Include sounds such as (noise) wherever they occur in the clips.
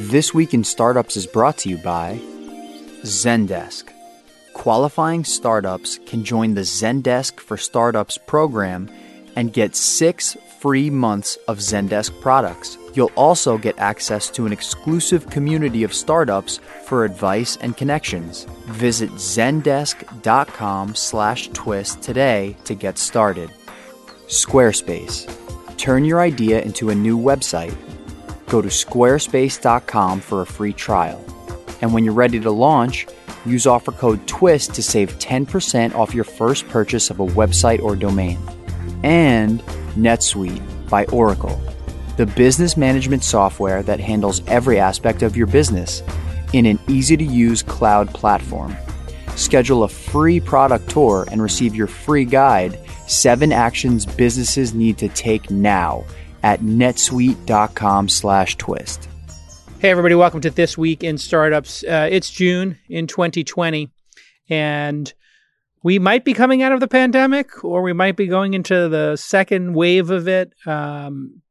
This Week in Startups is brought to you by Zendesk. Qualifying startups can join the Zendesk for Startups program and get six free months of Zendesk products. You'll also get access to an exclusive community of startups for advice and connections. Visit zendesk.com slash twist today to get started. Squarespace. Turn your idea into a new website. Go to squarespace.com for a free trial. And when you're ready to launch, use offer code TWIST to save 10% off your first purchase of a website or domain. And NetSuite by Oracle, the business management software that handles every aspect of your business in an easy to use cloud platform. Schedule a free product tour and receive your free guide Seven Actions Businesses Need to Take Now at netsuite.com slash twist. Hey, everybody, welcome to This Week in Startups. Uh, it's June in 2020, and we might be coming out of the pandemic or we might be going into the second wave of it. Um,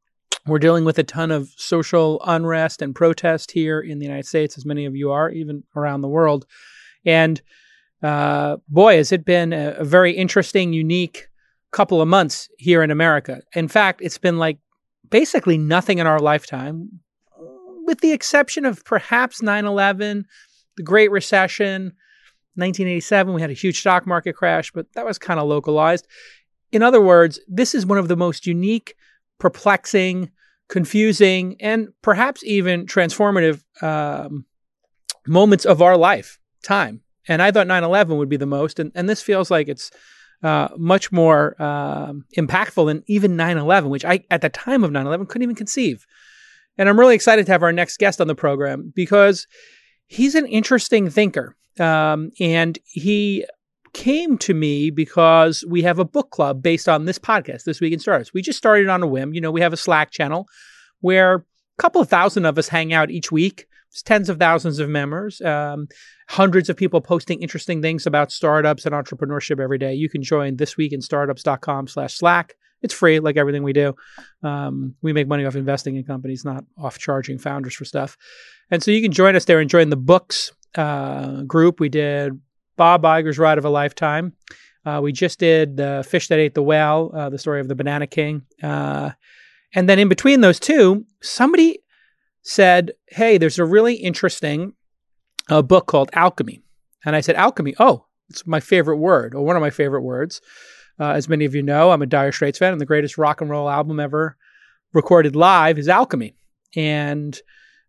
we're dealing with a ton of social unrest and protest here in the United States, as many of you are, even around the world. And uh, boy, has it been a, a very interesting, unique couple of months here in America. In fact, it's been like basically nothing in our lifetime, with the exception of perhaps 9 11, the Great Recession, 1987. We had a huge stock market crash, but that was kind of localized. In other words, this is one of the most unique, perplexing, confusing, and perhaps even transformative um, moments of our life time. And I thought 9 11 would be the most. And, and this feels like it's uh, much more uh, impactful than even 9 11, which I, at the time of 9 11, couldn't even conceive. And I'm really excited to have our next guest on the program because he's an interesting thinker. Um, and he came to me because we have a book club based on this podcast, This Week in Startups. We just started on a whim. You know, we have a Slack channel where a couple of thousand of us hang out each week. It's tens of thousands of members. Um, hundreds of people posting interesting things about startups and entrepreneurship every day. You can join this week in startups.com slash Slack. It's free, like everything we do. Um, we make money off investing in companies, not off charging founders for stuff. And so you can join us there and join the books uh, group. We did Bob Iger's Ride of a Lifetime. Uh, we just did The Fish That Ate the Whale, uh, the story of the Banana King. Uh, and then in between those two, somebody said, Hey, there's a really interesting a book called Alchemy. And I said, Alchemy, oh, it's my favorite word, or one of my favorite words. Uh, as many of you know, I'm a Dire Straits fan, and the greatest rock and roll album ever recorded live is Alchemy. And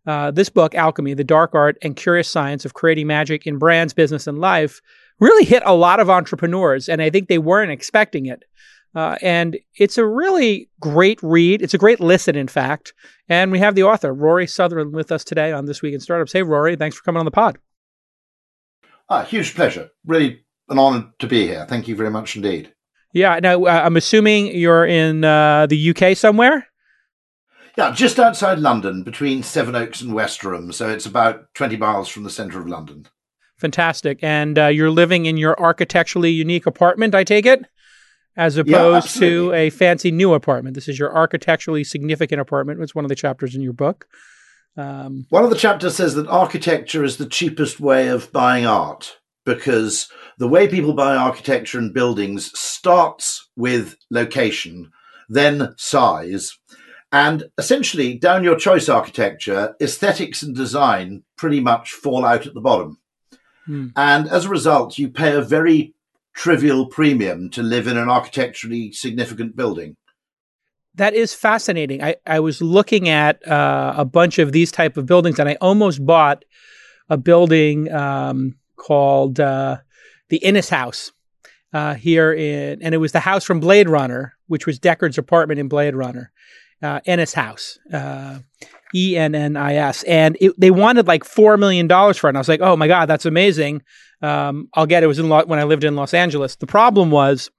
uh, this book, Alchemy, The Dark Art and Curious Science of Creating Magic in Brands, Business, and Life, really hit a lot of entrepreneurs, and I think they weren't expecting it. Uh, and it's a really great read. It's a great listen, in fact. And we have the author, Rory Sutherland, with us today on This Week in Startups. Hey, Rory, thanks for coming on the pod. Ah, huge pleasure. Really an honor to be here. Thank you very much indeed. Yeah. Now, uh, I'm assuming you're in uh, the UK somewhere? Yeah, just outside London, between Sevenoaks and Westerham. So it's about 20 miles from the centre of London. Fantastic. And uh, you're living in your architecturally unique apartment, I take it? As opposed yeah, to a fancy new apartment. This is your architecturally significant apartment. It's one of the chapters in your book. Um, one of the chapters says that architecture is the cheapest way of buying art because the way people buy architecture and buildings starts with location, then size, and essentially down your choice architecture, aesthetics and design pretty much fall out at the bottom. Hmm. And as a result, you pay a very trivial premium to live in an architecturally significant building. That is fascinating. I, I was looking at uh, a bunch of these type of buildings, and I almost bought a building um, called uh, the Ennis House uh, here in, and it was the house from Blade Runner, which was Deckard's apartment in Blade Runner, uh, Ennis House, uh, E N N I S, and it, they wanted like four million dollars for it. And I was like, oh my god, that's amazing um, I'll get it. was in Lo- when I lived in Los Angeles. The problem was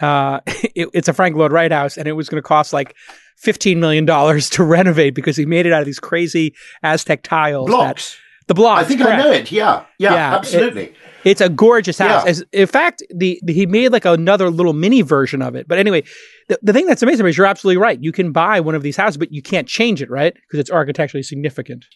uh, (laughs) it, it's a Frank Lloyd Wright house, and it was going to cost like fifteen million dollars to renovate because he made it out of these crazy Aztec tiles. Blocks. That, the block. I think correct. I know it. Yeah, yeah, yeah absolutely. It, it's a gorgeous house. Yeah. As, in fact, the, the, he made like another little mini version of it. But anyway, the, the thing that's amazing is you're absolutely right. You can buy one of these houses, but you can't change it, right? Because it's architecturally significant.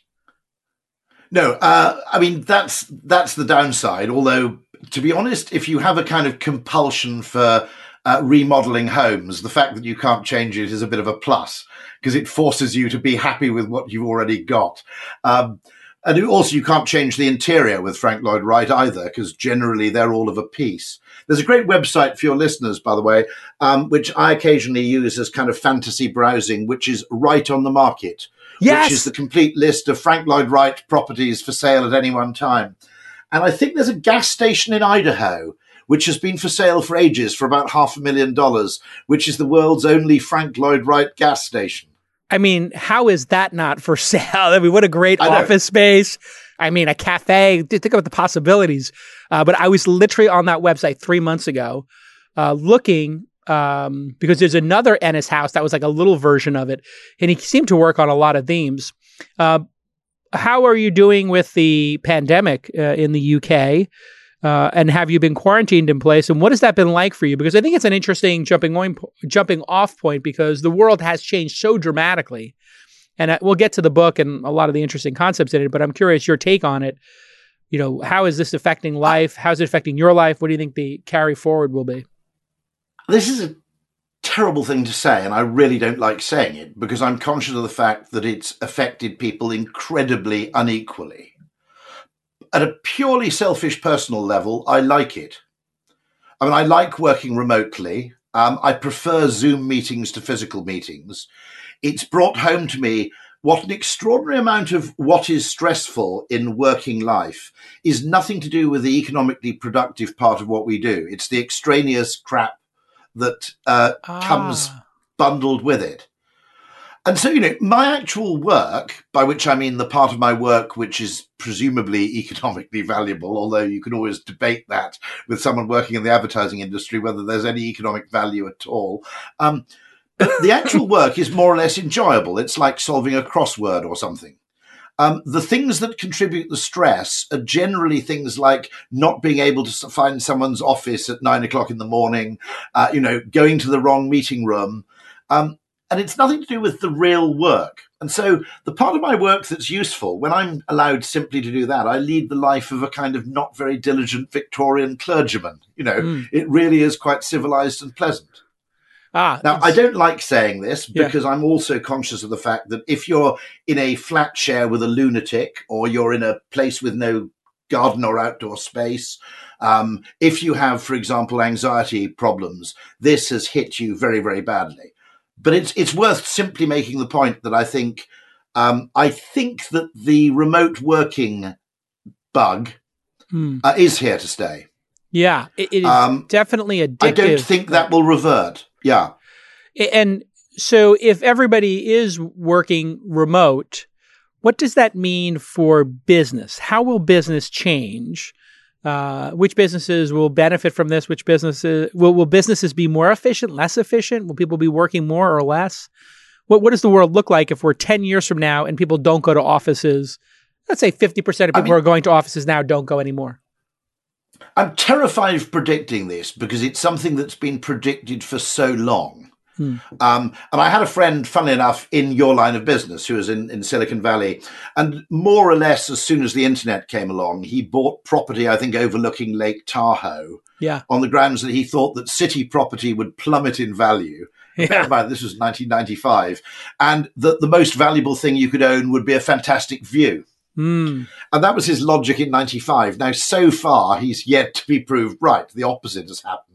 No, uh, I mean that's that's the downside. Although, to be honest, if you have a kind of compulsion for uh, remodeling homes, the fact that you can't change it is a bit of a plus because it forces you to be happy with what you've already got. Um, and also, you can't change the interior with Frank Lloyd Wright either, because generally they're all of a piece. There's a great website for your listeners, by the way, um, which I occasionally use as kind of fantasy browsing, which is Wright on the Market, yes! which is the complete list of Frank Lloyd Wright properties for sale at any one time. And I think there's a gas station in Idaho which has been for sale for ages for about half a million dollars, which is the world's only Frank Lloyd Wright gas station. I mean, how is that not for sale? (laughs) I mean, what a great office space. I mean, a cafe. Think about the possibilities. Uh, but I was literally on that website three months ago uh, looking um, because there's another Ennis house that was like a little version of it. And he seemed to work on a lot of themes. Uh, how are you doing with the pandemic uh, in the UK? Uh, and have you been quarantined in place? And what has that been like for you? Because I think it's an interesting jumping on, jumping off point because the world has changed so dramatically. And uh, we'll get to the book and a lot of the interesting concepts in it. But I'm curious your take on it. You know, how is this affecting life? How's it affecting your life? What do you think the carry forward will be? This is a terrible thing to say, and I really don't like saying it because I'm conscious of the fact that it's affected people incredibly unequally at a purely selfish personal level, I like it. I mean, I like working remotely. Um, I prefer Zoom meetings to physical meetings. It's brought home to me what an extraordinary amount of what is stressful in working life is nothing to do with the economically productive part of what we do. It's the extraneous crap that uh, ah. comes bundled with it. And so, you know, my actual work, by which I mean the part of my work which is presumably economically (laughs) valuable, although you can always debate that with someone working in the advertising industry, whether there's any economic value at all. Um, but the actual (coughs) work is more or less enjoyable. It's like solving a crossword or something. Um, the things that contribute the stress are generally things like not being able to find someone's office at nine o'clock in the morning, uh, you know, going to the wrong meeting room. Um, and it's nothing to do with the real work. And so the part of my work that's useful, when I'm allowed simply to do that, I lead the life of a kind of not very diligent Victorian clergyman. You know, mm. it really is quite civilized and pleasant. Ah, now, I don't like saying this because yeah. I'm also conscious of the fact that if you're in a flat share with a lunatic or you're in a place with no garden or outdoor space, um, if you have, for example, anxiety problems, this has hit you very, very badly but it's it's worth simply making the point that I think um, I think that the remote working bug hmm. uh, is here to stay. Yeah, it, it is um, definitely addictive. I don't think that will revert. Yeah, and so if everybody is working remote, what does that mean for business? How will business change? Uh, which businesses will benefit from this? Which businesses will will businesses be more efficient, less efficient? Will people be working more or less? What what does the world look like if we're ten years from now and people don't go to offices? Let's say fifty percent of people I mean, who are going to offices now don't go anymore. I'm terrified of predicting this because it's something that's been predicted for so long. Hmm. Um, and I had a friend, funnily enough, in your line of business who was in, in Silicon Valley. And more or less, as soon as the internet came along, he bought property, I think, overlooking Lake Tahoe. Yeah. On the grounds that he thought that city property would plummet in value. Yeah. About this was 1995, and that the most valuable thing you could own would be a fantastic view. Mm. And that was his logic in 95. Now, so far, he's yet to be proved right. The opposite has happened.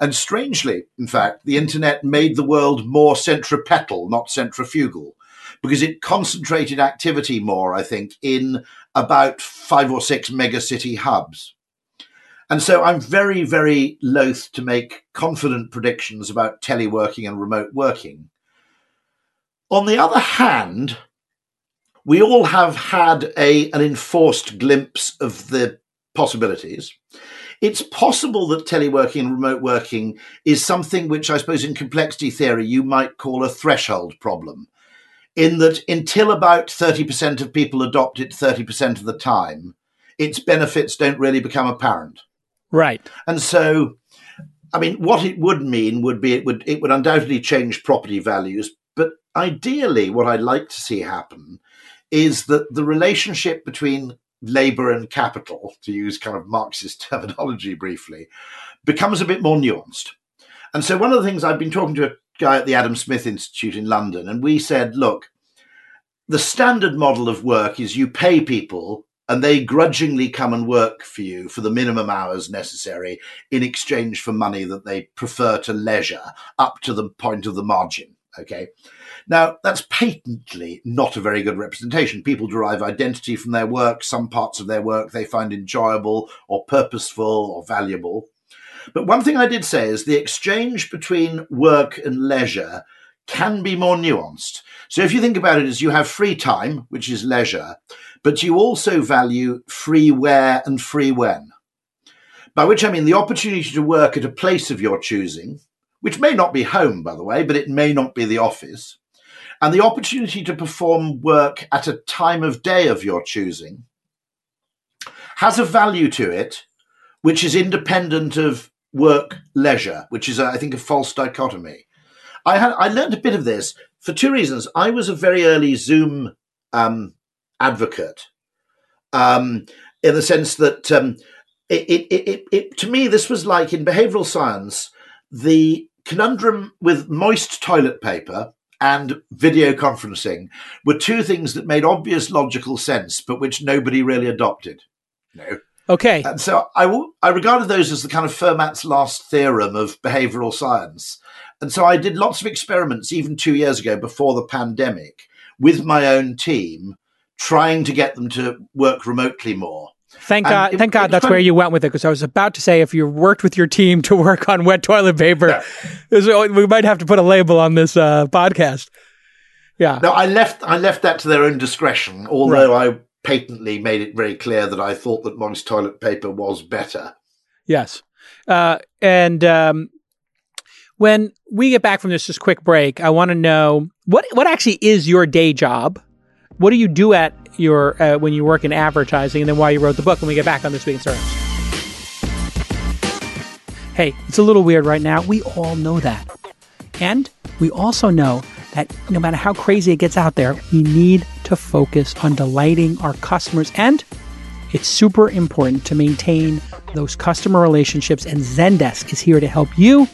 And strangely, in fact, the internet made the world more centripetal, not centrifugal, because it concentrated activity more, I think, in about five or six megacity hubs. And so I'm very, very loath to make confident predictions about teleworking and remote working. On the other hand, we all have had a, an enforced glimpse of the possibilities. It's possible that teleworking and remote working is something which I suppose in complexity theory you might call a threshold problem, in that until about 30% of people adopt it 30% of the time, its benefits don't really become apparent. Right. And so, I mean, what it would mean would be it would it would undoubtedly change property values, but ideally, what I'd like to see happen is that the relationship between labor and capital, to use kind of Marxist (laughs) terminology briefly, becomes a bit more nuanced. And so, one of the things I've been talking to a guy at the Adam Smith Institute in London, and we said, look, the standard model of work is you pay people and they grudgingly come and work for you for the minimum hours necessary in exchange for money that they prefer to leisure up to the point of the margin. Okay. Now, that's patently not a very good representation. People derive identity from their work. Some parts of their work they find enjoyable or purposeful or valuable. But one thing I did say is the exchange between work and leisure can be more nuanced. So if you think about it as you have free time, which is leisure, but you also value free where and free when. By which I mean the opportunity to work at a place of your choosing, which may not be home, by the way, but it may not be the office, and the opportunity to perform work at a time of day of your choosing has a value to it which is independent of work leisure, which is, I think, a false dichotomy. I had I learned a bit of this for two reasons. I was a very early Zoom um, advocate, um, in the sense that um, it, it, it, it, to me this was like in behavioral science the conundrum with moist toilet paper and video conferencing were two things that made obvious logical sense, but which nobody really adopted. No. Okay. And so I, w- I regarded those as the kind of Fermat's last theorem of behavioral science. And so I did lots of experiments, even two years ago before the pandemic, with my own team, trying to get them to work remotely more. Thank God! It, thank God that's where you went with it. Because I was about to say, if you worked with your team to (laughs) work on wet toilet paper, yeah. we might have to put a label on this uh, podcast. Yeah. No, I left. I left that to their own discretion. Although right. I patently made it very clear that I thought that moist toilet paper was better. Yes, uh, and um, when we get back from this just quick break, I want to know what what actually is your day job. What do you do at your uh, when you work in advertising, and then why you wrote the book. When we get back on this week in startups. Hey, it's a little weird right now. We all know that, and we also know that no matter how crazy it gets out there, we need to focus on delighting our customers, and it's super important to maintain those customer relationships. And Zendesk is here to help you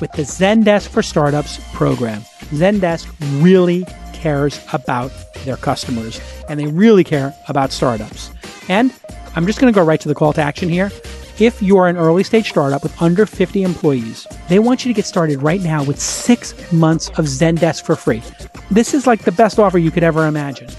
with the Zendesk for Startups program. Zendesk really cares about their customers and they really care about startups. And I'm just going to go right to the call to action here. If you're an early stage startup with under 50 employees, they want you to get started right now with six months of Zendesk for free. This is like the best offer you could ever imagine.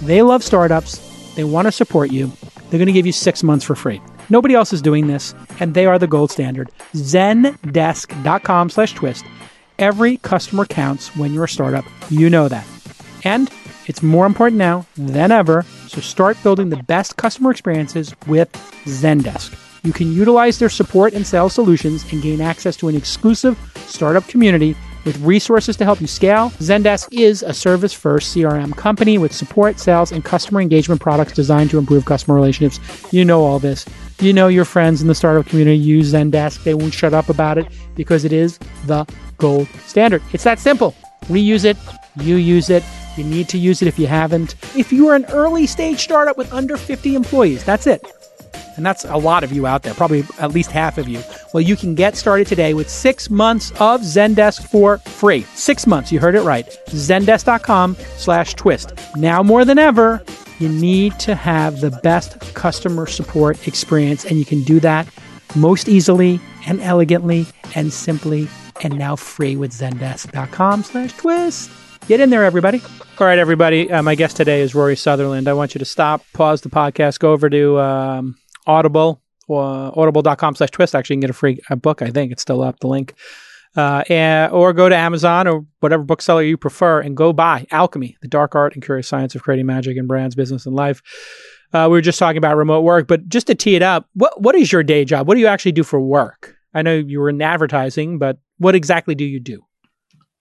They love startups. They want to support you. They're going to give you six months for free. Nobody else is doing this, and they are the gold standard. Zendesk.com slash twist. Every customer counts when you're a startup. You know that. And it's more important now than ever, so start building the best customer experiences with Zendesk. You can utilize their support and sales solutions and gain access to an exclusive startup community with resources to help you scale. Zendesk is a service first CRM company with support, sales, and customer engagement products designed to improve customer relationships. You know all this. You know your friends in the startup community use Zendesk. They won't shut up about it because it is the gold standard. It's that simple. We use it, you use it. You need to use it if you haven't. If you are an early stage startup with under 50 employees, that's it. And that's a lot of you out there, probably at least half of you. Well, you can get started today with six months of Zendesk for free. Six months, you heard it right. Zendesk.com slash twist. Now more than ever, you need to have the best customer support experience, and you can do that most easily and elegantly and simply and now free with Zendesk.com slash twist. Get in there, everybody. All right, everybody. Uh, my guest today is Rory Sutherland. I want you to stop, pause the podcast, go over to um, Audible, uh, audible.com slash twist. Actually, you can get a free a book. I think it's still up, the link. Uh, and, or go to Amazon or whatever bookseller you prefer and go buy Alchemy, the dark art and curious science of creating magic in brands, business, and life. Uh, we were just talking about remote work, but just to tee it up, what what is your day job? What do you actually do for work? I know you were in advertising, but what exactly do you do?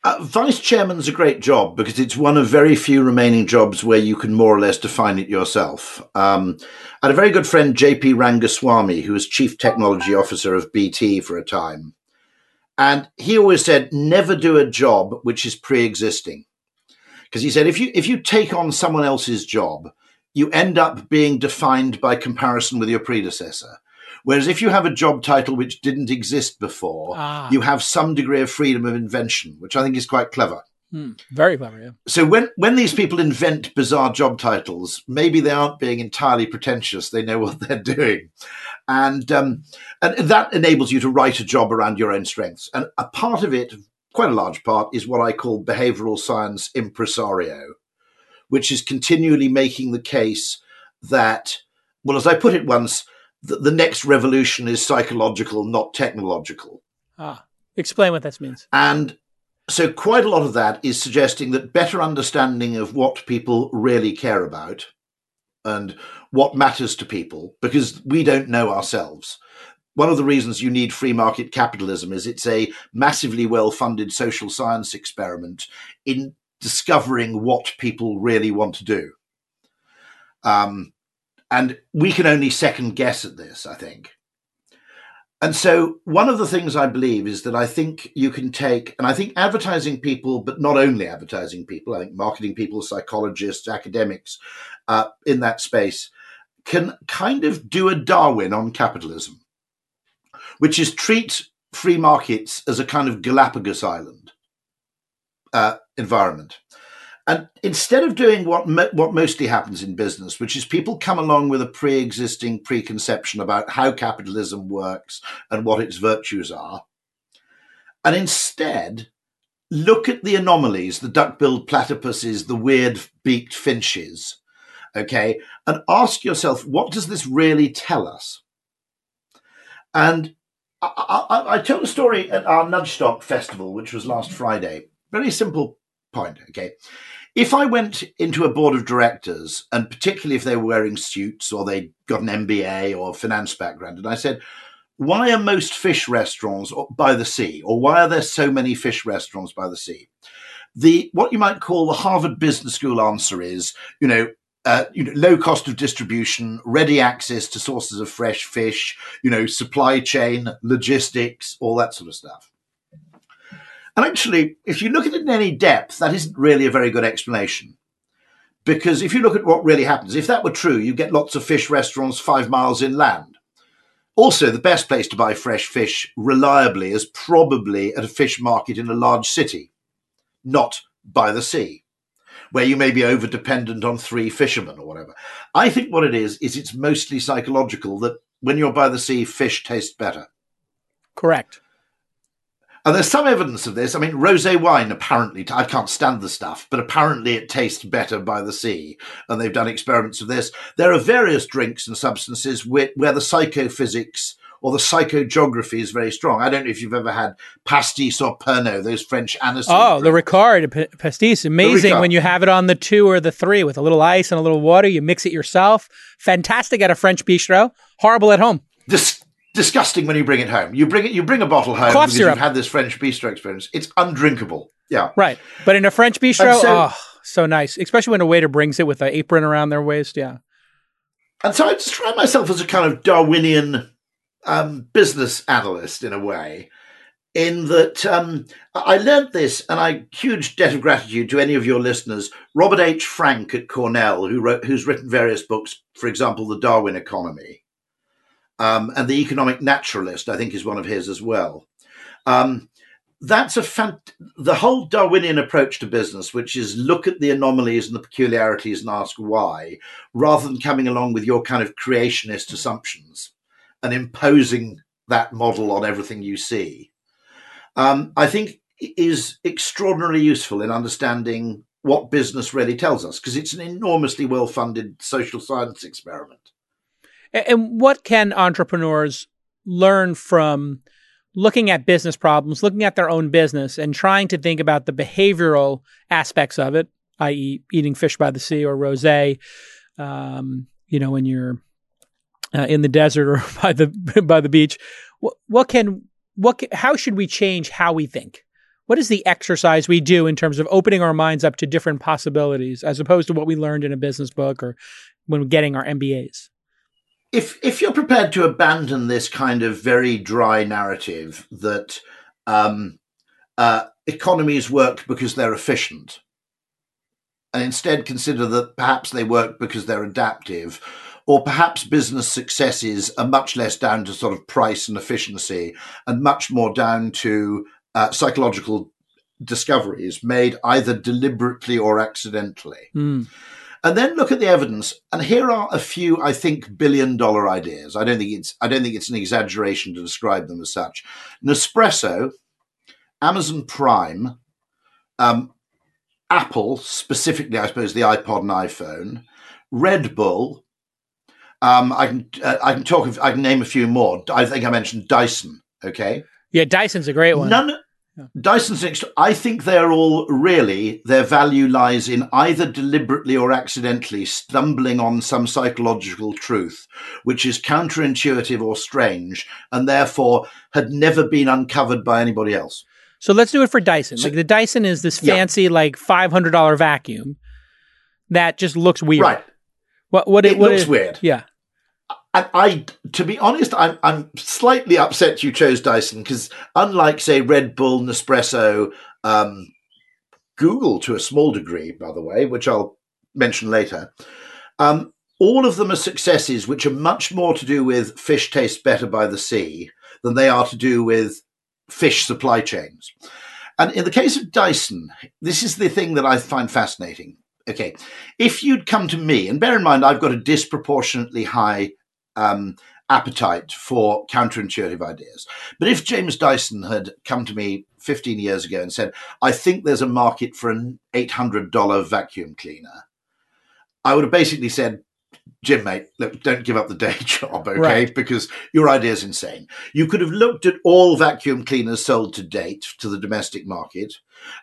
Uh, Vice chairman's a great job because it's one of very few remaining jobs where you can more or less define it yourself. Um, I had a very good friend, JP Rangaswami, who was chief technology officer of BT for a time. And he always said, never do a job which is pre existing. because he said if you if you take on someone else's job, you end up being defined by comparison with your predecessor. Whereas if you have a job title which didn't exist before, ah. you have some degree of freedom of invention, which I think is quite clever. Hmm. Very clever, yeah. So when when these people invent bizarre job titles, maybe they aren't being entirely pretentious. They know (laughs) what they're doing, and um, and that enables you to write a job around your own strengths. And a part of it, quite a large part, is what I call behavioral science impresario, which is continually making the case that, well, as I put it once, the, the next revolution is psychological, not technological. Ah, explain what that means. And so quite a lot of that is suggesting that better understanding of what people really care about and what matters to people because we don't know ourselves one of the reasons you need free market capitalism is it's a massively well funded social science experiment in discovering what people really want to do um, and we can only second guess at this i think and so, one of the things I believe is that I think you can take, and I think advertising people, but not only advertising people, I think marketing people, psychologists, academics uh, in that space can kind of do a Darwin on capitalism, which is treat free markets as a kind of Galapagos Island uh, environment. And instead of doing what what mostly happens in business, which is people come along with a pre-existing preconception about how capitalism works and what its virtues are, and instead look at the anomalies, the duck-billed platypuses, the weird-beaked finches, okay, and ask yourself, what does this really tell us? And I, I, I told a story at our Nudgestock festival, which was last Friday. Very simple point, okay? If I went into a board of directors, and particularly if they were wearing suits or they got an MBA or finance background, and I said, why are most fish restaurants by the sea, or why are there so many fish restaurants by the sea? The what you might call the Harvard Business School answer is, you know, uh, you know, low cost of distribution, ready access to sources of fresh fish, you know, supply chain, logistics, all that sort of stuff. And actually, if you look at it in any depth, that isn't really a very good explanation. Because if you look at what really happens, if that were true, you get lots of fish restaurants five miles inland. Also, the best place to buy fresh fish reliably is probably at a fish market in a large city, not by the sea, where you may be over dependent on three fishermen or whatever. I think what it is, is it's mostly psychological that when you're by the sea, fish taste better. Correct. And there's some evidence of this. I mean, rosé wine apparently, I can't stand the stuff, but apparently it tastes better by the sea. And they've done experiments of this. There are various drinks and substances where, where the psychophysics or the psychogeography is very strong. I don't know if you've ever had pastis or pernod, those French aniseed. Oh, drinks. the Ricard p- pastis. Amazing Ricard. when you have it on the two or the three with a little ice and a little water. You mix it yourself. Fantastic at a French bistro. Horrible at home. This disgusting when you bring it home. You bring it, you bring a bottle home Cough because syrup. you've had this French bistro experience. It's undrinkable. Yeah, right. But in a French bistro, so, oh, so nice, especially when a waiter brings it with an apron around their waist. Yeah. And so I describe myself as a kind of Darwinian um, business analyst in a way, in that um, I learned this, and I huge debt of gratitude to any of your listeners. Robert H. Frank at Cornell, who wrote, who's written various books, for example, The Darwin Economy um, and the economic naturalist, I think, is one of his as well. Um, that's a fant- the whole Darwinian approach to business, which is look at the anomalies and the peculiarities and ask why, rather than coming along with your kind of creationist assumptions and imposing that model on everything you see. Um, I think is extraordinarily useful in understanding what business really tells us because it's an enormously well-funded social science experiment. And what can entrepreneurs learn from looking at business problems, looking at their own business, and trying to think about the behavioral aspects of it, i.e., eating fish by the sea or rosé, um, you know, when you're uh, in the desert or (laughs) by the (laughs) by the beach. What, what can what how should we change how we think? What is the exercise we do in terms of opening our minds up to different possibilities, as opposed to what we learned in a business book or when getting our MBAs? If if you're prepared to abandon this kind of very dry narrative that um, uh, economies work because they're efficient, and instead consider that perhaps they work because they're adaptive, or perhaps business successes are much less down to sort of price and efficiency and much more down to uh, psychological discoveries made either deliberately or accidentally. Mm. And then look at the evidence. And here are a few, I think, billion dollar ideas. I don't think it's I don't think it's an exaggeration to describe them as such. Nespresso, Amazon Prime, um, Apple, specifically, I suppose, the iPod and iPhone, Red Bull. Um, I can uh, I can talk. I can name a few more. I think I mentioned Dyson. Okay. Yeah, Dyson's a great one. None. Yeah. Dyson's next. I think they're all really their value lies in either deliberately or accidentally stumbling on some psychological truth, which is counterintuitive or strange, and therefore had never been uncovered by anybody else. So let's do it for Dyson. So, like the Dyson is this fancy, yeah. like five hundred dollar vacuum that just looks weird. Right. What? What? It, what looks weird. Yeah. I, I, to be honest, I'm I'm slightly upset you chose Dyson because unlike say Red Bull, Nespresso, um, Google to a small degree, by the way, which I'll mention later, um, all of them are successes which are much more to do with fish tastes better by the sea than they are to do with fish supply chains. And in the case of Dyson, this is the thing that I find fascinating. Okay, if you'd come to me, and bear in mind, I've got a disproportionately high um, appetite for counterintuitive ideas. But if James Dyson had come to me 15 years ago and said, I think there's a market for an $800 vacuum cleaner, I would have basically said, Jim, mate, look, don't give up the day (laughs) job, okay? Right. Because your idea is insane. You could have looked at all vacuum cleaners sold to date to the domestic market,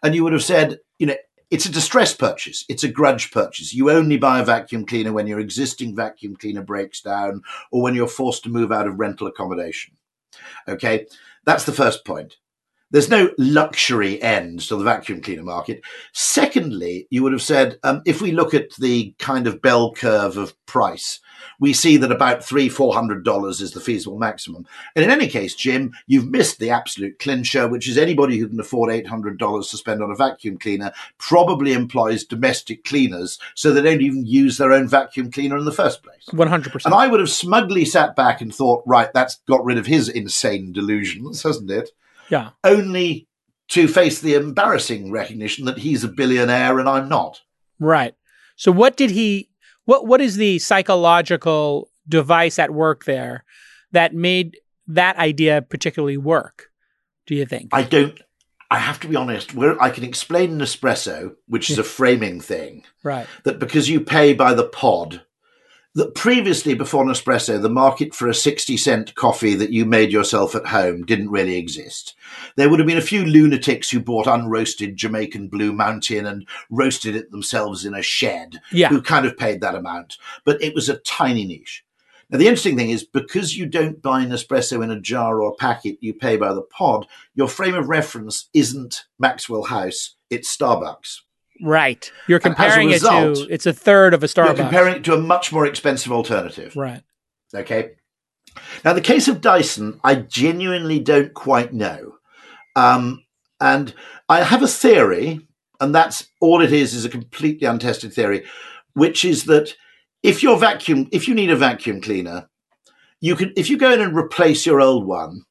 and you would have said, you know, it's a distress purchase. It's a grudge purchase. You only buy a vacuum cleaner when your existing vacuum cleaner breaks down or when you're forced to move out of rental accommodation. Okay. That's the first point. There's no luxury end to the vacuum cleaner market. Secondly, you would have said, um, if we look at the kind of bell curve of price, we see that about three, four hundred dollars is the feasible maximum. And in any case, Jim, you've missed the absolute clincher, which is anybody who can afford eight hundred dollars to spend on a vacuum cleaner probably employs domestic cleaners, so they don't even use their own vacuum cleaner in the first place. One hundred percent. And I would have smugly sat back and thought, right, that's got rid of his insane delusions, hasn't it? Yeah. Only to face the embarrassing recognition that he's a billionaire and I'm not. Right. So what did he what what is the psychological device at work there that made that idea particularly work? Do you think? I don't I have to be honest, where I can explain Nespresso, which is a framing thing. Right. That because you pay by the pod, that previously before Nespresso, the market for a 60 cent coffee that you made yourself at home didn't really exist. There would have been a few lunatics who bought unroasted Jamaican Blue Mountain and roasted it themselves in a shed yeah. who kind of paid that amount, but it was a tiny niche. Now, the interesting thing is because you don't buy Nespresso in a jar or a packet, you pay by the pod, your frame of reference isn't Maxwell House, it's Starbucks. Right. You're comparing result, it to it's a third of a Starbucks. You're comparing it to a much more expensive alternative. Right. Okay. Now, the case of Dyson, I genuinely don't quite know. Um, and I have a theory, and that's all it is, is a completely untested theory, which is that if your vacuum, if you need a vacuum cleaner, you can, if you go in and replace your old one,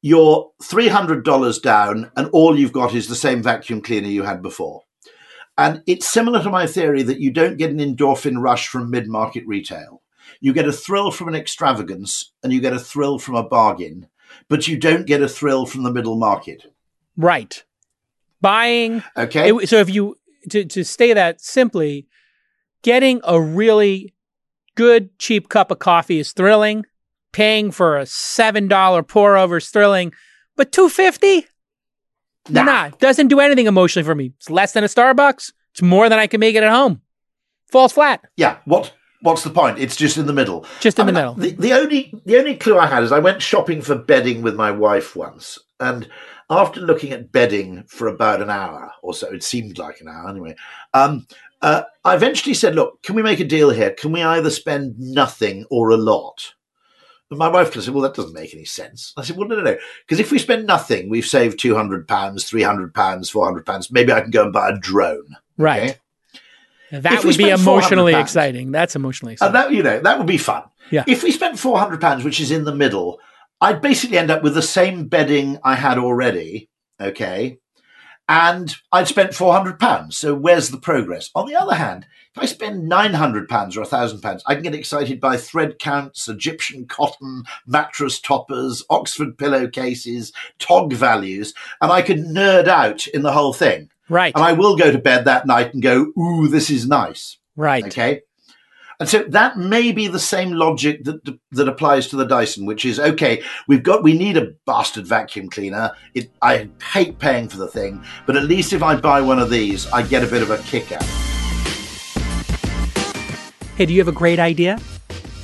you're $300 down and all you've got is the same vacuum cleaner you had before. And it's similar to my theory that you don't get an endorphin rush from mid market retail. You get a thrill from an extravagance and you get a thrill from a bargain, but you don't get a thrill from the middle market. Right. Buying. Okay. It, so if you, to, to stay that simply, getting a really good, cheap cup of coffee is thrilling. Paying for a $7 pour over is thrilling. But 250 Nah. nah, doesn't do anything emotionally for me. It's less than a Starbucks. It's more than I can make it at home. Falls flat. Yeah. What? What's the point? It's just in the middle. Just in I the middle. The, the only the only clue I had is I went shopping for bedding with my wife once, and after looking at bedding for about an hour or so, it seemed like an hour anyway. Um, uh, I eventually said, "Look, can we make a deal here? Can we either spend nothing or a lot?" But my wife said, well, that doesn't make any sense. I said, well, no, no, no. Because if we spend nothing, we've saved £200, £300, £400. Maybe I can go and buy a drone. Right. Okay? That would be emotionally exciting. That's emotionally uh, exciting. And that, you know, that would be fun. Yeah. If we spent £400, which is in the middle, I'd basically end up with the same bedding I had already. Okay. And I'd spent £400. So where's the progress? On the other hand, if I spend £900 or £1,000, I can get excited by thread counts, Egyptian cotton, mattress toppers, Oxford pillowcases, TOG values, and I can nerd out in the whole thing. Right. And I will go to bed that night and go, ooh, this is nice. Right. Okay. And so that may be the same logic that that applies to the Dyson, which is okay. We've got we need a bastard vacuum cleaner. It, I hate paying for the thing, but at least if I buy one of these, I get a bit of a kick out. Hey, do you have a great idea?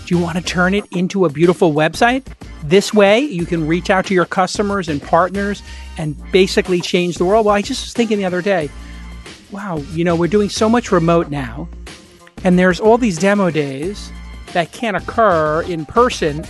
Do you want to turn it into a beautiful website? This way, you can reach out to your customers and partners and basically change the world. Well, I just was thinking the other day, wow, you know, we're doing so much remote now, and there's all these demo days that can't occur in person.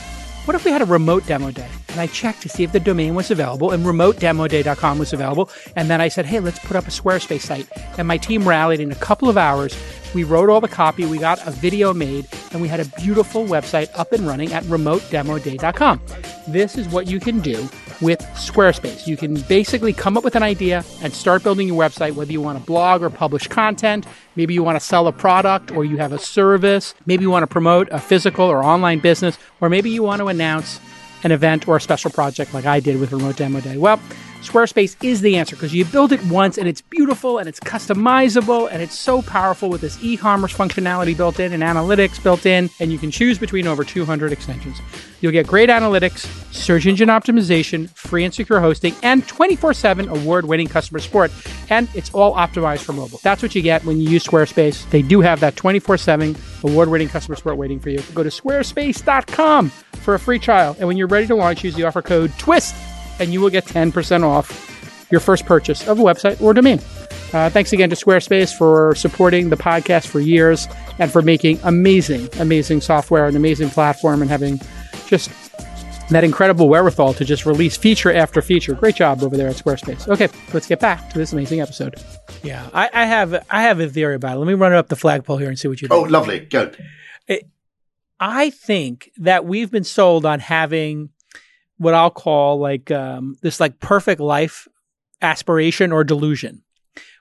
What if we had a remote demo day? And I checked to see if the domain was available, and remotedemoday.com was available. And then I said, hey, let's put up a Squarespace site. And my team rallied in a couple of hours. We wrote all the copy, we got a video made, and we had a beautiful website up and running at remotedemoday.com. This is what you can do with Squarespace. You can basically come up with an idea and start building your website, whether you want to blog or publish content. Maybe you want to sell a product or you have a service. Maybe you want to promote a physical or online business, or maybe you want to announce an event or a special project like I did with Remote Demo Day. Well, Squarespace is the answer because you build it once and it's beautiful and it's customizable and it's so powerful with this e commerce functionality built in and analytics built in, and you can choose between over 200 extensions. You'll get great analytics, search engine optimization, free and secure hosting, and 24 7 award winning customer support. And it's all optimized for mobile. That's what you get when you use Squarespace. They do have that 24 7 award winning customer support waiting for you. Go to squarespace.com for a free trial. And when you're ready to launch, use the offer code TWIST and you will get 10% off your first purchase of a website or domain. Uh, thanks again to Squarespace for supporting the podcast for years and for making amazing, amazing software, an amazing platform, and having just that incredible wherewithal to just release feature after feature. Great job over there at Squarespace. Okay, let's get back to this amazing episode. Yeah, I, I have I have a theory about it. Let me run it up the flagpole here and see what you think. Oh, lovely. Go. It, I think that we've been sold on having what I'll call like um, this like perfect life aspiration or delusion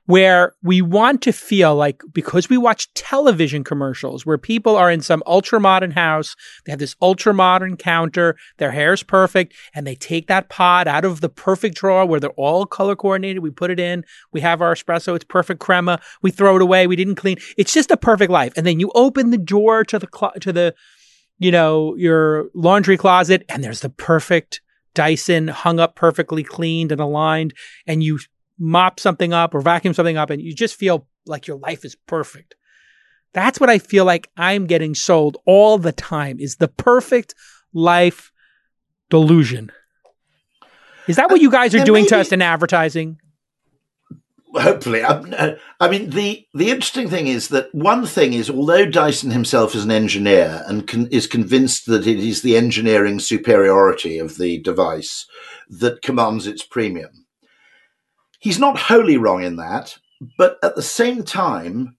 where we want to feel like because we watch television commercials where people are in some ultra modern house, they have this ultra modern counter, their hair's perfect, and they take that pot out of the perfect drawer where they're all color coordinated. We put it in, we have our espresso, it's perfect crema, we throw it away, we didn't clean. It's just a perfect life. And then you open the door to the cl- to the you know, your laundry closet and there's the perfect Dyson hung up perfectly cleaned and aligned and you mop something up or vacuum something up and you just feel like your life is perfect. That's what I feel like I'm getting sold all the time is the perfect life delusion. Is that what uh, you guys are doing maybe, to us in advertising? Hopefully. I, I, mean the the interesting thing is that one thing is although dyson himself is an engineer and con, is convinced that it is the engineering superiority of the device that commands its premium he's not wholly wrong in that but at the same time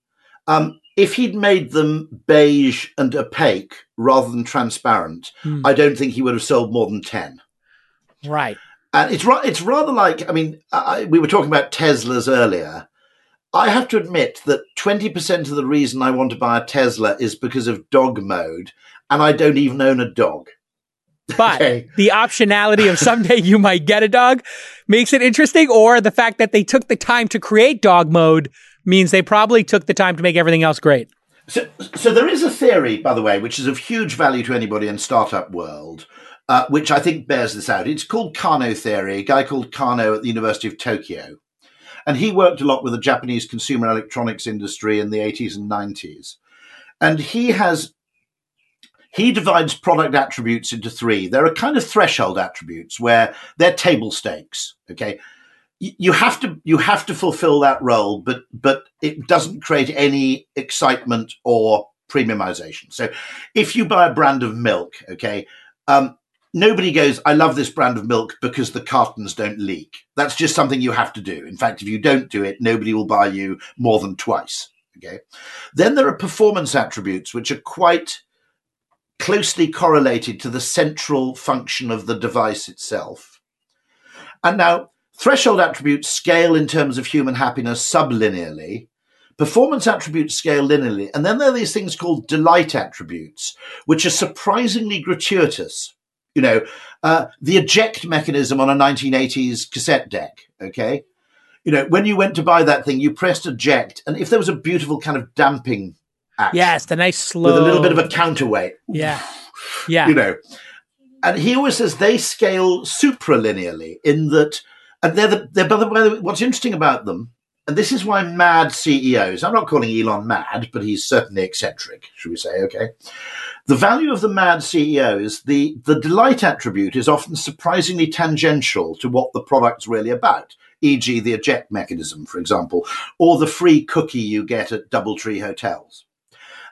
um, if he'd made them beige and opaque rather than transparent hmm. i don't think he would have sold more than 10 right and it's it's rather like I mean I, we were talking about Teslas earlier. I have to admit that twenty percent of the reason I want to buy a Tesla is because of dog mode, and I don't even own a dog. (laughs) But okay. the optionality of someday you might get a dog makes it interesting, or the fact that they took the time to create dog mode means they probably took the time to make everything else great. So, so there is a theory, by the way, which is of huge value to anybody in startup world, uh, which I think bears this out. It's called Kano theory, a guy called Kano at the University of Tokyo. And he worked a lot with the Japanese consumer electronics industry in the 80s and 90s. And he has he divides product attributes into three. There are kind of threshold attributes where they're table stakes. Okay. You have to you have to fulfill that role, but but it doesn't create any excitement or premiumization. So if you buy a brand of milk, okay, um, nobody goes, I love this brand of milk because the cartons don't leak. That's just something you have to do. In fact, if you don't do it, nobody will buy you more than twice. Okay. Then there are performance attributes, which are quite closely correlated to the central function of the device itself. And now, threshold attributes scale in terms of human happiness sublinearly. Performance attributes scale linearly. And then there are these things called delight attributes, which are surprisingly gratuitous. You know, uh, the eject mechanism on a 1980s cassette deck, okay? You know, when you went to buy that thing, you pressed eject, and if there was a beautiful kind of damping action, yes, the nice slow with a little bit of a counterweight, yeah, (sighs) yeah, you know, and he always says they scale supralinearly in that, and they're the, they're by the way, what's interesting about them and this is why mad CEOs, I'm not calling Elon mad, but he's certainly eccentric, should we say, okay? The value of the mad CEO is the, the delight attribute is often surprisingly tangential to what the product's really about, e.g., the eject mechanism, for example, or the free cookie you get at Doubletree hotels.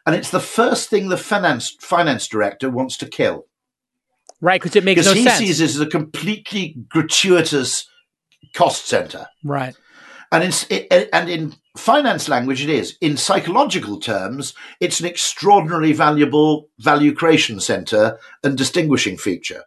And it's the first thing the finance, finance director wants to kill. Right, because it makes no he sense. he sees it as a completely gratuitous cost center. Right. And in, and in finance language, it is. In psychological terms, it's an extraordinarily valuable value creation center and distinguishing feature.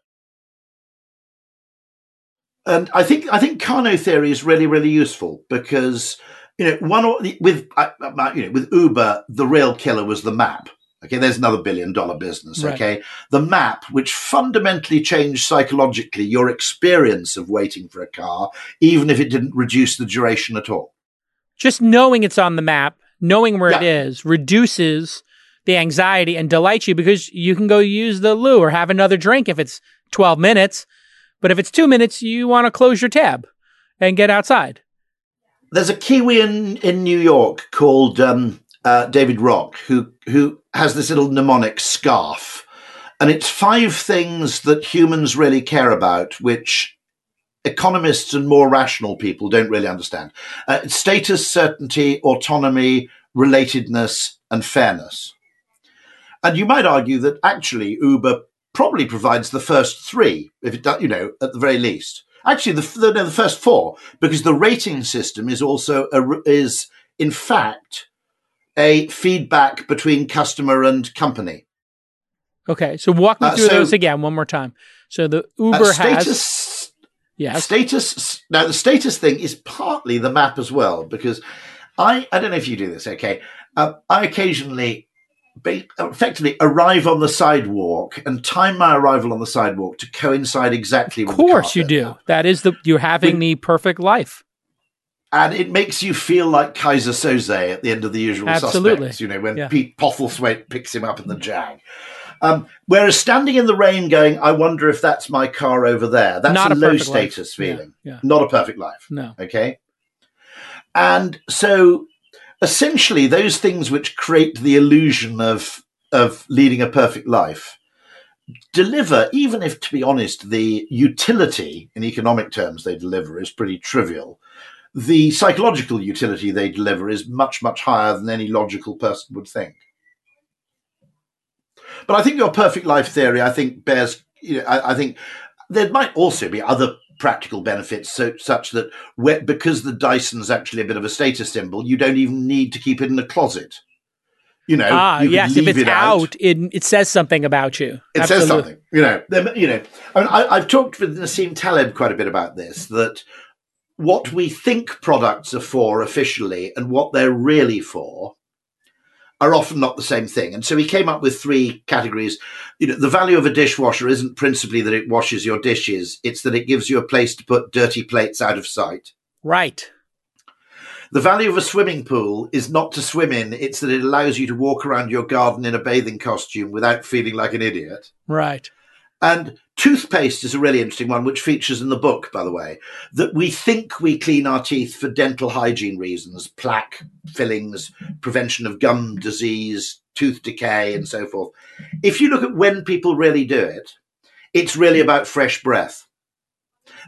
And I think I think Kano theory is really really useful because you know one with uh, you know with Uber the real killer was the map Okay, there's another billion dollar business. Right. Okay, the map, which fundamentally changed psychologically your experience of waiting for a car, even if it didn't reduce the duration at all. Just knowing it's on the map, knowing where yeah. it is, reduces the anxiety and delights you because you can go use the loo or have another drink if it's 12 minutes. But if it's two minutes, you want to close your tab and get outside. There's a Kiwi in, in New York called um, uh, David Rock, who who has this little mnemonic SCARF, and it's five things that humans really care about, which economists and more rational people don't really understand: uh, status, certainty, autonomy, relatedness, and fairness. And you might argue that actually Uber probably provides the first three, if it does, you know, at the very least. Actually, the, the, no, the first four, because the rating system is also a, is in fact a feedback between customer and company. Okay, so walk me uh, through so, those again one more time. So the Uber uh, status, has yeah status. Now the status thing is partly the map as well because I I don't know if you do this. Okay, uh, I occasionally be, effectively arrive on the sidewalk and time my arrival on the sidewalk to coincide exactly. Of course, you do. That is the you're having the perfect life and it makes you feel like Keyser Söze at the end of the usual Absolutely. suspects. You know, when yeah. Pete Postlethwaite picks him up in the Jag. Um, whereas standing in the rain, going, I wonder if that's my car over there. That's Not a, a low status life. feeling. Yeah, yeah. Not a perfect life. No. Okay. And so, essentially, those things which create the illusion of of leading a perfect life deliver, even if, to be honest, the utility in economic terms they deliver is pretty trivial the psychological utility they deliver is much, much higher than any logical person would think. But I think your perfect life theory, I think, bears, you know, I, I think there might also be other practical benefits so, such that because the Dyson's actually a bit of a status symbol, you don't even need to keep it in the closet. You know, ah, you yes, if it's it out, out, it, it says something about you. It Absolutely. says something. You know, you know. I mean, I, have talked with Nassim Taleb quite a bit about this. That what we think products are for officially and what they're really for are often not the same thing. And so he came up with three categories. You know, the value of a dishwasher isn't principally that it washes your dishes, it's that it gives you a place to put dirty plates out of sight. Right. The value of a swimming pool is not to swim in, it's that it allows you to walk around your garden in a bathing costume without feeling like an idiot. Right. And toothpaste is a really interesting one, which features in the book, by the way, that we think we clean our teeth for dental hygiene reasons, plaque, fillings, prevention of gum disease, tooth decay, and so forth. If you look at when people really do it, it's really about fresh breath.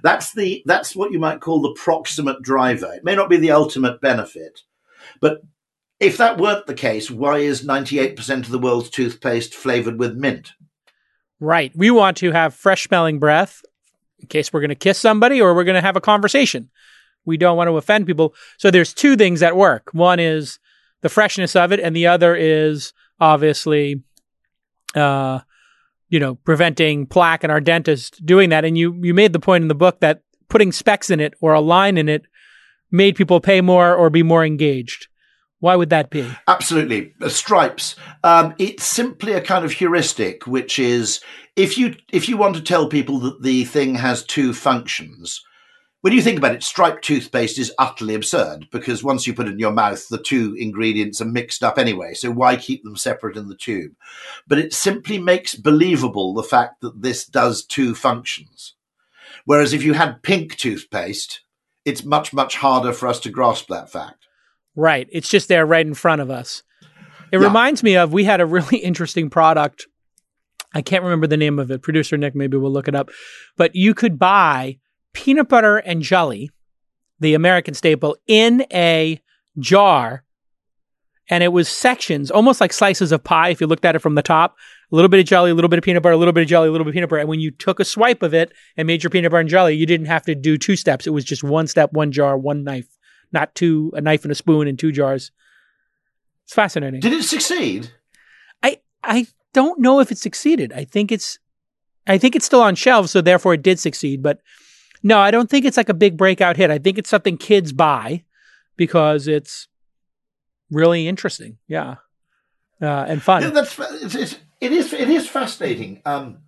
That's the that's what you might call the proximate driver. It may not be the ultimate benefit, but if that weren't the case, why is 98% of the world's toothpaste flavored with mint? Right. We want to have fresh smelling breath in case we're going to kiss somebody or we're going to have a conversation. We don't want to offend people. So there's two things that work. One is the freshness of it, and the other is obviously, uh, you know, preventing plaque. And our dentist doing that. And you you made the point in the book that putting specs in it or a line in it made people pay more or be more engaged. Why would that be? Absolutely, stripes. Um, it's simply a kind of heuristic, which is if you if you want to tell people that the thing has two functions, when you think about it, striped toothpaste is utterly absurd because once you put it in your mouth, the two ingredients are mixed up anyway. So why keep them separate in the tube? But it simply makes believable the fact that this does two functions. Whereas if you had pink toothpaste, it's much, much harder for us to grasp that fact. Right. It's just there right in front of us. It yeah. reminds me of we had a really (laughs) interesting product. I can't remember the name of it. Producer Nick maybe we'll look it up. But you could buy peanut butter and jelly, the American staple, in a jar. And it was sections, almost like slices of pie if you looked at it from the top. A little bit of jelly, a little bit of peanut butter, a little bit of jelly, a little bit of peanut butter. And when you took a swipe of it and made your peanut butter and jelly, you didn't have to do two steps. It was just one step, one jar, one knife, not two, a knife and a spoon in two jars. It's fascinating. Did it succeed? I I don't know if it succeeded. I think it's I think it's still on shelves, so therefore it did succeed. But no, I don't think it's like a big breakout hit. I think it's something kids buy because it's really interesting. Yeah. Uh, and fun. Yeah, that's it's, it's, it is it is fascinating. Um,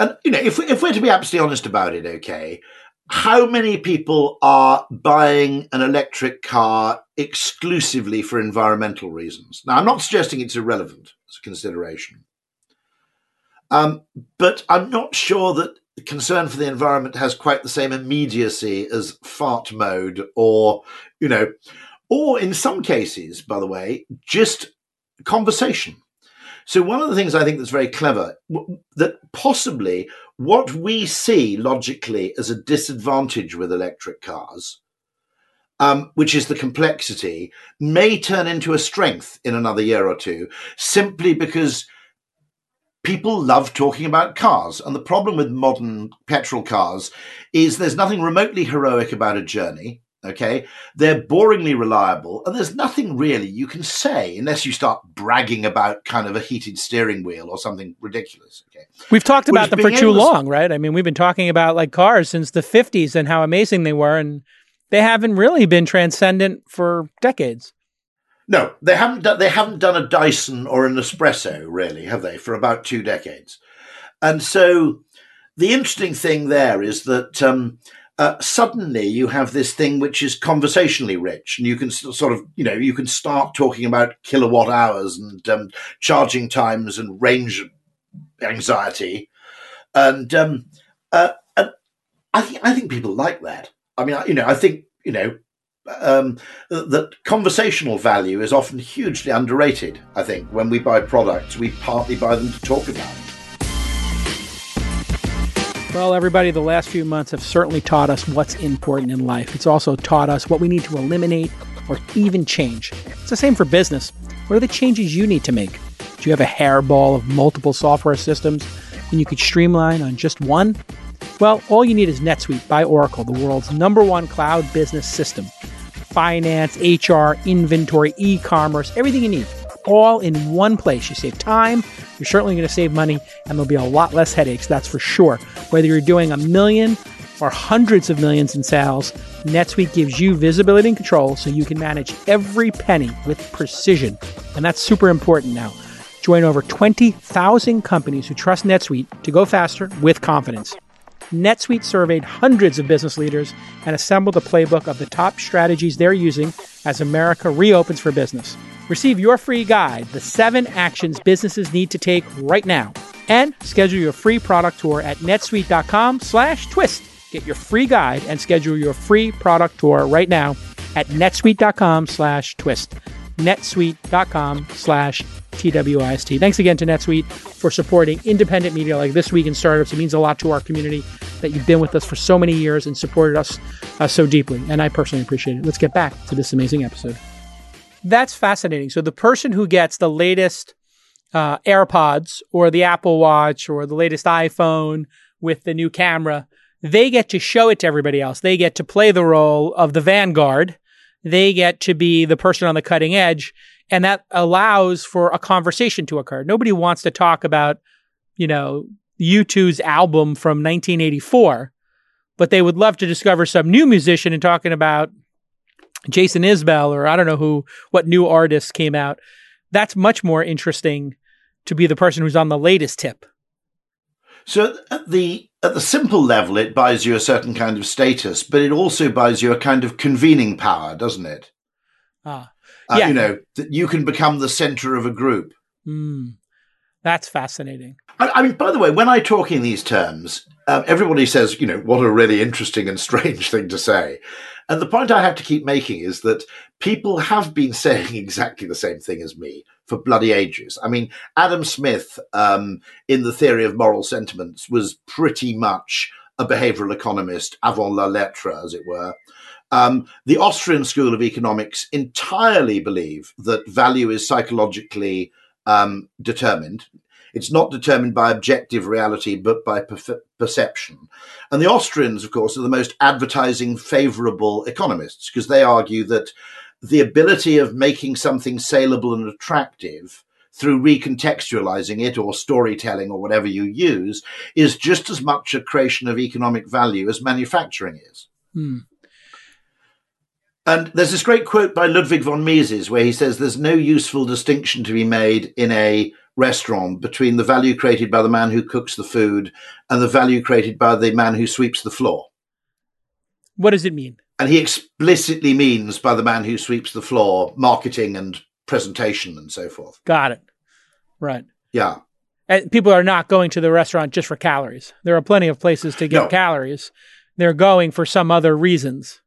and you know, if if we're to be absolutely honest about it, okay, how many people are buying an electric car exclusively for environmental reasons? Now, I'm not suggesting it's irrelevant as a consideration, um, but I'm not sure that concern for the environment has quite the same immediacy as fart mode or, you know, or in some cases, by the way, just conversation. So one of the things I think that's very clever that possibly what we see logically as a disadvantage with electric cars, um, which is the complexity, may turn into a strength in another year or two, simply because people love talking about cars. And the problem with modern petrol cars is there's nothing remotely heroic about a journey. Okay. They're boringly reliable. And there's nothing really you can say unless you start bragging about kind of a heated steering wheel or something ridiculous. Okay. We've talked about them for too long, right? I mean, we've been talking about like cars since the 50s and how amazing they were. And they haven't really been transcendent for decades. No, they haven't. Done, they haven't done a Dyson or an espresso, really, have they? For about two decades, and so the interesting thing there is that um, uh, suddenly you have this thing which is conversationally rich, and you can sort of, you know, you can start talking about kilowatt hours and um, charging times and range anxiety, and um, uh, and I think I think people like that. I mean, you know, I think you know um, that conversational value is often hugely underrated. I think when we buy products, we partly buy them to talk about. Well, everybody, the last few months have certainly taught us what's important in life. It's also taught us what we need to eliminate or even change. It's the same for business. What are the changes you need to make? Do you have a hairball of multiple software systems and you could streamline on just one? Well, all you need is NetSuite by Oracle, the world's number one cloud business system finance, HR, inventory, e commerce, everything you need, all in one place. You save time, you're certainly going to save money, and there'll be a lot less headaches, that's for sure. Whether you're doing a million or hundreds of millions in sales, NetSuite gives you visibility and control so you can manage every penny with precision. And that's super important now. Join over 20,000 companies who trust NetSuite to go faster with confidence. NetSuite surveyed hundreds of business leaders and assembled a playbook of the top strategies they're using as America reopens for business. Receive your free guide, The Seven Actions Businesses Need to Take Right Now, and schedule your free product tour at netsuite.com slash twist. Get your free guide and schedule your free product tour right now at netsuite.com slash twist netsuite.com slash TWIST. Thanks again to NetSuite for supporting independent media like This Week in Startups. It means a lot to our community that you've been with us for so many years and supported us uh, so deeply. And I personally appreciate it. Let's get back to this amazing episode. That's fascinating. So the person who gets the latest uh, AirPods or the Apple Watch or the latest iPhone with the new camera, they get to show it to everybody else. They get to play the role of the vanguard they get to be the person on the cutting edge. And that allows for a conversation to occur. Nobody wants to talk about, you know, U2's album from 1984, but they would love to discover some new musician and talking about Jason Isbell or I don't know who, what new artists came out. That's much more interesting to be the person who's on the latest tip. So at the at the simple level, it buys you a certain kind of status, but it also buys you a kind of convening power, doesn't it? Ah, uh, yeah. you know that you can become the center of a group. Mm, that's fascinating. I, I, mean, by the way, when I talk in these terms, um, everybody says, you know, what a really interesting and (laughs) strange thing to say. And the point I have to keep making is that people have been (laughs) saying exactly the same thing as me for bloody ages. I mean, Adam Smith, um, in the theory of moral sentiments, was pretty much a behavioral economist avant la lettre, as it were. Um, the Austrian School of Economics entirely believe that value is psychologically um, determined. It's not determined by objective reality, but by per- perception. And the Austrians, of course, are the most advertising favorable economists because they argue that the ability of making something saleable and attractive through recontextualizing it or storytelling or whatever you use is just as much a creation of economic value as manufacturing is. Hmm. And there's this great quote by Ludwig von Mises where he says there's no useful distinction to be made in a restaurant between the value created by the man who cooks the food and the value created by the man who sweeps the floor. What does it mean? And he explicitly means by the man who sweeps the floor, marketing and presentation and so forth. Got it. Right. Yeah. And people are not going to the restaurant just for calories. There are plenty of places to get no. calories. They're going for some other reasons.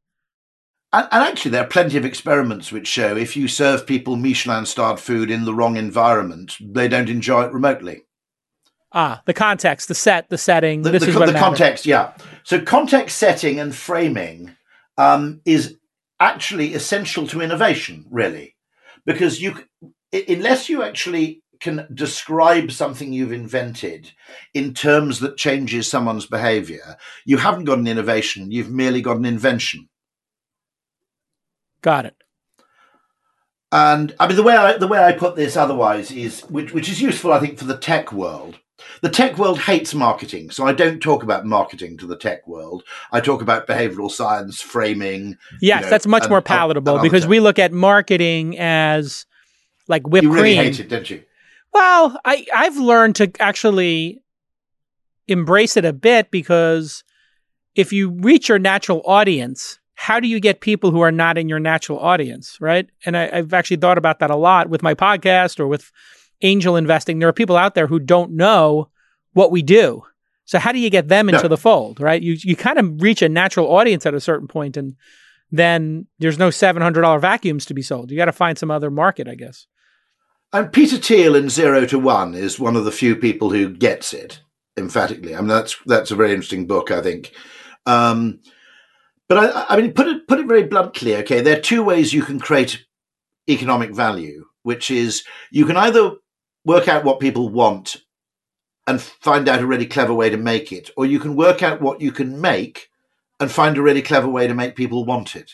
And, and, actually, there are plenty of experiments which show if you serve people Michelin starred food in the wrong environment, they don't enjoy it remotely. Ah, the context, the set, the setting. The, this the, is what the context, yeah. So context setting and framing um, is actually essential to innovation, really, because you, unless you actually can describe something you've invented in terms that changes someone's behavior, you haven't got an innovation. You've merely got an invention. Got it. And I mean the way I the way I put this otherwise is which which is useful I think for the tech world the tech world hates marketing, so I don't talk about marketing to the tech world. I talk about behavioral science, framing. Yes, you know, that's much and, more palatable and, because we look at marketing as like whipped you really cream. hate it, don't you? Well, I I've learned to actually embrace it a bit because if you reach your natural audience, how do you get people who are not in your natural audience, right? And I, I've actually thought about that a lot with my podcast or with angel investing, there are people out there who don't know what we do. So how do you get them into the fold, right? You you kind of reach a natural audience at a certain point and then there's no $700 vacuums to be sold. You got to find some other market, I guess. And Peter Thiel in 0 to 1 is one of the few people who gets it emphatically. I mean that's that's a very interesting book, I think. Um, but I, I mean, put it put it very bluntly. Okay, there are two ways you can create economic value, which is you can either work out what people want and find out a really clever way to make it, or you can work out what you can make and find a really clever way to make people want it.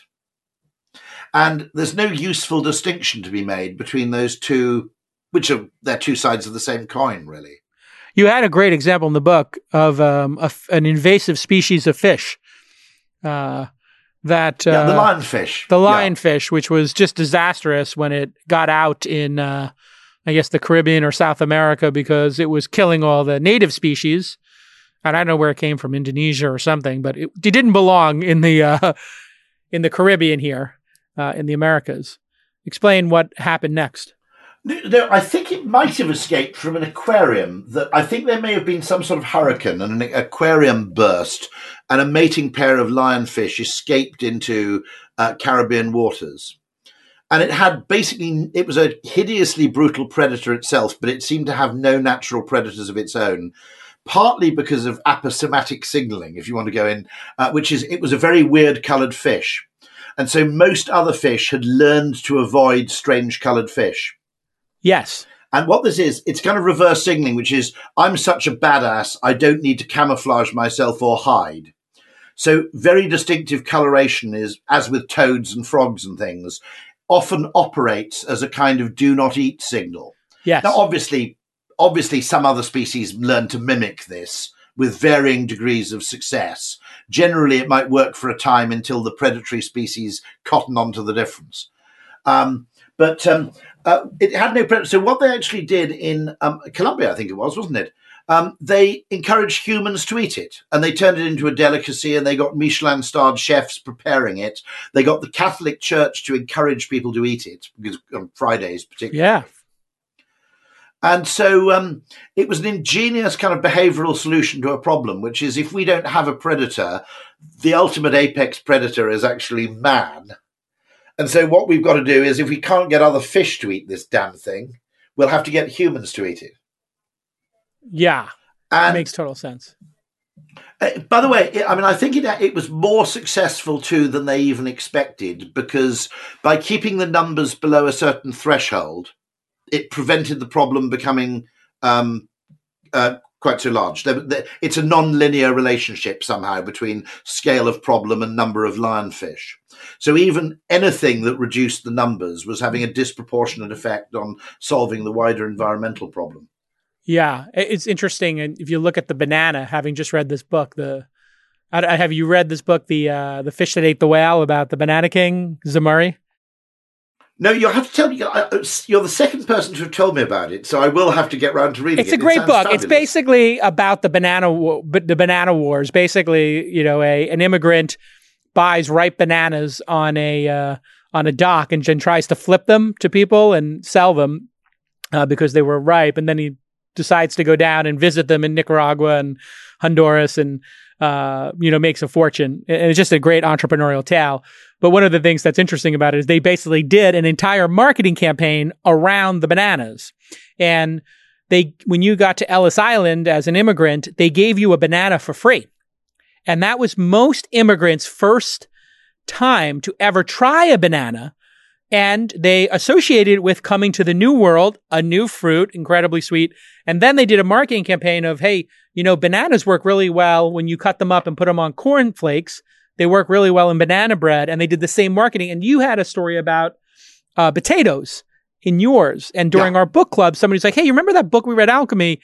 And there's no useful distinction to be made between those two, which are they're two sides of the same coin, really. You had a great example in the book of um, an invasive species of fish. Uh, that uh, yeah, the lionfish, the lionfish, yeah. which was just disastrous when it got out in uh, I guess, the Caribbean or South America because it was killing all the native species. And I don't know where it came from, Indonesia or something, but it, it didn't belong in the uh, (laughs) in the Caribbean here, uh, in the Americas. Explain what happened next. No, I think it might have escaped from an aquarium. That I think there may have been some sort of hurricane and an aquarium burst, and a mating pair of lionfish escaped into uh, Caribbean waters and it had basically it was a hideously brutal predator itself, but it seemed to have no natural predators of its own. Partly because of aposematic signaling, if you want to go in, uh, which is it was a very weird coloured fish, and so most other fish had learned to avoid strange coloured fish. Yes. And what this is, it's kind of reverse signaling, which is I'm such a badass, I don't need to camouflage myself or hide. So very distinctive coloration is, as with toads and frogs and things, often operates as a kind of do not eat signal. Yes. Now, obviously, obviously, some other species learn to mimic this with varying degrees of success. Generally, it might work for a time until the predatory species cotton onto the difference. Um, but um, uh, it had no predator. So what they actually did in um, Colombia, I think it was, wasn't it? Um, they encouraged humans to eat it and they turned it into a delicacy and they got Michelin starred chefs preparing it. They got the Catholic Church to encourage people to eat it because on Fridays, particularly. Yeah. And so um, it was an ingenious kind of behavioral solution to a problem, which is if we don't have a predator, the ultimate apex predator is actually man. And so what we've got to do is if we can't get other fish to eat this damn thing, we'll have to get humans to eat it. Yeah, and, makes total sense. Uh, by the way, I mean, I think it it was more successful too than they even expected because by keeping the numbers below a certain threshold, it prevented the problem becoming um, uh, quite so large. They're, they're, it's a non-linear relationship somehow between scale of problem and number of lionfish. So even anything that reduced the numbers was having a disproportionate effect on solving the wider environmental problem. Yeah, it's interesting, and if you look at the banana, having just read this book, the have you read this book, the uh, the fish that ate the whale, about the banana king Zemurray? No, you have to tell me. You're the second person to have told me about it, so I will have to get round to reading it's it. It's a great it book. Fabulous. It's basically about the banana, the banana wars. Basically, you know, a an immigrant buys ripe bananas on a uh, on a dock and then tries to flip them to people and sell them uh, because they were ripe, and then he decides to go down and visit them in Nicaragua and Honduras and uh, you know makes a fortune. And it's just a great entrepreneurial tale. But one of the things that's interesting about it is they basically did an entire marketing campaign around the bananas. And they when you got to Ellis Island as an immigrant, they gave you a banana for free. And that was most immigrants' first time to ever try a banana and they associated it with coming to the new world, a new fruit, incredibly sweet. And then they did a marketing campaign of, hey, you know, bananas work really well when you cut them up and put them on corn flakes. They work really well in banana bread. And they did the same marketing. And you had a story about uh, potatoes in yours. And during yeah. our book club, somebody's like, hey, you remember that book we read, Alchemy?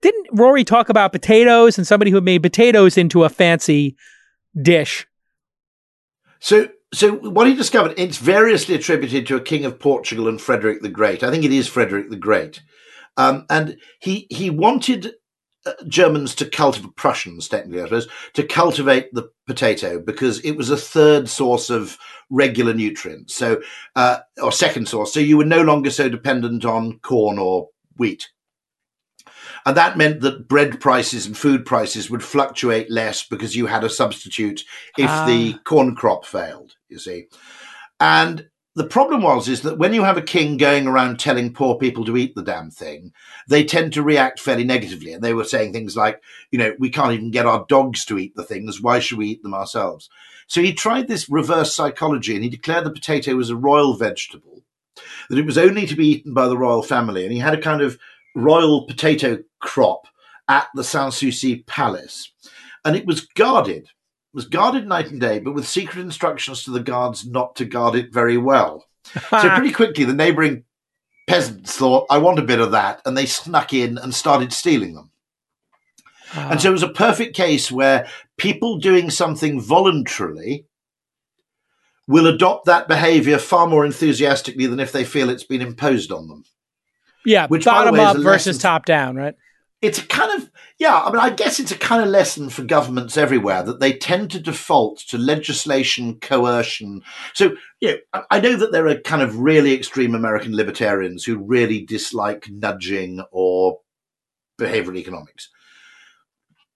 Didn't Rory talk about potatoes and somebody who made potatoes into a fancy dish? So so what he discovered, it's variously attributed to a king of Portugal and Frederick the Great. I think it is Frederick the Great. Um, and he he wanted uh, Germans to cultivate Prussians, technically, I suppose, to cultivate the potato because it was a third source of regular nutrients. So, uh, or second source. So you were no longer so dependent on corn or wheat. And that meant that bread prices and food prices would fluctuate less because you had a substitute if ah. the corn crop failed, you see. And the problem was is that when you have a king going around telling poor people to eat the damn thing, they tend to react fairly negatively. And they were saying things like, you know, we can't even get our dogs to eat the things. Why should we eat them ourselves? So he tried this reverse psychology and he declared the potato was a royal vegetable, that it was only to be eaten by the royal family. And he had a kind of royal potato crop at the Sanssouci Palace. And it was guarded. It was guarded night and day, but with secret instructions to the guards not to guard it very well. so (laughs) pretty quickly, the neighboring peasants thought, I want a bit of that. And they snuck in and started stealing them. Ah. And so it was a perfect case where people doing something voluntarily will adopt that behavior far more enthusiastically than if they feel it's been imposed on them. Yeah, which bottom way, up versus top down, right? It's a kind of yeah. I mean, I guess it's a kind of lesson for governments everywhere that they tend to default to legislation, coercion. So you know, I know that there are kind of really extreme American libertarians who really dislike nudging or behavioral economics.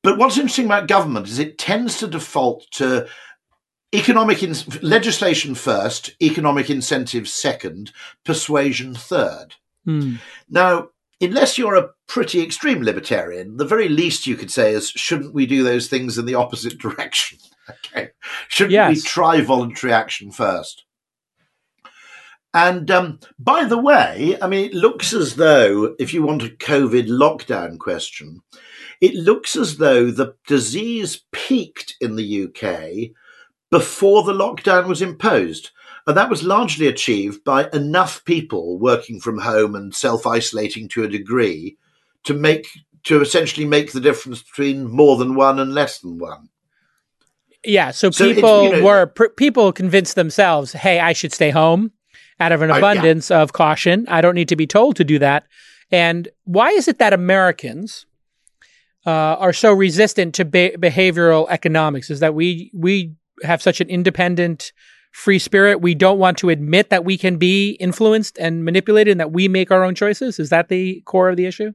But what's interesting about government is it tends to default to economic in- legislation first, economic incentives second, persuasion third. Hmm. Now, unless you're a pretty extreme libertarian, the very least you could say is, shouldn't we do those things in the opposite (laughs) direction? okay. Shouldn't yes. we try voluntary action first? And um, by the way, I mean, it looks as though, if you want a COVID lockdown question, it looks as though the disease peaked in the UK before the lockdown was imposed. And that was largely achieved by enough people working from home and self isolating to a degree to make to essentially make the difference between more than one and less than one. Yeah, so, so people you know, were pr- people convinced themselves, "Hey, I should stay home." Out of an abundance yeah. of caution, I don't need to be told to do that. And why is it that Americans uh, are so resistant to be- behavioral economics? Is that we we have such an independent free spirit. We don't want to admit that we can be influenced and manipulated and that we make our own choices. Is that the core of the issue?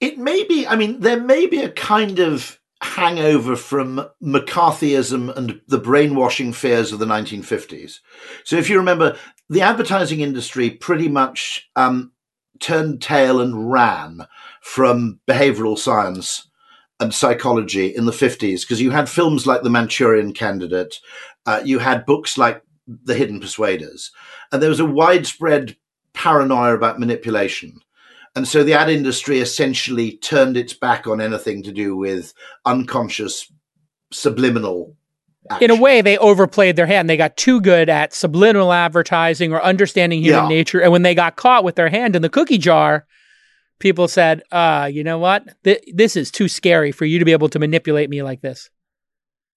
It may be. I mean, there may be a kind of hangover from McCarthyism and the brainwashing fears of the 1950s. So, if you remember, the advertising industry pretty much um, turned tail and ran from behavioral science and psychology in the 50s because you had films like The Manchurian Candidate, uh, you had books like The Hidden Persuaders, and there was a widespread paranoia about manipulation. And so the ad industry essentially turned its back on anything to do with unconscious subliminal Action. in a way, they overplayed their hand. They got too good at subliminal advertising or understanding human yeah. nature. And when they got caught with their hand in the cookie jar, people said, uh, you know what? Th- this is too scary for you to be able to manipulate me like this.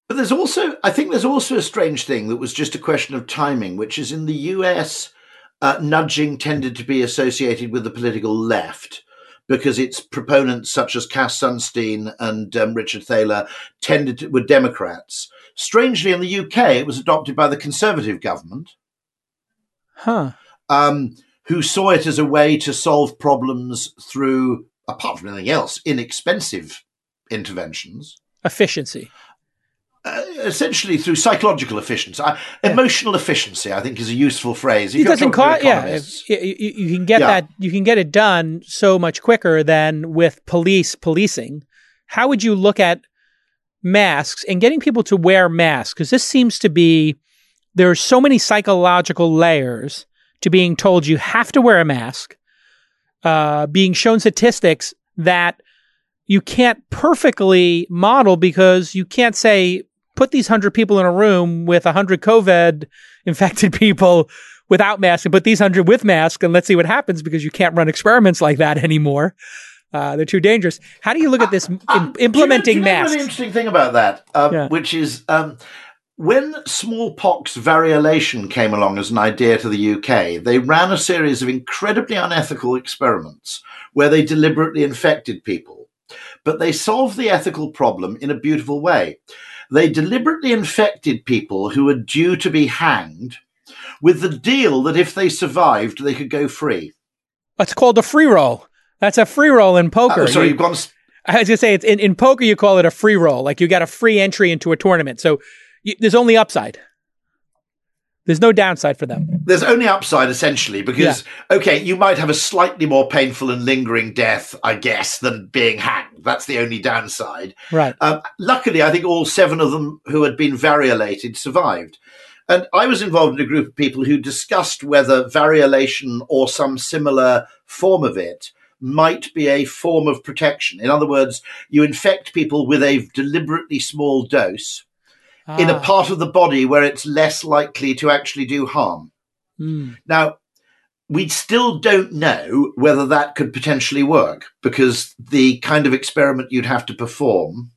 But there's also, I think there's also a strange thing that was just a question of timing, which is in the US, uh, nudging tended to be associated with the political left because its proponents, such as Cass Sunstein and um, Richard Thaler, tended to, were Democrats. Strangely, in the UK, it was adopted by the Conservative government. Huh. Um, who saw it as a way to solve problems through, apart from anything else, inexpensive interventions. Efficiency. Uh, essentially through psychological efficiency, uh, yeah. emotional efficiency. I think is a useful phrase. If it doesn't cost. Yeah, if, you, you, can get yeah. that. You can get it done so much quicker than with police policing. How would you look at masks and getting people to wear masks? Because this seems to be there are so many psychological layers to being told you have to wear a mask, uh, being shown statistics that you can't perfectly model because you can't say, put these 100 people in a room with 100 COVID (laughs) infected people without masks and put these 100 with masks and let's see what happens because you can't run experiments like that anymore. Uh, they're too dangerous. How do you look at this uh, uh, implementing you know, you know masks? An interesting thing about that, um, yeah. which is um, when smallpox variolation came along as an idea to the UK, they ran a series of incredibly unethical experiments where they deliberately infected people. But they solved the ethical problem in a beautiful way. They deliberately infected people who were due to be hanged with the deal that if they survived, they could go free. That's called a free roll. That's a free roll in poker. Uh, sorry, you, have gone. I was going to say, it's in, in poker, you call it a free roll. Like you got a free entry into a tournament. So there's only upside. There's no downside for them. There's only upside essentially because yeah. okay, you might have a slightly more painful and lingering death, I guess, than being hanged. That's the only downside. Right. Um, luckily, I think all seven of them who had been variolated survived. And I was involved in a group of people who discussed whether variolation or some similar form of it might be a form of protection. In other words, you infect people with a deliberately small dose ah. in a ah. part of the body where it's less likely to actually do harm. Mm. Now, we still don't know whether that could potentially work because the kind of experiment you'd have to perform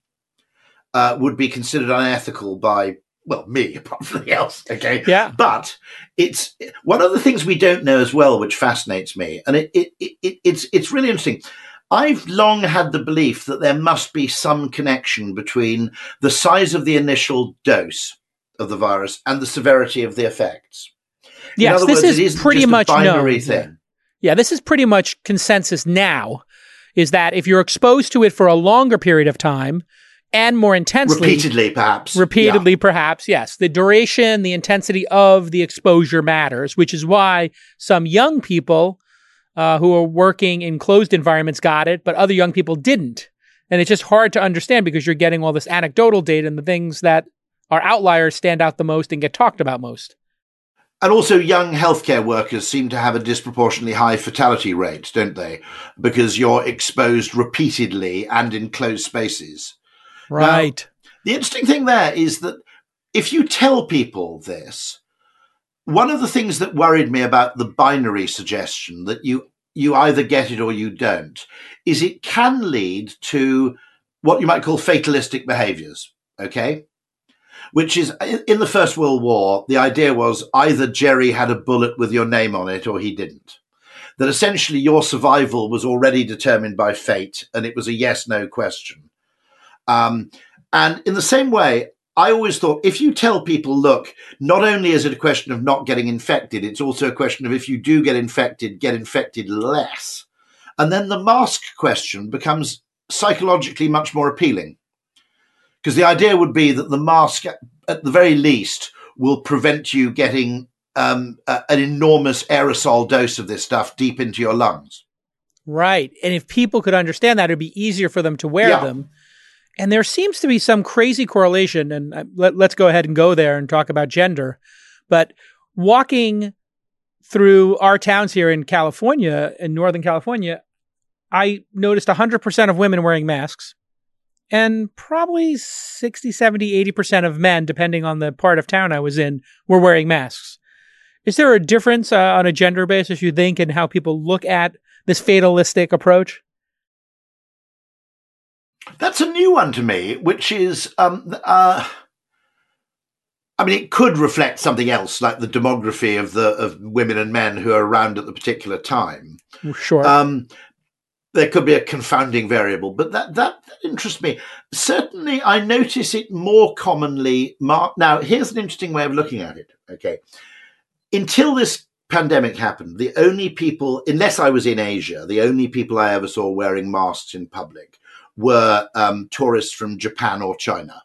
uh, would be considered unethical by well me (laughs) apart from anything else okay yeah but it's one of the things we don't know as well which fascinates me and it, it, it it's it's really interesting I've long had the belief that there must be some connection between the size of the initial dose of the virus and the severity of the effects. Yes, this words, is pretty much known. Thing. Yeah, this is pretty much consensus now. Is that if you're exposed to it for a longer period of time and more intensely, repeatedly, perhaps, repeatedly, yeah. perhaps, yes, the duration, the intensity of the exposure matters, which is why some young people uh, who are working in closed environments got it, but other young people didn't. And it's just hard to understand because you're getting all this anecdotal data and the things that are outliers stand out the most and get talked about most. and also, young healthcare workers seem to have a disproportionately high fatality rate, don't they? Because you're exposed repeatedly and in closed spaces. Right. Now, the interesting thing there is that if you tell people this, one of the things that worried me about the binary suggestion that you you either get it or you don't is it can lead to what you might call fatalistic behaviors. Okay which is in the First World War, the idea was either Jerry had a bullet with your name on it or he didn't. That essentially your survival was already determined by fate and it was a yes no question. Um, and in the same way, I always thought if you tell people, look, not only is it a question of not getting infected, it's also a question of if you do get infected, get infected less. And then the mask question becomes psychologically much more appealing because the idea would be that the mask, at the very least, will prevent you getting um, a, an enormous aerosol dose of this stuff deep into your lungs. Right. And if people could understand that, it'd be easier for them to wear yeah. them. And there seems to be some crazy correlation. And uh, let, let's go ahead and go there and talk about gender. But walking through our towns here in California, in Northern California, I noticed 100% of women wearing masks and probably 60, 70, 80% of men, depending on the part of town I was in, were wearing masks. Is there a difference uh, on a gender basis, you think, in how people look at this fatalistic approach? That's a new one to me, which is, um, uh, I mean, it could reflect something else, like the demography of the of women and men who are around at the particular time. Sure. Um, there could be a confounding variable, but that, that, interests me. Certainly, I notice it more commonly. Mark, Now, here's an interesting way of looking at it. Okay. Until this pandemic happened, the only people, unless I was in Asia, the only people I ever saw wearing masks in public were um, tourists from Japan or China.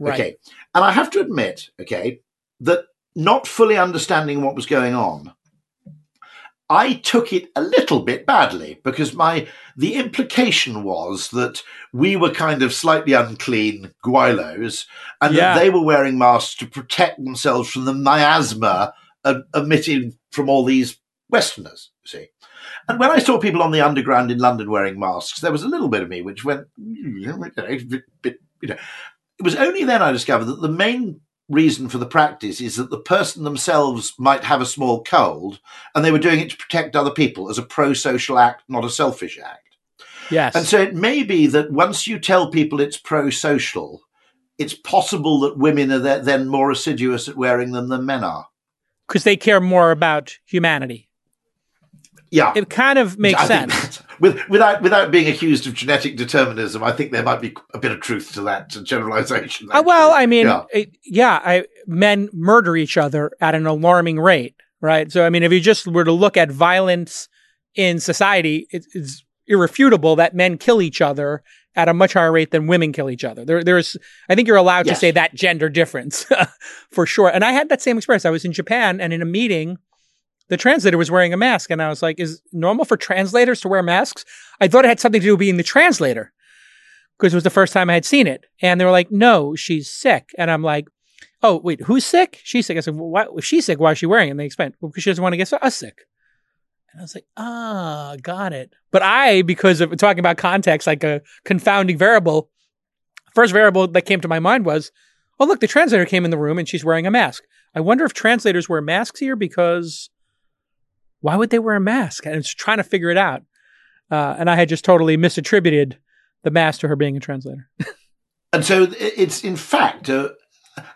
Right. Okay. And I have to admit, okay, that not fully understanding what was going on, I took it a little bit badly because my the implication was that we were kind of slightly unclean gweilos and yeah. that they were wearing masks to protect themselves from the miasma emitted from all these Westerners. See, and when I saw people on the underground in London wearing masks, there was a little bit of me which went, hmm, you know, it was only then I discovered that the main reason for the practice is that the person themselves might have a small cold and they were doing it to protect other people as a pro social act, not a selfish act. Yes. And so it may be that once you tell people it's pro social, it's possible that women are then more assiduous at wearing them than men are. Because they care more about humanity. Yeah, it kind of makes sense. (laughs) With, without without being accused of genetic determinism, I think there might be a bit of truth to that generalization. Uh, well, I mean, yeah, it, yeah I, men murder each other at an alarming rate, right? So, I mean, if you just were to look at violence in society, it, it's irrefutable that men kill each other at a much higher rate than women kill each other. There, there's, I think you're allowed yes. to say that gender difference (laughs) for sure. And I had that same experience. I was in Japan and in a meeting the translator was wearing a mask. And I was like, is normal for translators to wear masks? I thought it had something to do with being the translator because it was the first time I had seen it. And they were like, no, she's sick. And I'm like, oh, wait, who's sick? She's sick. I said, well, why, if she's sick, why is she wearing it? And they explained, well, because she doesn't want to get us sick. And I was like, ah, got it. But I, because of talking about context, like a confounding variable, first variable that came to my mind was, oh, look, the translator came in the room and she's wearing a mask. I wonder if translators wear masks here because why would they wear a mask? And I was trying to figure it out. Uh, and I had just totally misattributed the mask to her being a translator. (laughs) and so it's in fact, uh,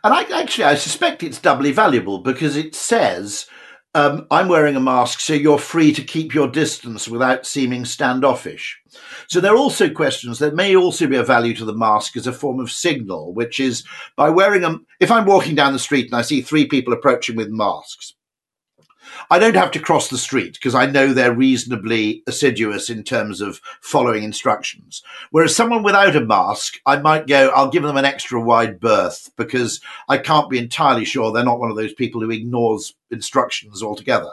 and I actually I suspect it's doubly valuable because it says um, I'm wearing a mask, so you're free to keep your distance without seeming standoffish. So there are also questions. There may also be a value to the mask as a form of signal, which is by wearing them. If I'm walking down the street and I see three people approaching with masks, I don't have to cross the street because I know they're reasonably assiduous in terms of following instructions. Whereas someone without a mask, I might go, I'll give them an extra wide berth because I can't be entirely sure they're not one of those people who ignores instructions altogether.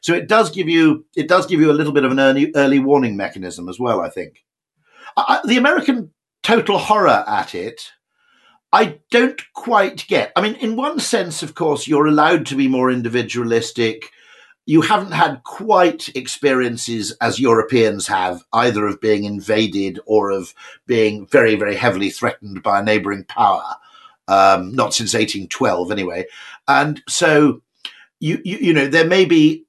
So it does give you it does give you a little bit of an early early warning mechanism as well. I think I, the American total horror at it I don't quite get. I mean, in one sense, of course, you're allowed to be more individualistic. You haven't had quite experiences as Europeans have, either of being invaded or of being very, very heavily threatened by a neighboring power. Um, not since 1812, anyway. And so, you, you, you know, there may be,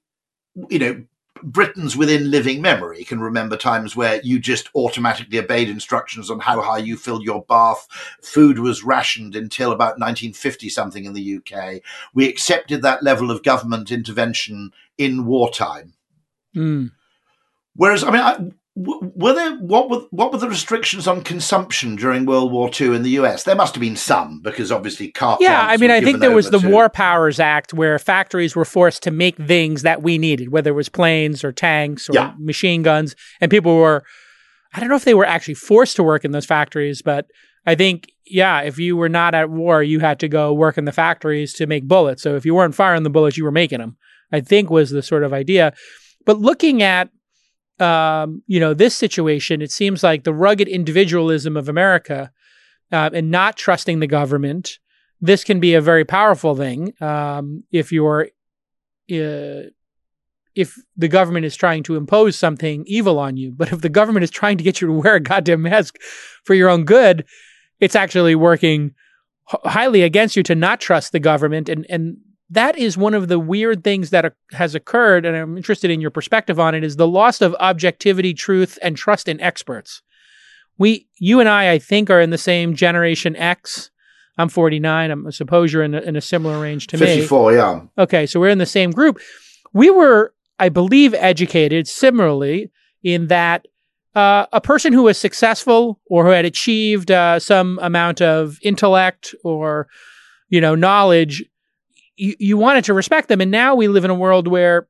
you know, Britons within living memory can remember times where you just automatically obeyed instructions on how high you filled your bath. Food was rationed until about 1950 something in the UK. We accepted that level of government intervention in wartime. Mm. Whereas, I mean, I, were there what were what were the restrictions on consumption during World War II in the US? There must have been some because obviously car. Yeah, I mean, I think there was the to... War Powers Act where factories were forced to make things that we needed, whether it was planes or tanks or yeah. machine guns, and people were. I don't know if they were actually forced to work in those factories, but I think yeah, if you were not at war, you had to go work in the factories to make bullets. So if you weren't firing the bullets, you were making them. I think was the sort of idea. But looking at um, you know, this situation, it seems like the rugged individualism of America uh, and not trusting the government. This can be a very powerful thing um, if you're uh, if the government is trying to impose something evil on you. But if the government is trying to get you to wear a goddamn mask for your own good, it's actually working highly against you to not trust the government and and that is one of the weird things that has occurred, and I'm interested in your perspective on it, is the loss of objectivity, truth, and trust in experts. We, you and I, I think, are in the same generation X. I'm 49. I suppose you're in a, in a similar range to 54, me. 54, yeah. Okay, so we're in the same group. We were, I believe, educated similarly in that uh, a person who was successful or who had achieved uh, some amount of intellect or you know knowledge you, you wanted to respect them. And now we live in a world where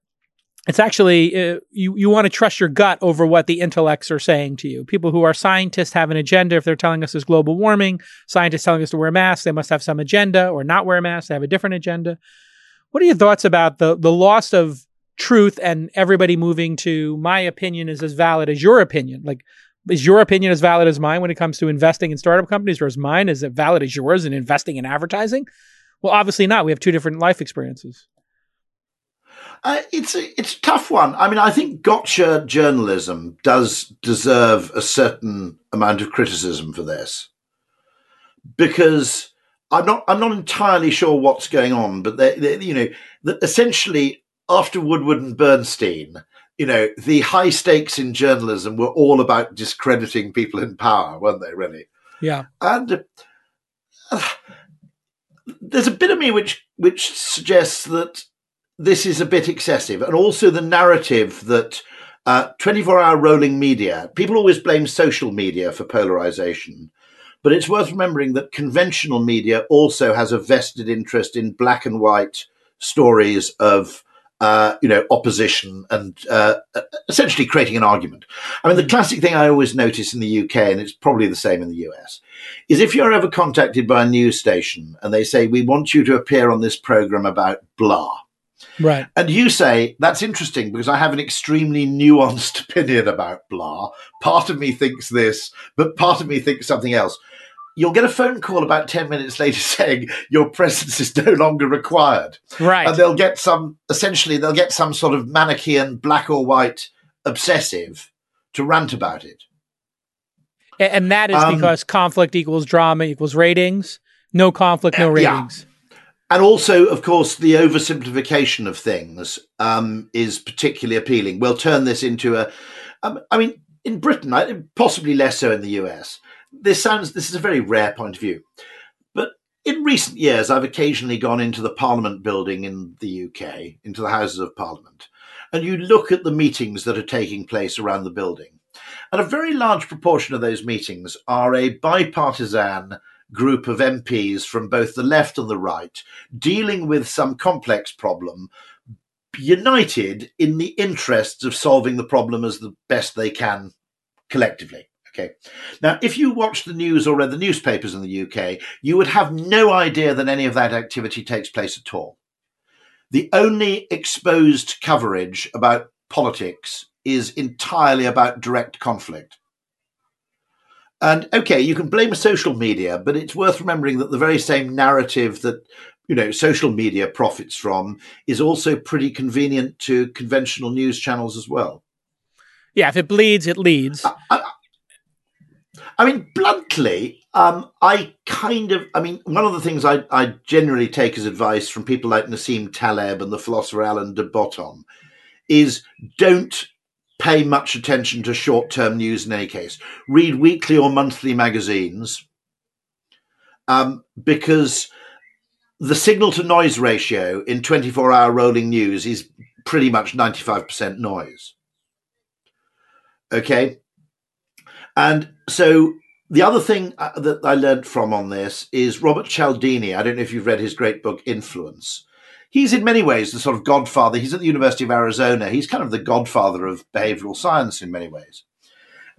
it's actually uh, you you want to trust your gut over what the intellects are saying to you. People who are scientists have an agenda. If they're telling us there's global warming, scientists telling us to wear masks, they must have some agenda, or not wear masks, they have a different agenda. What are your thoughts about the the loss of truth and everybody moving to my opinion is as valid as your opinion? Like, is your opinion as valid as mine when it comes to investing in startup companies, or is mine as valid as yours in investing in advertising? Well, obviously not. We have two different life experiences. Uh, it's a it's a tough one. I mean, I think gotcha journalism does deserve a certain amount of criticism for this because I'm not I'm not entirely sure what's going on, but they, they, you know, essentially after Woodward and Bernstein, you know, the high stakes in journalism were all about discrediting people in power, weren't they? Really? Yeah. And. Uh, there's a bit of me which which suggests that this is a bit excessive, and also the narrative that uh, 24 hour rolling media. People always blame social media for polarization, but it's worth remembering that conventional media also has a vested interest in black and white stories of uh, you know, opposition and uh, essentially creating an argument. I mean, the classic thing I always notice in the UK, and it's probably the same in the US, is if you're ever contacted by a news station and they say, We want you to appear on this program about blah. Right. And you say, That's interesting because I have an extremely nuanced (laughs) opinion about blah. Part of me thinks this, but part of me thinks something else you'll get a phone call about 10 minutes later (laughs) saying your presence is no longer required. Right. And they'll get some, essentially, they'll get some sort of Manichean black or white obsessive to rant about it. And that is um, because conflict equals drama equals ratings. No conflict, no ratings. Yeah. And also, of course, the oversimplification of things um, is particularly appealing. We'll turn this into a. Um, I mean, in Britain, possibly less so in the US, this sounds this is a very rare point of view, but in recent years, I've occasionally gone into the Parliament building in the UK, into the Houses of Parliament, and you look at the meetings that are taking place around the building, and a very large proportion of those meetings are a bipartisan group of MPs from both the left and the right dealing with some complex problem united in the interests of solving the problem as the best they can collectively. Okay. Now, if you watch the news or read the newspapers in the UK, you would have no idea that any of that activity takes place at all. The only exposed coverage about politics is entirely about direct conflict. And okay, you can blame social media, but it's worth remembering that the very same narrative that you know social media profits from is also pretty convenient to conventional news channels as well. Yeah, if it bleeds, it leads. I, I, I mean, bluntly, um, I kind of, I mean, one of the things I, I generally take as advice from people like Nassim Taleb and the philosopher Alan de Botton is don't pay much attention to short term news in any case. Read weekly or monthly magazines um, because the signal to noise ratio in 24 hour rolling news is pretty much 95% noise. Okay. And so the other thing uh, that I learned from on this is Robert Cialdini. I don't know if you've read his great book, Influence. He's in many ways the sort of godfather. He's at the University of Arizona. He's kind of the godfather of behavioral science in many ways.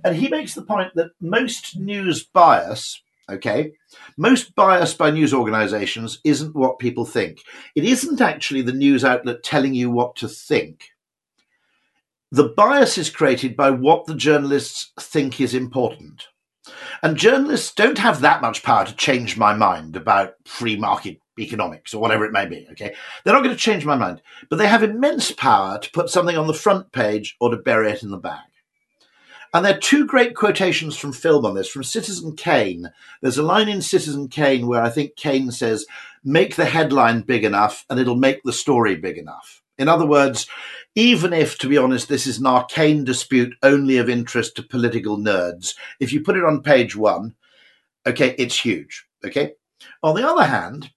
And he makes the point that most news bias, okay, most bias by news organizations isn't what people think. It isn't actually the news outlet telling you what to think the bias is created by what the journalists think is important. And journalists don't have that much power to change my mind about free market economics or whatever it may be. Okay. They're not going to change my mind, but they have immense power to put something on the front page or to bury it in the bag. And there are two great quotations from film on this from Citizen Kane. There's a line in Citizen Kane where I think Kane says, make the headline big enough and it'll make the story big enough. In other words, even if, to be honest, this is an arcane dispute only of interest to political nerds, if you put it on page one, okay, it's huge. Okay. On the other hand,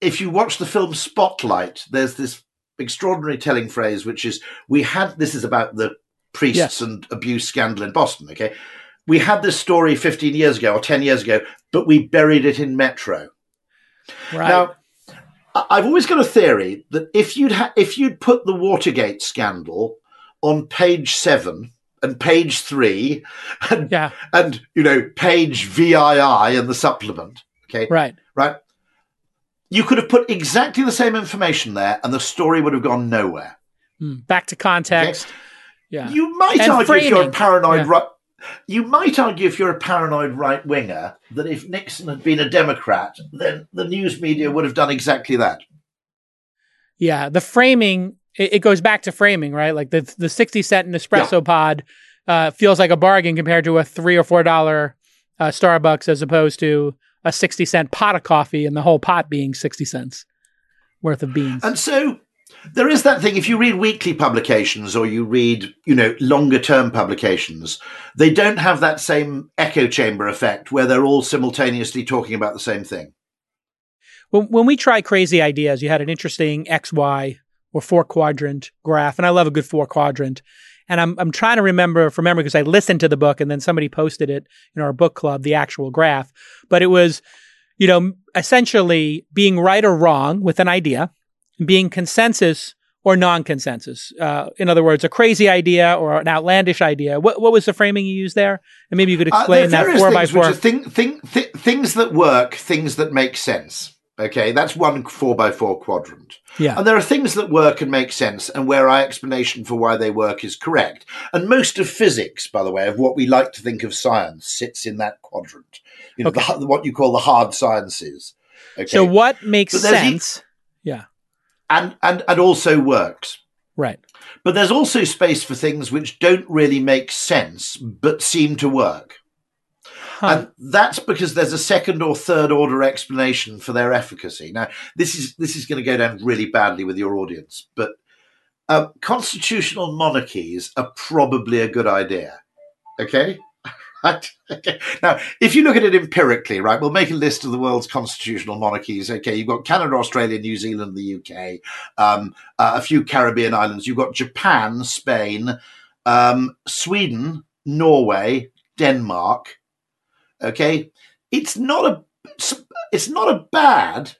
if you watch the film Spotlight, there's this extraordinary telling phrase, which is, we had, this is about the priests and abuse scandal in Boston. Okay. We had this story 15 years ago or 10 years ago, but we buried it in Metro. Right. Now, I've always got a theory that if you'd ha- if you'd put the Watergate scandal on page seven and page three, (laughs) and yeah. and you know page VII and the supplement, okay, right, right, you could have put exactly the same information there, and the story would have gone nowhere. Mm, back to context. Okay? Yeah, you might and argue framing. if you're a paranoid yeah. right you might argue, if you're a paranoid right winger, that if Nixon had been a Democrat, then the news media would have done exactly that. Yeah, the framing it, it goes back to framing, right? Like the the sixty cent Nespresso yeah. pod uh, feels like a bargain compared to a three or four dollar uh, Starbucks, as opposed to a sixty cent pot of coffee, and the whole pot being sixty cents worth of beans. And so there is that thing if you read weekly publications or you read you know longer term publications they don't have that same echo chamber effect where they're all simultaneously talking about the same thing. When, when we try crazy ideas you had an interesting xy or four quadrant graph and i love a good four quadrant. And I'm, I'm trying to remember from memory because i listened to the book and then somebody posted it in our book club the actual graph. But it was you know essentially being right or wrong with an idea being consensus or non-consensus. Uh, in other words, a crazy idea or an outlandish idea. What, what was the framing you used there? And maybe you could uh, explain uh, that four by four. Thing, thing, th- things that work, things that make sense. Okay, that's one four by four quadrant. Yeah. And there are things that work and make sense and where our explanation for why they work is correct. And most of physics, by the way, of what we like to think of science sits in that quadrant. You know, okay. the, what you call the hard sciences. Okay. So what makes sense? And and and also works. Right. But there's also space for things which don't really make sense but seem to work. Huh. And that's because there's a second or third order explanation for their efficacy. Now, this is this is going to go down really badly with your audience, but uh, constitutional monarchies are probably a good idea. Okay. (laughs) Now, if you look at it empirically, right, we'll make a list of the world's constitutional monarchies. Okay, you've got Canada, Australia, New Zealand, the UK, um, uh, a few Caribbean islands. You've got Japan, Spain, um, Sweden, Norway, Denmark. Okay, it's not a it's not a bad.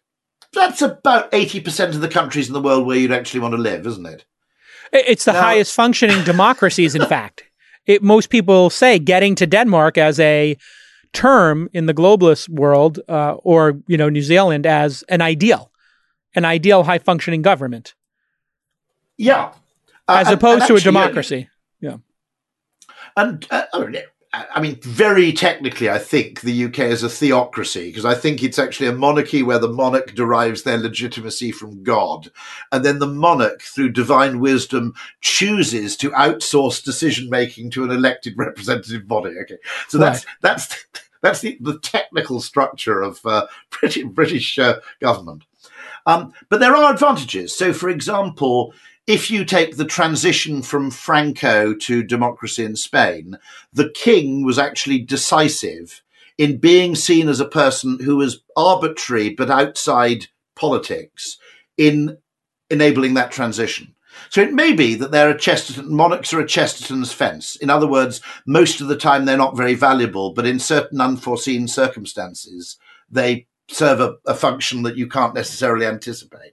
That's about eighty percent of the countries in the world where you'd actually want to live, isn't it? It's the now, highest functioning democracies, in (laughs) fact it, most people say getting to Denmark as a term in the globalist world, uh, or you know New Zealand as an ideal, an ideal high functioning government. Yeah, uh, as opposed and, and to a democracy. Yeah, and uh, I mean, very technically, I think the UK is a theocracy because I think it's actually a monarchy where the monarch derives their legitimacy from God. And then the monarch, through divine wisdom, chooses to outsource decision making to an elected (laughs) representative body. Okay. So right. that's, that's, that's the, the technical structure of uh, British, British uh, government. Um, but there are advantages. So, for example, if you take the transition from Franco to democracy in Spain, the king was actually decisive in being seen as a person who was arbitrary but outside politics in enabling that transition. So it may be that there are a Chesterton monarchs are a Chesterton's fence. In other words, most of the time they're not very valuable, but in certain unforeseen circumstances, they serve a, a function that you can't necessarily anticipate.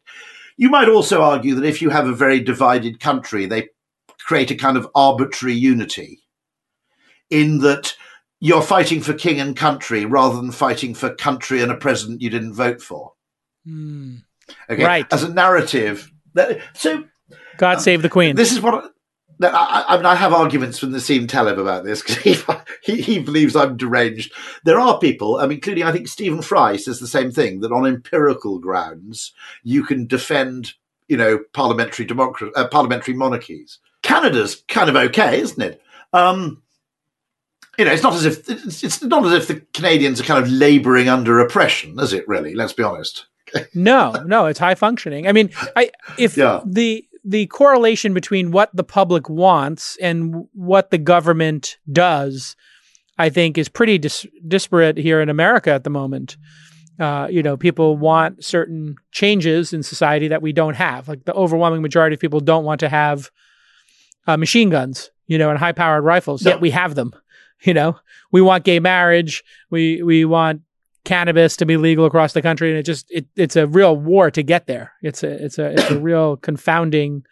You might also argue that if you have a very divided country, they create a kind of arbitrary unity in that you're fighting for king and country rather than fighting for country and a president you didn't vote for. Mm. Okay? Right. As a narrative. That, so God save the Queen. This is what I, I, mean, I have arguments from the Nassim Taleb about this because (laughs) he, he, he believes I'm deranged. There are people, I mean, including I think Stephen Fry says the same thing that on empirical grounds you can defend, you know, parliamentary democracy, uh, parliamentary monarchies. Canada's kind of okay, isn't it? Um, you know, it's not as if it's, it's not as if the Canadians are kind of labouring under oppression, is it? Really, let's be honest. (laughs) no, no, it's high functioning. I mean, I if yeah. the the correlation between what the public wants and what the government does, I think, is pretty dis- disparate here in America at the moment. Uh, you know, people want certain changes in society that we don't have. Like the overwhelming majority of people don't want to have uh, machine guns, you know, and high powered rifles. No. Yet we have them. (laughs) You know, we want gay marriage. We we want cannabis to be legal across the country, and it just it, it's a real war to get there. It's a it's a it's a (coughs) real confounding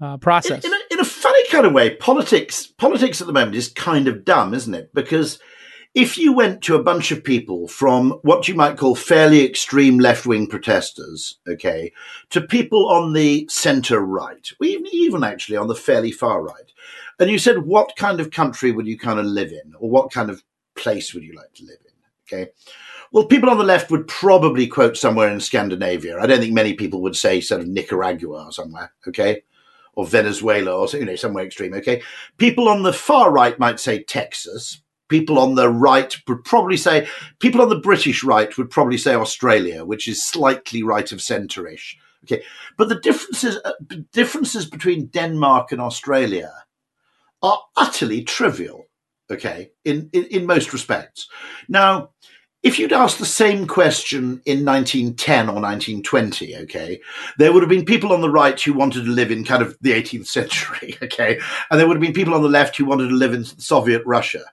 uh, process. In, in, a, in a funny kind of way, politics politics at the moment is kind of dumb, isn't it? Because if you went to a bunch of people from what you might call fairly extreme left wing protesters, okay, to people on the centre right, even, even actually on the fairly far right, and you said, what kind of country would you kind of live in, or what kind of place would you like to live in? Okay. Well, people on the left would probably quote somewhere in Scandinavia. I don't think many people would say sort of Nicaragua or somewhere, okay? Or Venezuela or you know somewhere extreme, okay? People on the far right might say Texas. People on the right would probably say people on the British right would probably say Australia, which is slightly right of centre-ish. Okay, but the differences uh, differences between Denmark and Australia are utterly trivial. Okay, in, in, in most respects. Now, if you'd asked the same question in 1910 or 1920, okay, there would have been people on the right who wanted to live in kind of the 18th century, (laughs) okay, and there would have been people on the left who wanted to live in Soviet Russia.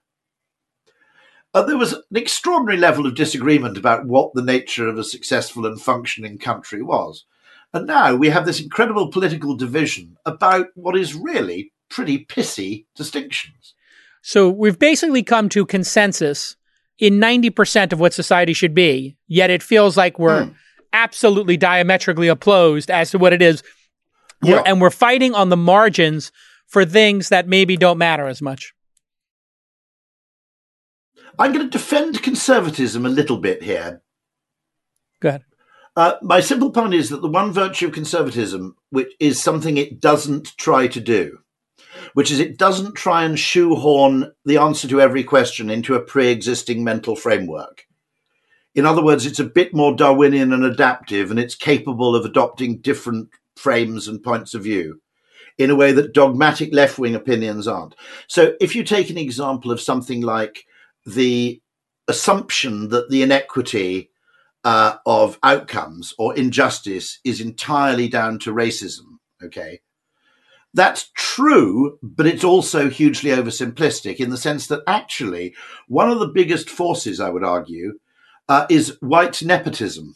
Uh, there was an extraordinary level of disagreement about what the nature of a successful and functioning country was. And now we have this incredible political division about what is really pretty pissy distinctions. So we've basically come to consensus in 90% of what society should be, yet it feels like we're hmm. absolutely diametrically opposed as to what it is. Yeah. We're, and we're fighting on the margins for things that maybe don't matter as much. I'm going to defend conservatism a little bit here. Go ahead. Uh, my simple point is that the one virtue of conservatism, which is something it doesn't try to do, which is it doesn't try and shoehorn the answer to every question into a pre existing mental framework. In other words, it's a bit more Darwinian and adaptive, and it's capable of adopting different frames and points of view in a way that dogmatic left wing opinions aren't. So, if you take an example of something like the assumption that the inequity uh, of outcomes or injustice is entirely down to racism, okay, that's true, but it's also hugely oversimplistic in the sense that actually one of the biggest forces, I would argue, uh, is white nepotism.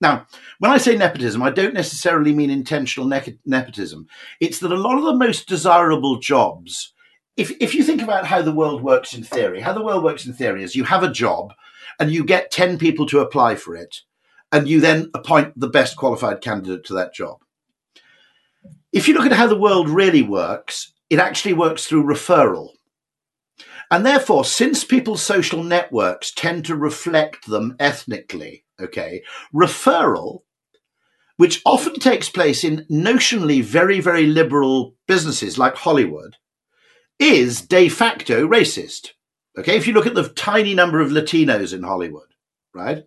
Now, when I say nepotism, I don't necessarily mean intentional ne- nepotism. It's that a lot of the most desirable jobs, if, if you think about how the world works in theory, how the world works in theory is you have a job and you get 10 people to apply for it, and you then appoint the best qualified candidate to that job. If you look at how the world really works, it actually works through referral. And therefore, since people's social networks tend to reflect them ethnically, okay, referral, which often takes place in notionally very, very liberal businesses like Hollywood, is de facto racist. Okay, if you look at the tiny number of Latinos in Hollywood, right?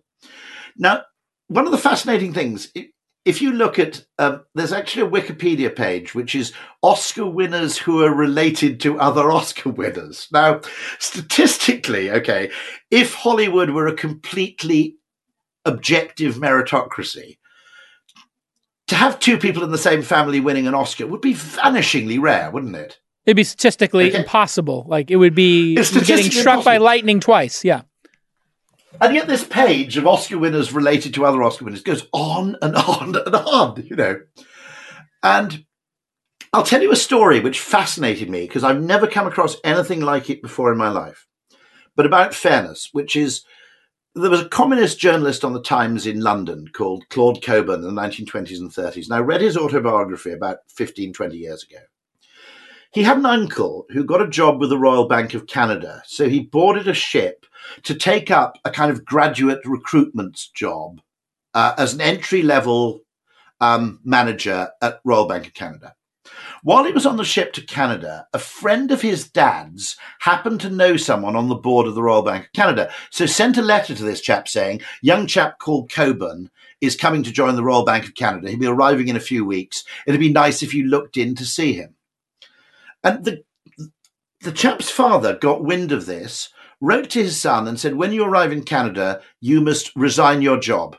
Now, one of the fascinating things, if you look at, um, there's actually a Wikipedia page which is Oscar winners who are related to other (laughs) Oscar winners. Now, statistically, okay, if Hollywood were a completely objective meritocracy, to have two people in the same family winning an Oscar would be vanishingly rare, wouldn't it? It'd be statistically okay. impossible. Like it would be getting struck impossible. by lightning twice. Yeah. And yet, this page of Oscar winners related to other Oscar winners goes on and on and on, you know. And I'll tell you a story which fascinated me because I've never come across anything like it before in my life, but about fairness, which is there was a communist journalist on the Times in London called Claud Cockburn in the 1920s and 30s. And I read his autobiography about 15, 20 years ago. He had an uncle who got a job with the Royal Bank of Canada. So he boarded a ship to take up a kind of graduate recruitment job uh, as an entry level um, manager at Royal Bank of Canada. While he was on the ship to Canada, a friend of his dad's happened to know someone on the board of the Royal Bank of Canada. So sent a letter to this chap saying, young chap called Cockburn is coming to join the Royal Bank of Canada. He'll be arriving in a few weeks. It'd be nice if you looked in to see him. And the the chap's father got wind of this wrote to his son and said, When you arrive in Canada, you must resign your job.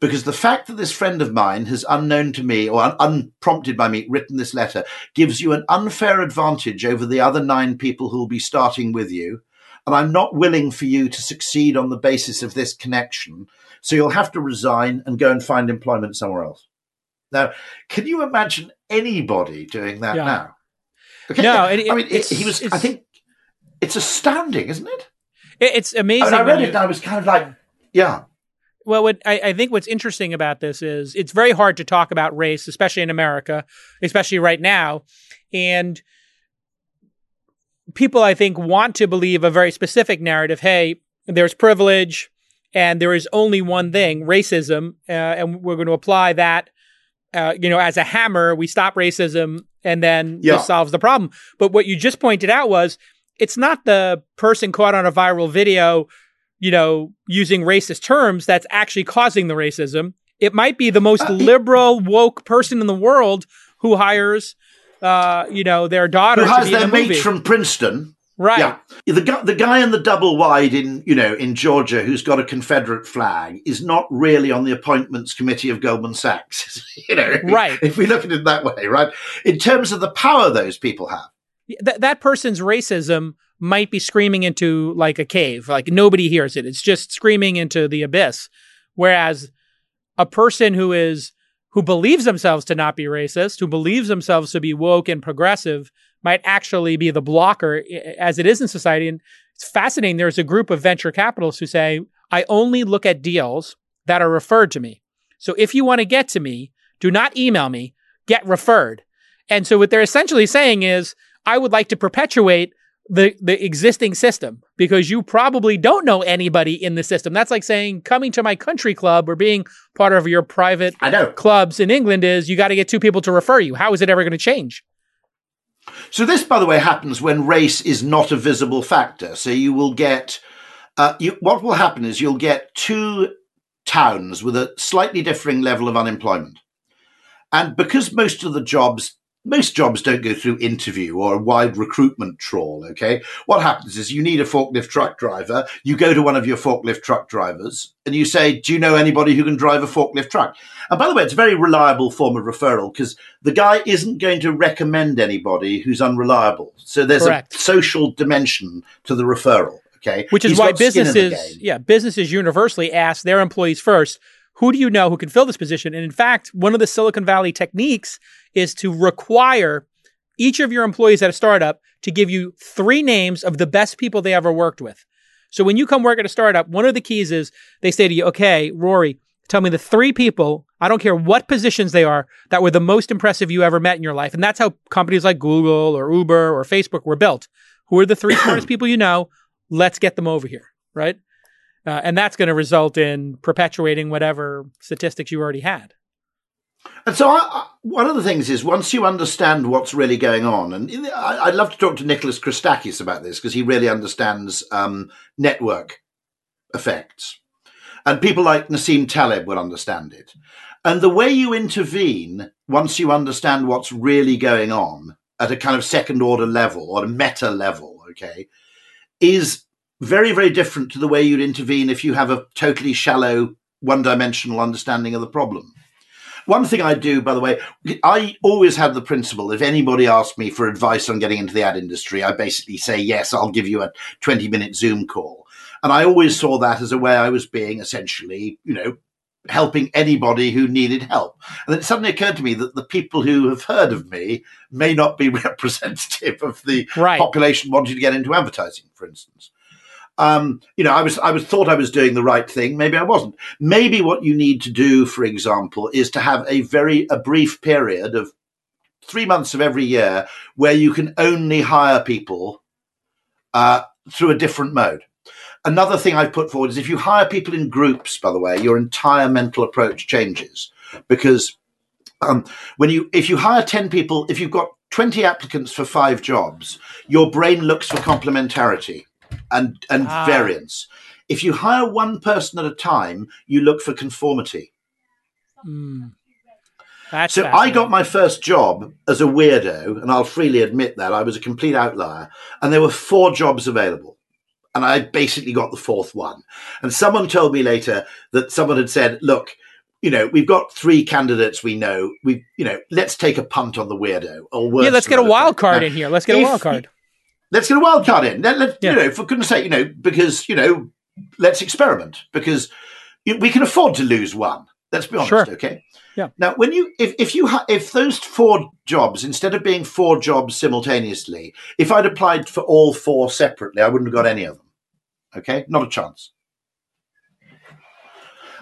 Because the fact that this friend of mine has, unknown to me or un- unprompted by me, written this letter gives you an unfair advantage over the other nine people who will be starting with you. And I'm not willing for you to succeed on the basis of this connection. So you'll have to resign and go and find employment somewhere else. Now, can you imagine anybody doing that yeah. now? Okay. No, it, I mean, he was. I think it's astounding, isn't it? It's amazing. I, read it and I was kind of like, yeah. Well, what I, I, think what's interesting about this is it's very hard to talk about race, especially in America, especially right now. And people, I think, want to believe a very specific narrative. Hey, there's privilege and there is only one thing, racism. Uh, and we're going to apply that, uh, you know, as a hammer. We stop racism and then yeah. this solves the problem. But what you just pointed out was it's not the person caught on a viral video, you know, using racist terms that's actually causing the racism. It might be the most uh, liberal, woke person in the world who hires, uh, you know, their daughter. Who has their the mate from Princeton. Right. Yeah. The guy, the guy in the double wide in, you know, in Georgia who's got a Confederate flag is not really on the appointments committee of Goldman Sachs. (laughs) you know, right. If we look at it that way, right? In terms of the power those people have th- that person's racism might be screaming into like a cave, like nobody hears it. It's just screaming into the abyss. Whereas a person who is who believes themselves to not be racist, who believes themselves to be woke and progressive, might actually be the blocker as it is in society. And it's fascinating. There's a group of venture capitalists who say, I only look at deals that are referred to me. So if you want to get to me, do not email me, get referred. And so what they're essentially saying is I would like to perpetuate the the existing system because you probably don't know anybody in the system. That's like saying coming to my country club or being part of your private I know. clubs in England is you got to get two people to refer you. How is it ever going to change? So this, by the way, happens when race is not a visible factor. So you will get uh, you, what will happen is you'll get two towns with a slightly differing level of unemployment. And because most of the jobs most jobs don't go through interview or a wide recruitment trawl. Okay. What happens is you need a forklift truck driver. You go to one of your forklift truck drivers and you say, do you know anybody who can drive a forklift truck? And by the way, it's a very reliable form of referral because the guy isn't going to recommend anybody who's unreliable. So there's Correct. a social dimension to the referral. Okay. Which is He's why businesses, yeah, businesses universally ask their employees first, who do you know who can fill this position? And in fact, one of the Silicon Valley techniques is to require each of your employees at a startup to give you three names of the best people they ever worked with. So when you come work at a startup, one of the keys is they say to you, okay, Rory, tell me the three people, I don't care what positions they are, that were the most impressive you ever met in your life. And that's how companies like Google or Uber or Facebook were built. Who are the three (coughs) smartest people you know? Let's get them over here, right? Uh, and that's going to result in perpetuating whatever statistics you already had. And so, I, I, one of the things is once you understand what's really going on, and I, would love to talk to Nicholas Christakis about this because he really understands um, network effects. And people like Nassim Taleb will understand it. And the way you intervene once you understand what's really going on at a kind of second order level or a meta level, okay, is very, very different to the way you'd intervene if you have a totally shallow, one dimensional understanding of the problem. One thing I do, by the way, I always had the principle if anybody asked me for advice on getting into the ad industry, I basically say, yes, I'll give you a 20 minute Zoom call. And I always saw that as a way I was being essentially, you know, helping anybody who needed help. And it suddenly occurred to me that the people who have heard of me may not be (laughs) representative of the right. population wanting to get into advertising, for instance. Um, you know, I was I was thought I was doing the right thing. Maybe I wasn't. Maybe what you need to do, for example, is to have a very a brief period of three months of every year where you can only hire people uh, through a different mode. Another thing I've put forward is if you hire people in groups, by the way, your entire mental approach changes because um, when you if you hire 10 people if you've got 20 applicants for five jobs your brain looks for complementarity and and ah. variance. If you hire one person at a time, you look for conformity. Mm. so I got my first job as a weirdo, and I'll freely admit that I was a complete outlier. And there were four jobs available, and I basically got the fourth one. And someone told me later that someone had said, "Look." You know, we've got three candidates we know. We, you know, let's take a punt on the weirdo. Or yeah, let's get a wild card now, in here. Let's get if, a wild card let's get a wild card in. Let, let yeah. you know, for goodness sake, you know, because you know, let's experiment because we can afford to lose one. Let's be honest, sure. okay? Yeah. Now, when you if if you ha- if those four jobs instead of being four jobs simultaneously, if I'd applied for all four separately, I wouldn't have got any of them. Okay, not a chance.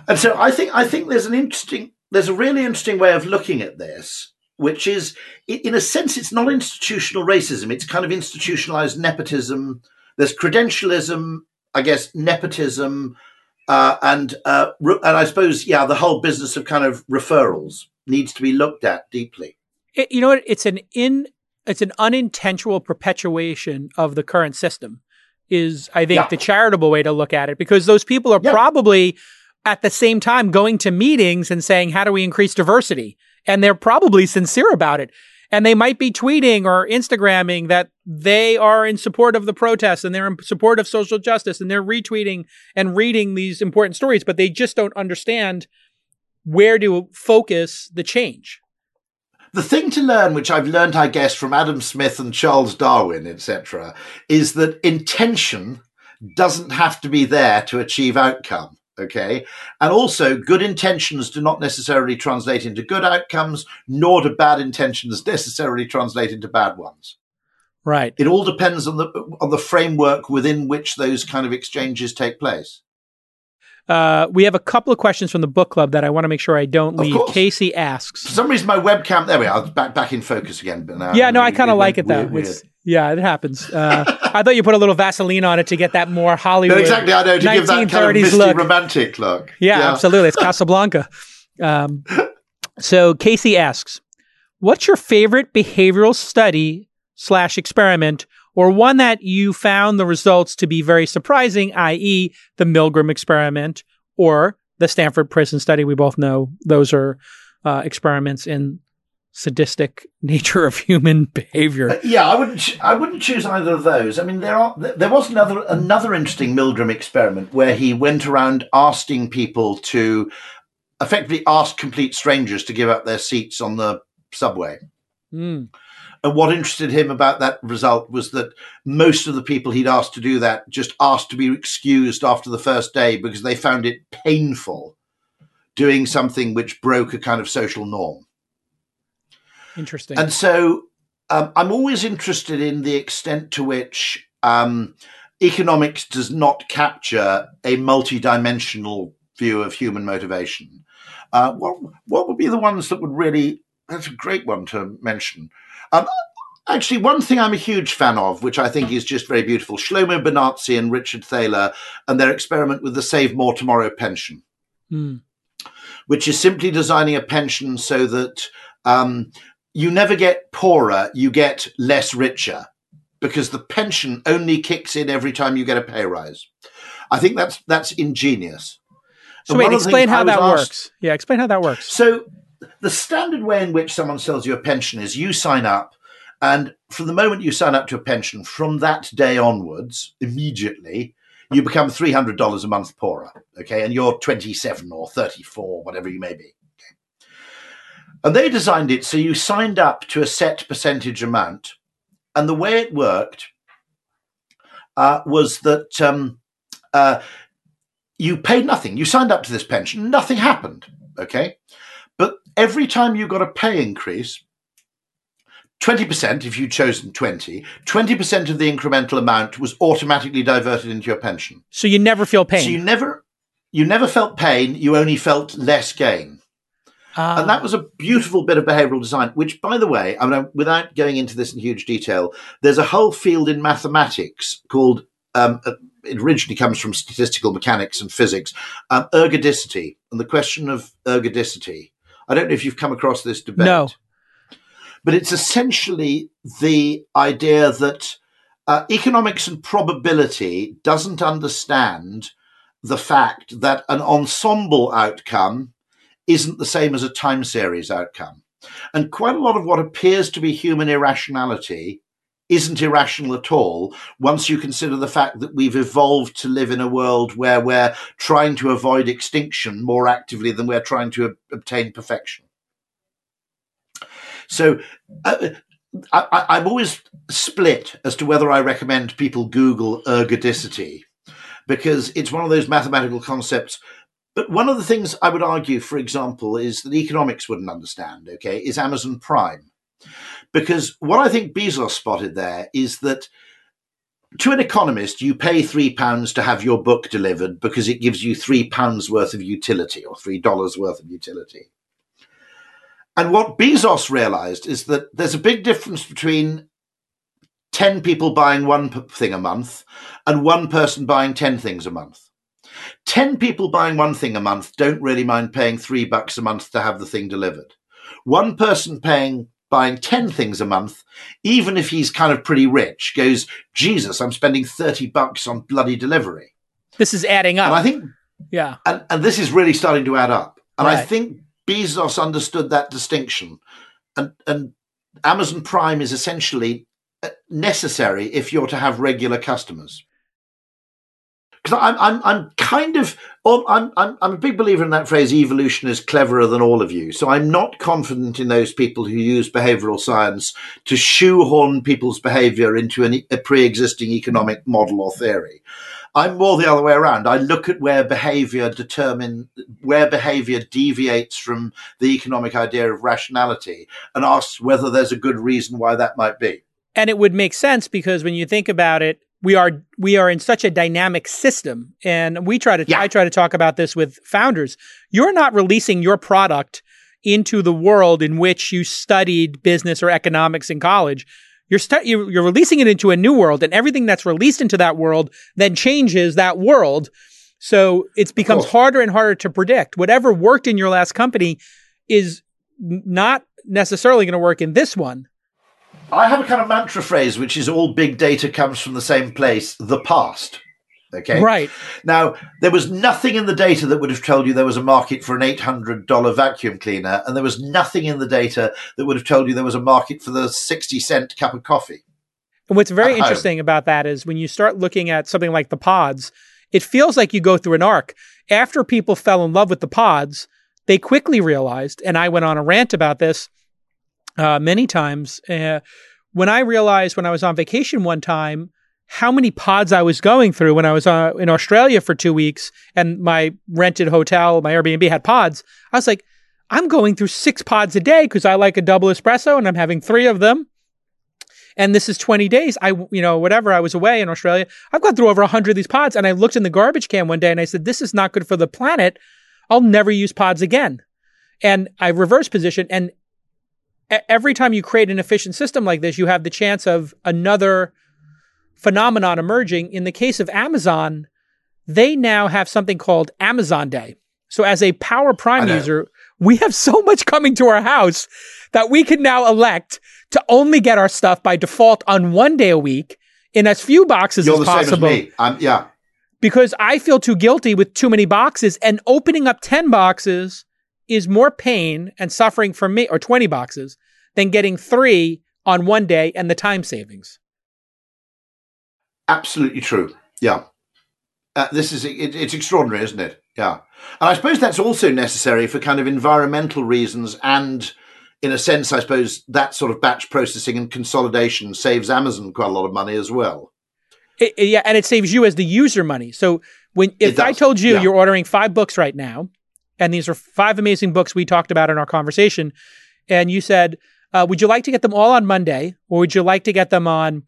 And so I think I think there's an interesting there's a really interesting way of looking at this which is, in a sense, it's not institutional racism. It's kind of institutionalized nepotism. There's credentialism, I guess, nepotism, uh, and uh, and I suppose, yeah, the whole business of kind of referrals needs to be looked at deeply. It, you know what? It's an in it's an unintentional perpetuation of the current system. Is I think yeah. the charitable way to look at it because those people are yeah. probably at the same time going to meetings and saying, "How do we increase diversity?" And they're probably sincere about it. And they might be tweeting or Instagramming that they are in support of the protests and they're in support of social justice and they're retweeting and reading these important stories, but they just don't understand where to focus the change. The thing to learn, which I've learned, I guess, from Adam Smith and Charles Darwin, etc., is that intention doesn't have to be there to achieve outcome. Okay. And also, good intentions do not necessarily translate into good outcomes, nor do bad intentions (laughs) necessarily translate into bad ones. Right. It all depends on the on the framework within which those kind of exchanges take place. Uh, we have a couple of questions from the book club that I want to make sure I don't leave. Casey asks. For some reason, my webcam. There we are. Back back in focus again. But now yeah, no, I kind of like it though. Weird, weird. Yeah, it happens. Uh, (laughs) I thought you put a little Vaseline on it to get that more Hollywood. No, exactly, I know to give that kind of misty look. romantic look. Yeah, yeah. absolutely. It's Casablanca. (laughs) Um, so Casey asks, "What's your favorite behavioral study slash experiment, or one that you found the results to be very surprising, i.e., the Milgram experiment or the Stanford Prison study? We both know those are uh, experiments in sadistic (laughs) nature of human behavior. Uh, yeah, I wouldn't. I wouldn't choose either of those. I mean, there are there was another another interesting Milgram experiment where he went around asking people to effectively ask complete strangers to give up their seats on the subway. Mm. And what interested him about that result was that most of the people he'd asked to do that just asked to be excused after the first day because they found it painful doing something which broke a kind of social norm. Interesting. And so um, I'm always interested in the extent to which um, economics does not capture a multidimensional view of human motivation. Uh, what what would be the ones that would really? That's a great one to mention. Um, actually one thing I'm a huge fan of, which I think is just very beautiful, Shlomo Benartzi and Richard Thaler and their experiment with the Save More Tomorrow pension, mm. which is simply designing a pension so that um, you never get poorer, you get less richer because the pension only kicks in every time you get a pay rise. I think that's that's ingenious. So wait, explain how that asked, works. Yeah, explain how that works. So the standard way in which someone sells you a pension is you sign up, and from the moment you sign up to a pension, from that day onwards, immediately you become three hundred dollars a month poorer. Okay, and you're twenty seven or thirty four, whatever you may be. And they designed it so you signed up to a set percentage amount. And the way it worked uh, was that um, uh, you paid nothing. You signed up to this pension, nothing happened. Okay. But every time you got a pay increase, 20% if you'd chosen 20, 20% of the incremental amount was automatically diverted into your pension. So you never feel pain. So you never you never felt pain, you only felt less gain. And that was a beautiful bit of behavioral design, which, by the way, I mean, without going into this in huge detail, there's a whole field in mathematics called, um, uh, it originally comes from statistical mechanics and physics, um, ergodicity. And the question of ergodicity. I don't know if you've come across this debate. No. But it's essentially the idea that uh, economics and probability doesn't understand the fact that an ensemble outcome isn't the same as a time series outcome. And quite a lot of what appears to be human irrationality isn't irrational at all once you consider the fact that we've evolved to live in a world where we're trying to avoid extinction more actively than we're trying to obtain perfection. So uh, I, am always split as to whether I recommend people Google ergodicity because it's one of those mathematical concepts but one of the things I would argue, for example, is that economics wouldn't understand, okay, is Amazon Prime. Because what I think Bezos spotted there is that to an economist, you pay three pounds to have your book delivered because it gives you three pounds worth of utility or three dollars worth of utility. And what Bezos realized is that there's a big difference between 10 people buying one thing a month and one person buying 10 things a month. 10 people buying one thing a month don't really mind paying three bucks a month to have the thing delivered. One person paying buying 10 things a month, even if he's kind of pretty rich, goes, Jesus, I'm spending 30 bucks on bloody delivery. This is adding up. And I think, yeah. And, and this is really starting to add up. And right. I think Bezos understood that distinction. And, and Amazon Prime is essentially uh, necessary if you're to have regular customers because I'm, I'm, I'm kind of, um, I'm, I'm, I'm a big believer in that phrase, evolution is cleverer than all of you. So I'm not confident in those people who use behavioral science to shoehorn people's behavior into an, a pre-existing economic model or theory. I'm more the other way around. I look at where behavior determine where behavior deviates from the economic idea of rationality and ask whether there's a good reason why that might be. And it would make sense because when you think about it, we are we are in such a dynamic system and we try to yeah. I try to talk about this with founders. You're not releasing your product into the world in which you studied business or economics in college. You're, stu- you're releasing it into a new world and everything that's released into that world then changes that world. So it becomes harder and harder to predict. Whatever worked in your last company is not necessarily going to work in this one. I have a kind of mantra phrase, which is all big data comes from the same place, the past. Okay. Right. Now, there was nothing in the data that would have told you there was a market for an $800 vacuum cleaner, and there was nothing in the data that would have told you there was a market for the 60 cent cup of coffee. And what's very interesting home. about that is when you start looking at something like the pods, it feels like you go through an arc. After people fell in love with the pods, they quickly realized, and I went on a rant about this uh, many times. Uh, when I realized when I was on vacation one time how many pods I was going through when I was uh, in Australia for two weeks and my rented hotel, my Airbnb had pods, I was like, I'm going through six pods a day because I like a double espresso and I'm having three of them. And this is 20 days. I, you know, whatever, I was away in Australia. I've gone through over 100 of these pods and I looked in the garbage can one day and I said, this is not good for the planet. I'll never use pods again. And I reverse position and every time you create an efficient system like this, you have the chance of another phenomenon emerging. In the case of Amazon, they now have something called Amazon Day. So as a Power Prime user, we have so much coming to our house that we can now elect to only get our stuff by default on one day a week in as few boxes You're as possible. As um, yeah. Because I feel too guilty with too many boxes and opening up 10 boxes is more pain and suffering for me, or 20 boxes, than getting three on one day and the time savings. Absolutely true. Yeah. Uh, this is, it, it's extraordinary, isn't it? Yeah. And I suppose that's also necessary for kind of environmental reasons and in a sense, I suppose that sort of batch processing and consolidation saves Amazon quite a lot of money as well. It, yeah, and it saves you as the user money. So when if I told you yeah. you're ordering five books right now, and these are five amazing books we talked about in our conversation, and you said, uh, "Would you like to get them all on Monday, or would you like to get them on?"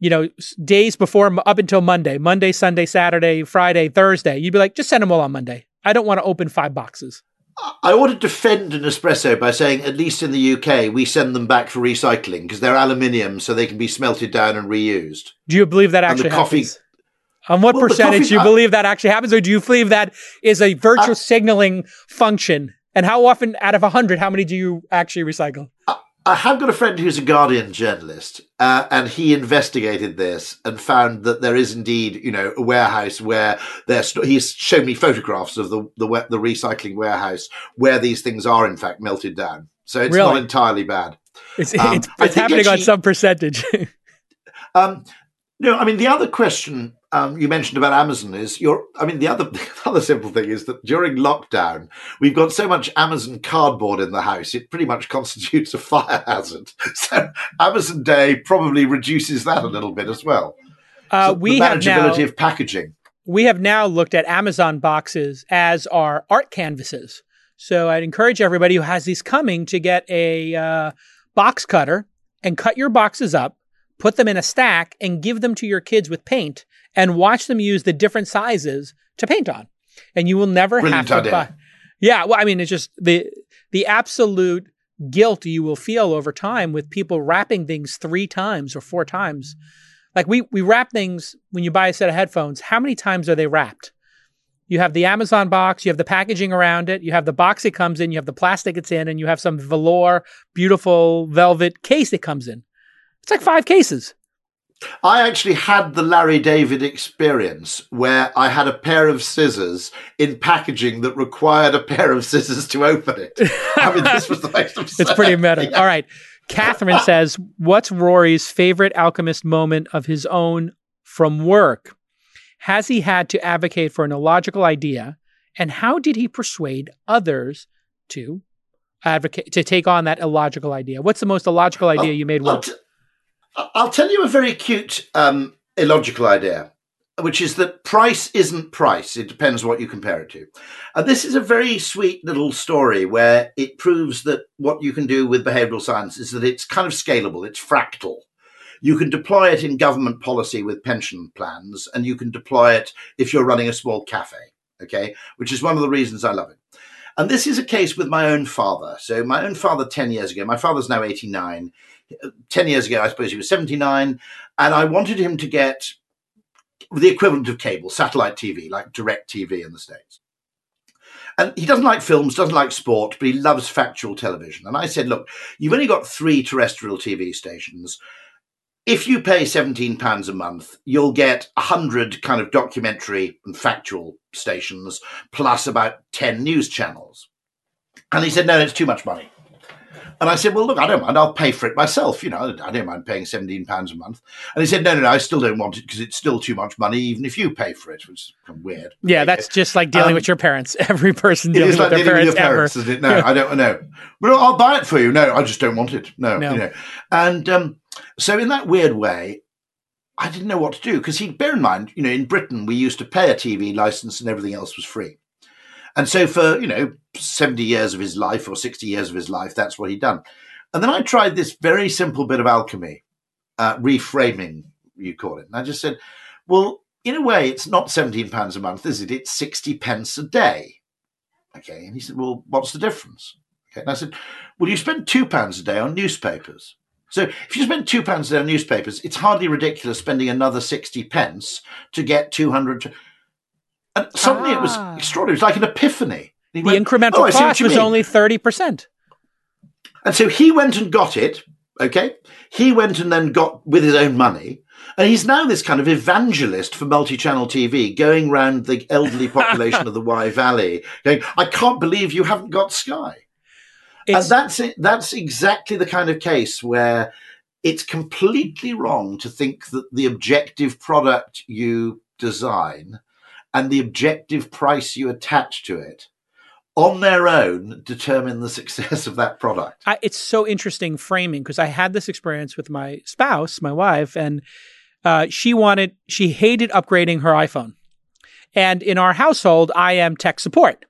You know, days before up until Monday, Monday, Sunday, Saturday, Friday, Thursday. You'd be like, just send them all on Monday. I don't want to open five boxes. I want to defend an espresso by saying, at least in the UK, we send them back for recycling because they're aluminium, so they can be smelted down and reused. Do you believe that actually coffee, happens? On what well, percentage do you believe that actually happens, or do you believe that is a virtual uh, signaling function? And how often, out of hundred, how many do you actually recycle? I have got a friend who's a Guardian journalist, uh, and he investigated this and found that there is indeed, you know, a warehouse where there's. He's shown me photographs of the, the the recycling warehouse where these things are in fact melted down. So it's really? not entirely bad. It's, um, it's, it's happening actually, on some percentage. (laughs) um, no, I mean the other question um, you mentioned about Amazon is your. I mean, the other (laughs) the other simple thing is that during lockdown, we've got so much Amazon cardboard in the house; it pretty much (laughs) constitutes a fire hazard. (laughs) So Amazon Day probably reduces that a little bit as well. Uh, so we the manageability now, of packaging. We have now looked at Amazon boxes as our art canvases. So I'd encourage everybody who has these coming to get a uh, box cutter and cut your boxes up, put them in a stack, and give them to your kids with paint and watch them use the different sizes to paint on. And you will never Brilliant have to idea. buy. Yeah, well, I mean, it's just the the absolute guilt you will feel over time with people wrapping things three times or four times. Like we we wrap things when you buy a set of headphones. How many times are they wrapped? You have the Amazon box, you have the packaging around it, you have the box it comes in, you have the plastic it's in, and you have some velour, beautiful velvet case it comes in. It's like five cases. I actually had the Larry David experience where I had a pair of scissors in packaging that required a pair of scissors to open it. (laughs) I mean, this was the most absurd. It's pretty meta. Yeah. All right. Catherine (laughs) says, What's Rory's favorite alchemist moment of his own from work? Has he had to advocate for an illogical idea? And how did he persuade others to advocate to take on that illogical idea? What's the most illogical oh, idea you made work? Oh, I'll tell you a very cute, um, illogical idea, which is that price isn't price. It depends what you compare it to. And this is a very sweet little story where it proves that what you can do with behavioral science is that it's kind of scalable, it's fractal. You can deploy it in government policy with pension plans, and you can deploy it if you're running a small cafe, okay, which is one of the reasons I love it. And this is a case with my own father. So, my own father 10 years ago, my father's now 89 10 years ago, I suppose he was 79, and I wanted him to get the equivalent of cable, satellite TV, like DirecTV in the States. And he doesn't like films, doesn't like sport, but he loves factual television. And I said, look, you've only got three terrestrial TV stations. If you pay £17 a month, you'll get 100 kind of documentary and factual stations, plus about 10 news channels. And he said, no, it's too much money. And I said, well, look, I don't mind. I'll pay for it myself. You know, I don't mind paying £17 a month. And he said, no, no, no, I still don't want it because it's still too much money, even if you pay for it, which is weird. Yeah, that's just like dealing um, with your parents. (laughs) Every person dealing with like their parents, with parents ever. No, I don't know. Well, I'll buy it for you. No, I just don't want it. No, no. you know. And um, so in that weird way, I didn't know what to do because he bear in mind, you know, in Britain we used to pay a TV license and everything else was free. And so for, you know, 70 years of his life or 60 years of his life, that's what he'd done. And then I tried this very simple bit of alchemy, uh, reframing, you call it. And I just said, well, in a way, it's not £17 a month, is it? It's 60 pence a day. Okay. And he said, well, what's the difference? Okay. And I said, well, you spend two pounds a day on newspapers. So if you spend two pounds a day on newspapers, it's hardly ridiculous spending another 60 pence to get 200. And suddenly ah. it was ah. extraordinary. It was like an epiphany. The went, incremental oh, cost was mean. only 30%. And so he went and got it. Okay. He went and then got with his own money. And he's now this kind of evangelist for multi channel TV, going around the elderly (laughs) population of the Wye Valley, going, I can't believe you haven't got Sky. It's, and that's it. That's exactly the kind of case where it's completely wrong to think that the objective product you design and the objective price you attach to it on their own determine the (laughs) success of that product. I, it's so interesting framing because I had this experience with my spouse, my wife, and uh, she wanted, she hated upgrading her iPhone. And in our household, I am tech support.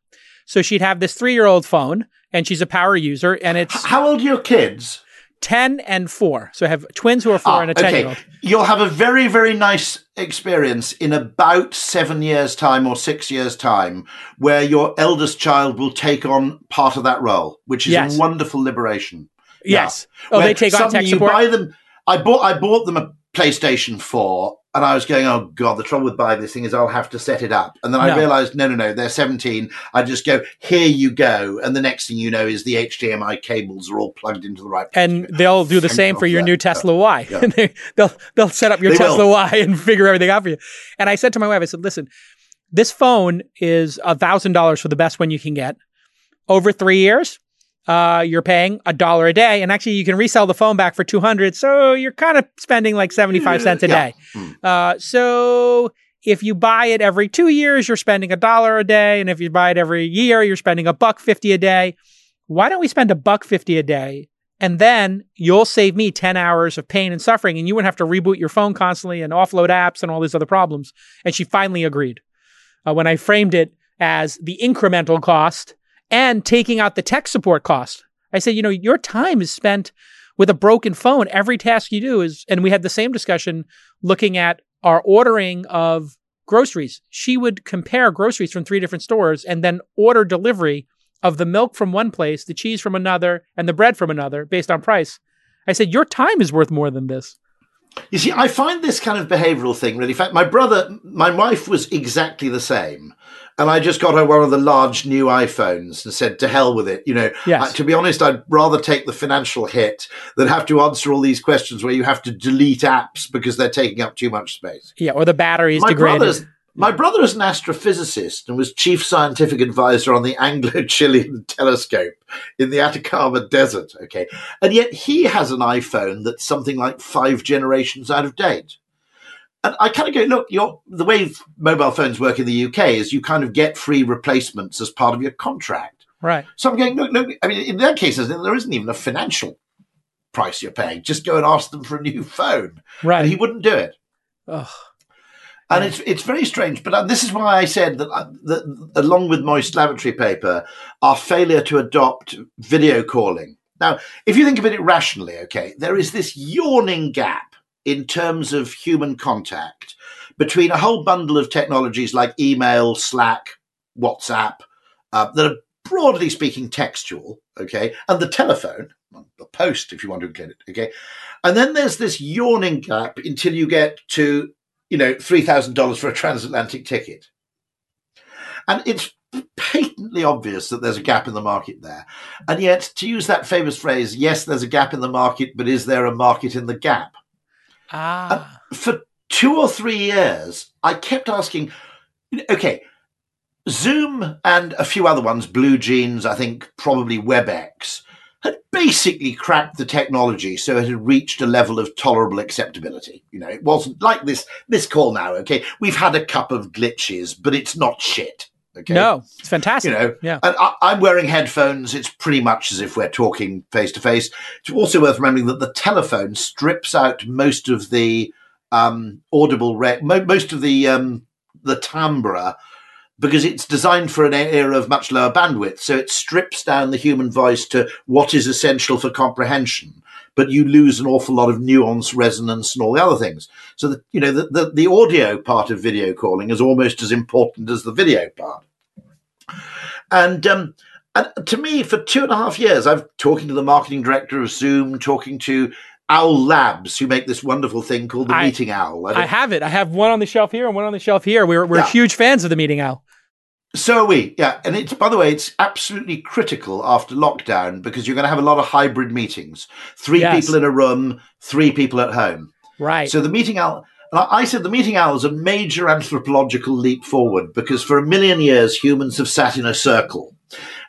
So she'd have this three year old phone and she's a power user and it's. How old are your kids? 10 and 4. So I have twins who are 4 ah, and a 10 okay. year old. You'll have a very, very nice experience in about seven years' time or six years' time where your eldest child will take on part of that role, which is yes. a wonderful liberation. Yes. Now, oh, they take on tech support. You buy them, I bought, I bought them a PlayStation 4 and I was going, oh God, the trouble with buying this thing is I'll have to set it up. And then I no. realized, no, no, no, they're 17. I just go, here you go. And the next thing you know is the HDMI cables are all plugged into the right place. And they'll do the same for your new Tesla Y. Yeah. (laughs) they, will they'll set up your they Tesla will. Y and figure everything out for you. And I said to my wife, I said, listen, this phone is $1,000 for the best one you can get. Over three years, uh, you're paying a dollar a day, and actually you can resell the phone back for two hundred. So you're kind of spending like seventy five cents a yeah. day. Mm. Uh, so if you buy it every two years, you're spending a dollar a day, and if you buy it every year, you're spending a buck fifty a day. Why don't we spend a buck fifty a day? And then you'll save me 10 hours of pain and suffering, and you wouldn't have to reboot your phone constantly and offload apps and all these other problems. And she finally agreed. Uh, when I framed it as the incremental cost and taking out the tech support cost. I said, you know, your time is spent with a broken phone. Every task you do is, and we had the same discussion looking at our ordering of groceries. She would compare groceries from three different stores and then order delivery of the milk from one place, the cheese from another, and the bread from another based on price. I said, your time is worth more than this. You see, I find this kind of behavioral thing really. In fact, my brother, my wife was exactly the same. And I just got her one of the large new iPhones and said, to hell with it. You know, yes. to be honest, I'd rather take the financial hit than have to answer all these questions where you have to delete apps because they're taking up too much space. Yeah, or the batteries my degraded. Brother's, my brother is an astrophysicist and was chief scientific advisor on the Anglo-Chilean (laughs) telescope in the Atacama Desert. Okay. And yet he has an iPhone that's something like five generations out of date. And I kind of go, look, your, the way mobile phones work in the UK is you kind of get free replacements as part of your contract. Right. So I'm going, look, look, I mean, in their cases, there isn't even a financial price you're paying. Just go and ask them for a new phone. Right. And he wouldn't do it. Ugh. And yeah. it's it's very strange, but uh, this is why I said that, uh, that, along with moist lavatory paper, our failure to adopt video calling. Now, if you think of it rationally, okay, there is this yawning gap in terms of human contact between a whole bundle of technologies like email, Slack, WhatsApp, uh, that are broadly speaking textual, okay, and the telephone, the post, if you want to get it, okay. And then there's this yawning gap until you get to, you know, $3,000 for a transatlantic ticket. And it's patently obvious that there's a gap in the market there. And yet, to use that famous phrase, yes, there's a gap in the market, but is there a market in the gap? Ah. for two or three years, I kept asking, okay, Zoom and a few other ones, Blue Jeans, I think probably WebEx, had basically cracked the technology so it had reached a level of tolerable acceptability. You know, it wasn't like this this call now, okay? We've had a couple of glitches, but it's not shit. Okay. No, it's fantastic. You know, yeah. And I, am wearing headphones. It's pretty much as if we're talking face to face. It's also worth remembering that the telephone strips out most of the um, audible, re- mo- most of the um, the timbre because it's designed for an era of much lower bandwidth. So it strips down the human voice to what is essential for comprehension, but you lose an awful lot of nuance, resonance, and all the other things. So that you know the, the, the audio part of video calling is almost as important as the video part. And um, And to me, for two and a half years, I've talking to the marketing director of Zoom, talking to Owl Labs, who make this wonderful thing called the I, Meeting Owl. I, I, have it. I have one on the shelf here and one on the shelf here. We're we're yeah. huge fans of the Meeting Owl. So are we, yeah. And it's by the way, it's absolutely critical after lockdown because you're going to have a lot of hybrid meetings. Three yes. people in a room, three people at home. Right. So the Meeting Owl. I said the meeting owl is a major anthropological leap forward because for a million years humans have sat in a circle.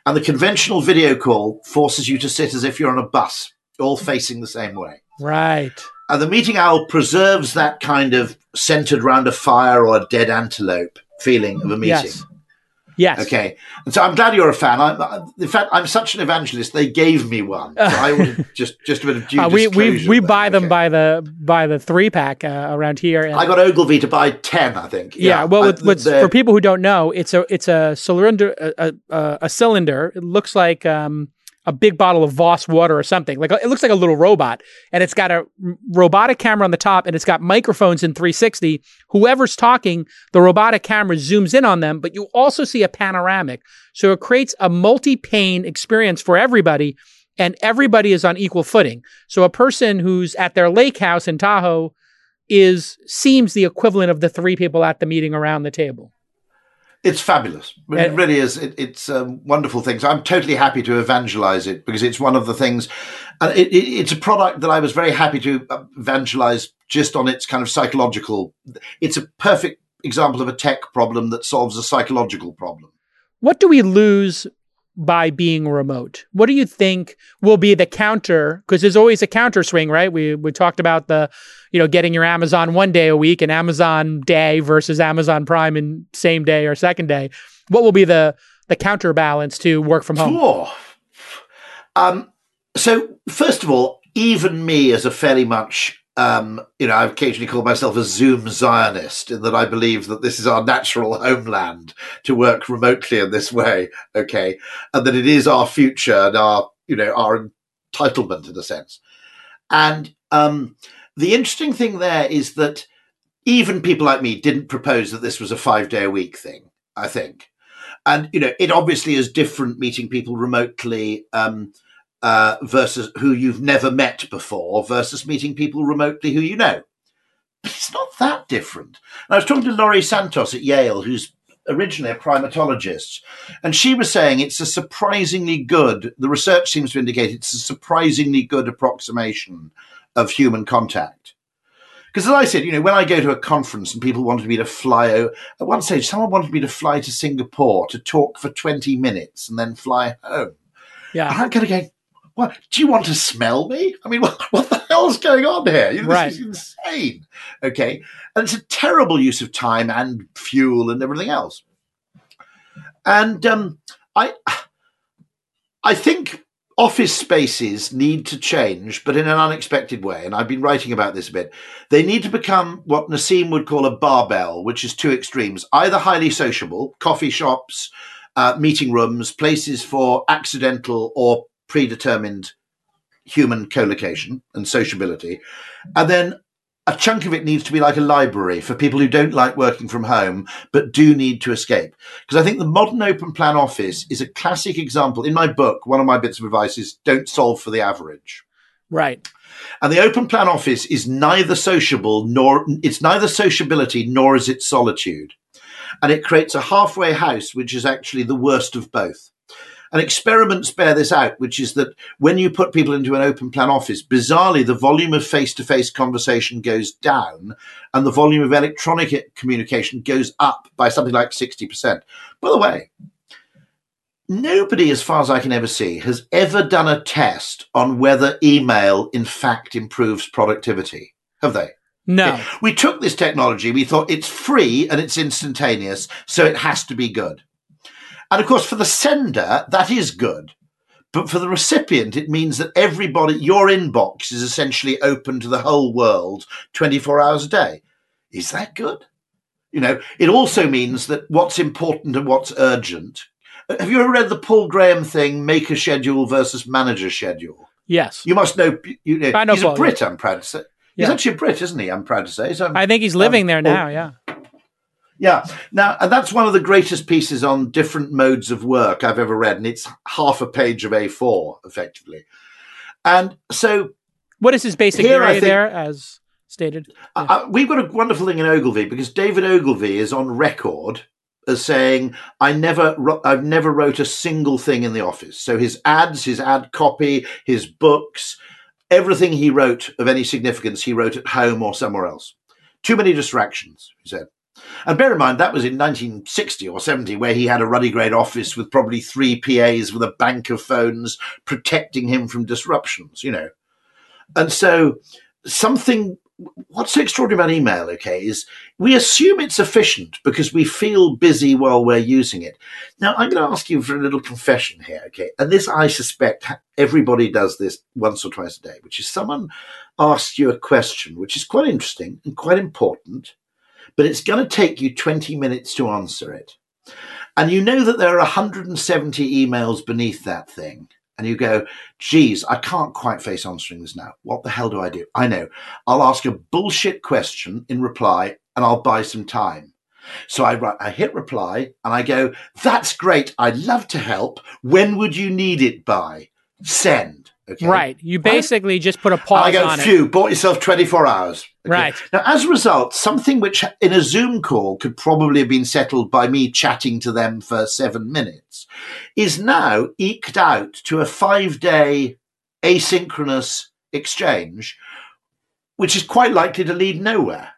And the conventional video call forces you to sit as if you're on a bus, all facing the same way. Right. And the meeting owl preserves that kind of centered round a fire or a dead antelope feeling of a meeting. Yes. Yes. Okay. And so I'm glad you're a fan. I, in fact, I'm such an evangelist. They gave me one. So I would (laughs) just just a bit of due uh, we we we buy them by the by the three pack uh, around here. And, I got Ogilvy to buy ten. I think. Yeah. yeah well, with, for people who don't know, it's a it's a cylinder a, a, a cylinder. It looks like um, a big bottle of Voss water or something. Like it looks like a little robot, and it's got a robotic camera on the top, and it's got microphones in 360. Whoever's talking, the robotic camera zooms in on them, but you also see a panoramic, so it creates a multi-pane experience for everybody, and everybody is on equal footing. So a person who's at their lake house in Tahoe is seems the equivalent of the three people at the meeting around the table. It's fabulous. It really is. It, it's a wonderful thing. So I'm totally happy to evangelize it because it's one of the things. And it, it, it's a product that I was very happy to uh, evangelize just on its kind of psychological. It's a perfect example of a tech problem that solves a psychological problem. What do we lose by being remote? What do you think will be the counter? Because there's always a counter swing, right? We we talked about the, you know, getting your Amazon one day a week and Amazon day versus Amazon Prime in same day or second day. What will be the the counterbalance to work from home? Sure. Um, so first of all, even me as a fairly much um, you know, I've occasionally call myself a Zoom Zionist in that I believe that this is our natural homeland to work remotely in this way, okay, and that it is our future and our, you know, our entitlement in a sense. And um, the interesting thing there is that even people like me didn't propose that this was a five day a week thing, I think. And, you know, it obviously is different meeting people remotely. Um, uh, versus who you've never met before versus meeting people remotely who you know. But it's not that different. And I was talking to Laurie Santos at Yale, who's originally a primatologist, and she was saying it's a surprisingly good, the research seems to indicate it's a surprisingly good approximation of human contact. Because as I said, you know, when I go to a conference and people wanted me to fly, at one stage, someone wanted me to fly to Singapore to talk for 20 minutes and then fly home. Yeah. And I'm kind of going, what do you want to smell me? I mean, (laughs) what, what the hell's going on here? You know, right. This is insane. Okay. And it's a terrible use of time and fuel and everything else. And um, I, I think office spaces need to change, but in an unexpected way. And I've been writing about this a bit. They need to become what Nassim would call a barbell, which is two extremes either highly sociable, coffee shops, uh, meeting rooms, places for accidental or predetermined human collocation and sociability. And then a chunk of it needs to be like a library for people who don't like working from home but do need to escape. Because I think the modern open plan office is a classic example. In my book, one of my bits of advice is don't solve for the average. Right. And the open plan office is neither sociable nor it's neither sociability nor is it solitude. And it creates a halfway house, which is actually the worst of both. And experiments bear this out, which is that when you put people into an open plan office, bizarrely, the volume of face to face conversation goes down and the volume of electronic communication goes up by something like 60%. By the way, nobody, as far as I can ever see, has ever done a test on whether email in fact improves productivity. Have they? No. We took this technology, we thought it's free and it's instantaneous, so it has to be good. And of course, for the sender, that is good. But for the recipient, it means that everybody, your inbox is essentially open to the whole world 24 hours a day. Is that good? You know, it also means that what's important and what's urgent. Have you ever read the Paul Graham thing, maker schedule versus Manager schedule? Yes. You must know, you know, know he's Paul, a Brit, yeah. I'm proud to say. He's yeah. actually a Brit, isn't he? I'm proud to say. So I think he's living um, there now, yeah. Yeah. Now, and that's one of the greatest pieces on different modes of work I've ever read, and it's half a page of A4, effectively. And so, what is his basic theory think, there, as stated? Yeah. uh, we've got a wonderful thing in Ogilvy because David Ogilvy is on record as saying, "I never, I've never wrote a single thing in the office." So his ads, his ad copy, his books, everything he wrote of any significance, he wrote at home or somewhere else. Too many distractions, he said. And bear in mind, that was in 1960 or 70, where he had a ruddy great office with probably three PAs with a bank of phones protecting him from disruptions, you know. And so something what's so extraordinary about email, okay, is we assume it's efficient because we feel busy while we're using it. Now, I'm going to ask you for a little confession here, okay? And this, I suspect, everybody does this once or twice a day, which is someone asks you a question, which is quite interesting and quite important, but it's going to take you 20 minutes to answer it. And you know that there are 170 emails beneath that thing. And you go, geez, I can't quite face answering this now. What the hell do I do? I know. I'll ask a bullshit question in reply and I'll buy some time. So I write, I hit reply and I go, that's great. I'd love to help. When would you need it by? Send. Okay. Right. You basically right? just put a pause I go, on phew, it. bought yourself 24 hours. Okay. Right. Now, as a result, something which in a Zoom call could probably have been settled by me chatting to them for seven minutes is now eked out to a five day asynchronous exchange, which is quite likely to lead nowhere.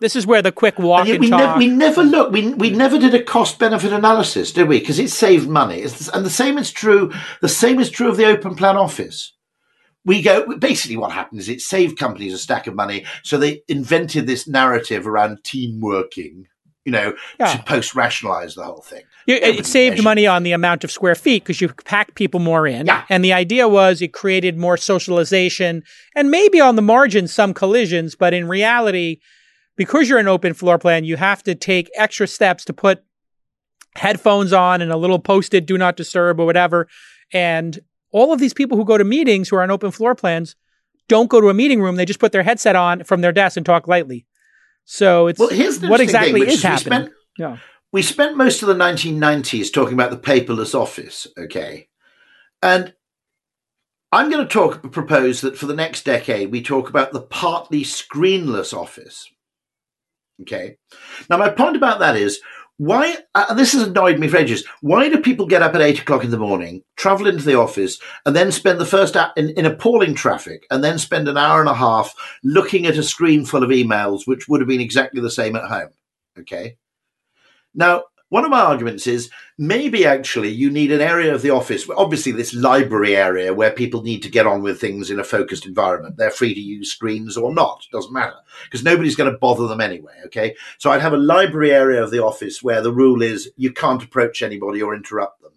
This is where the quick walk and, we, talk. Ne- we never look. We we never did a cost benefit analysis, did we? Because it saved money. It's, and the same is true. The same is true of the open plan office. We go basically what happened is it saved companies a stack of money, so they invented this narrative around team working. You know, yeah. to post rationalize the whole thing. It, it saved money on the amount of square feet because you pack people more in. Yeah. And the idea was it created more socialization and maybe on the margin some collisions, but in reality, because you're an open floor plan, you have to take extra steps to put headphones on and a little posted do not disturb or whatever. And all of these people who go to meetings who are on open floor plans don't go to a meeting room. They just put their headset on from their desk and talk lightly. So it's well, here's what exactly thing, is happening. Spent, yeah. We spent most of the 1990s talking about the paperless office, okay? And I'm going to talk propose that for the next decade we talk about the partly screenless office. Okay. Now, my point about that is why, uh, this has annoyed me for ages. Why do people get up at eight o'clock in the morning, travel into the office, and then spend the first hour in, in appalling traffic, and then spend an hour and a half looking at a screen full of emails, which would have been exactly the same at home? Okay. Now, one of my arguments is maybe actually you need an area of the office, obviously this library area where people need to get on with things in a focused environment. They're free to use screens or not, doesn't matter, because nobody's going to bother them anyway. Okay. So I'd have a library area of the office where the rule is you can't approach anybody or interrupt them.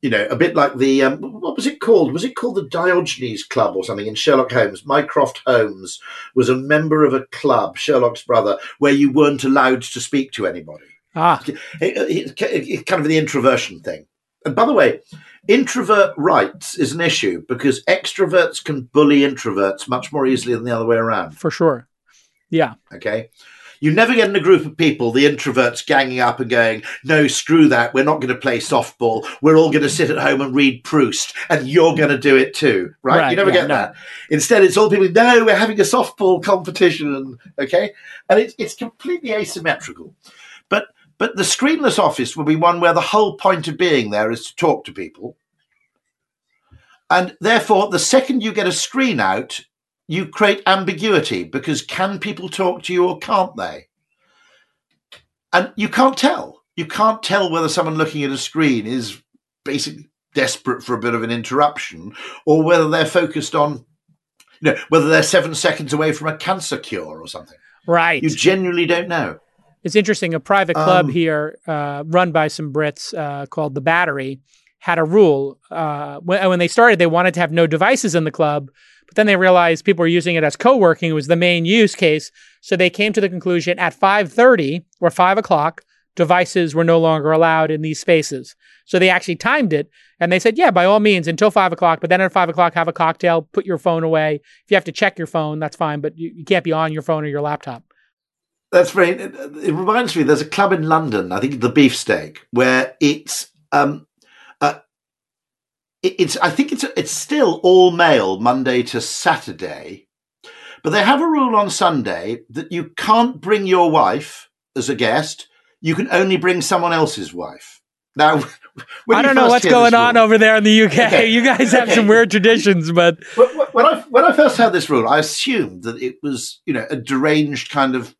You know, a bit like the um, what was it called? Was it called the Diogenes Club or something in Sherlock Holmes? Mycroft Holmes was a member of a club, Sherlock's brother, where you weren't allowed to speak to anybody. Ah, it, it, kind of the introversion thing. And by the way, introvert rights is an issue because extroverts can bully introverts much more easily than the other way around. For sure. Yeah. Okay. You never get in a group of people, the introverts ganging up and going, no, screw that. We're not going to play softball. We're all going to sit at home and read Proust, and you're going to do it too. Right? right you never yeah, get no. that. Instead, it's all people, no, we're having a softball competition. Okay. And it's, it's completely asymmetrical. But the screenless office will be one where the whole point of being there is to talk to people. And therefore, the second you get a screen out, you create ambiguity because can people talk to you or can't they? And you can't tell. You can't tell whether someone looking at a screen is basically desperate for a bit of an interruption or whether they're focused on, you know, whether they're seven seconds away from a cancer cure or something. Right. You genuinely don't know. It's interesting. A private club um, here, uh, run by some Brits, uh, called the Battery, had a rule. Uh, when, when, they started, they wanted to have no devices in the club, but then they realized people were using it as co-working. It was the main use case, so they came to the conclusion at five thirty or five o'clock, devices were no longer allowed in these spaces. So they actually timed it, and they said, "Yeah, by all means, until five o'clock. But then at five o'clock, have a cocktail, put your phone away. If you have to check your phone, that's fine, but you, you can't be on your phone or your laptop." That's very. It reminds me. There's a club in London. I think the Beefsteak, where it's um, uh, it, it's. I think it's it's still all male Monday to Saturday, but they have a rule on Sunday that you can't bring your wife as a guest. You can only bring someone else's wife. Now, (laughs) I don't know what's going on over there in the UK. Okay, (laughs) you guys have okay. some weird traditions, but when I when I first heard this rule, I assumed that it was you know a deranged kind of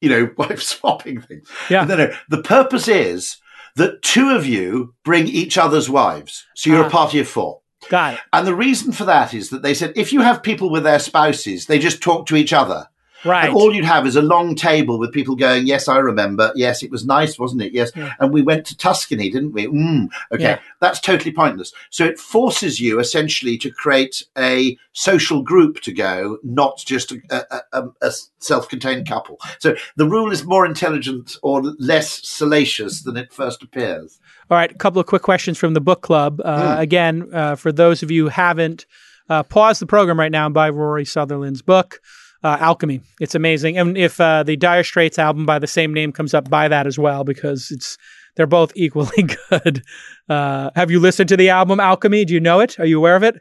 you know (laughs) wife swapping thing. Yeah. No, no. The purpose is that two of you bring each other's wives, so you're a ah. party of four. Got it. And the reason for that is that they said if you have people with their spouses, they just talk to each other. Right. And all you'd have is a long table with people going, Yes, I remember. Yes, it was nice, wasn't it? Yes. Yeah. And we went to Tuscany, didn't we? Mm. Okay. Yeah. That's totally pointless. So it forces you essentially to create a social group to go, not just a, a, a, self contained couple. So the rule is more intelligent or less salacious than it first appears. All right. A couple of quick questions from the book club. Uh, mm. Again, uh, for those of you who haven't, uh, pause the program right now and buy Rory Sutherland's book uh, Alchemy. It's amazing. And if uh, the Dire Straits album by the same name comes up, buy that as well because it's they're both (laughs) equally good. Uh, have you listened to the album Alchemy? Do you know it? Are you aware of it?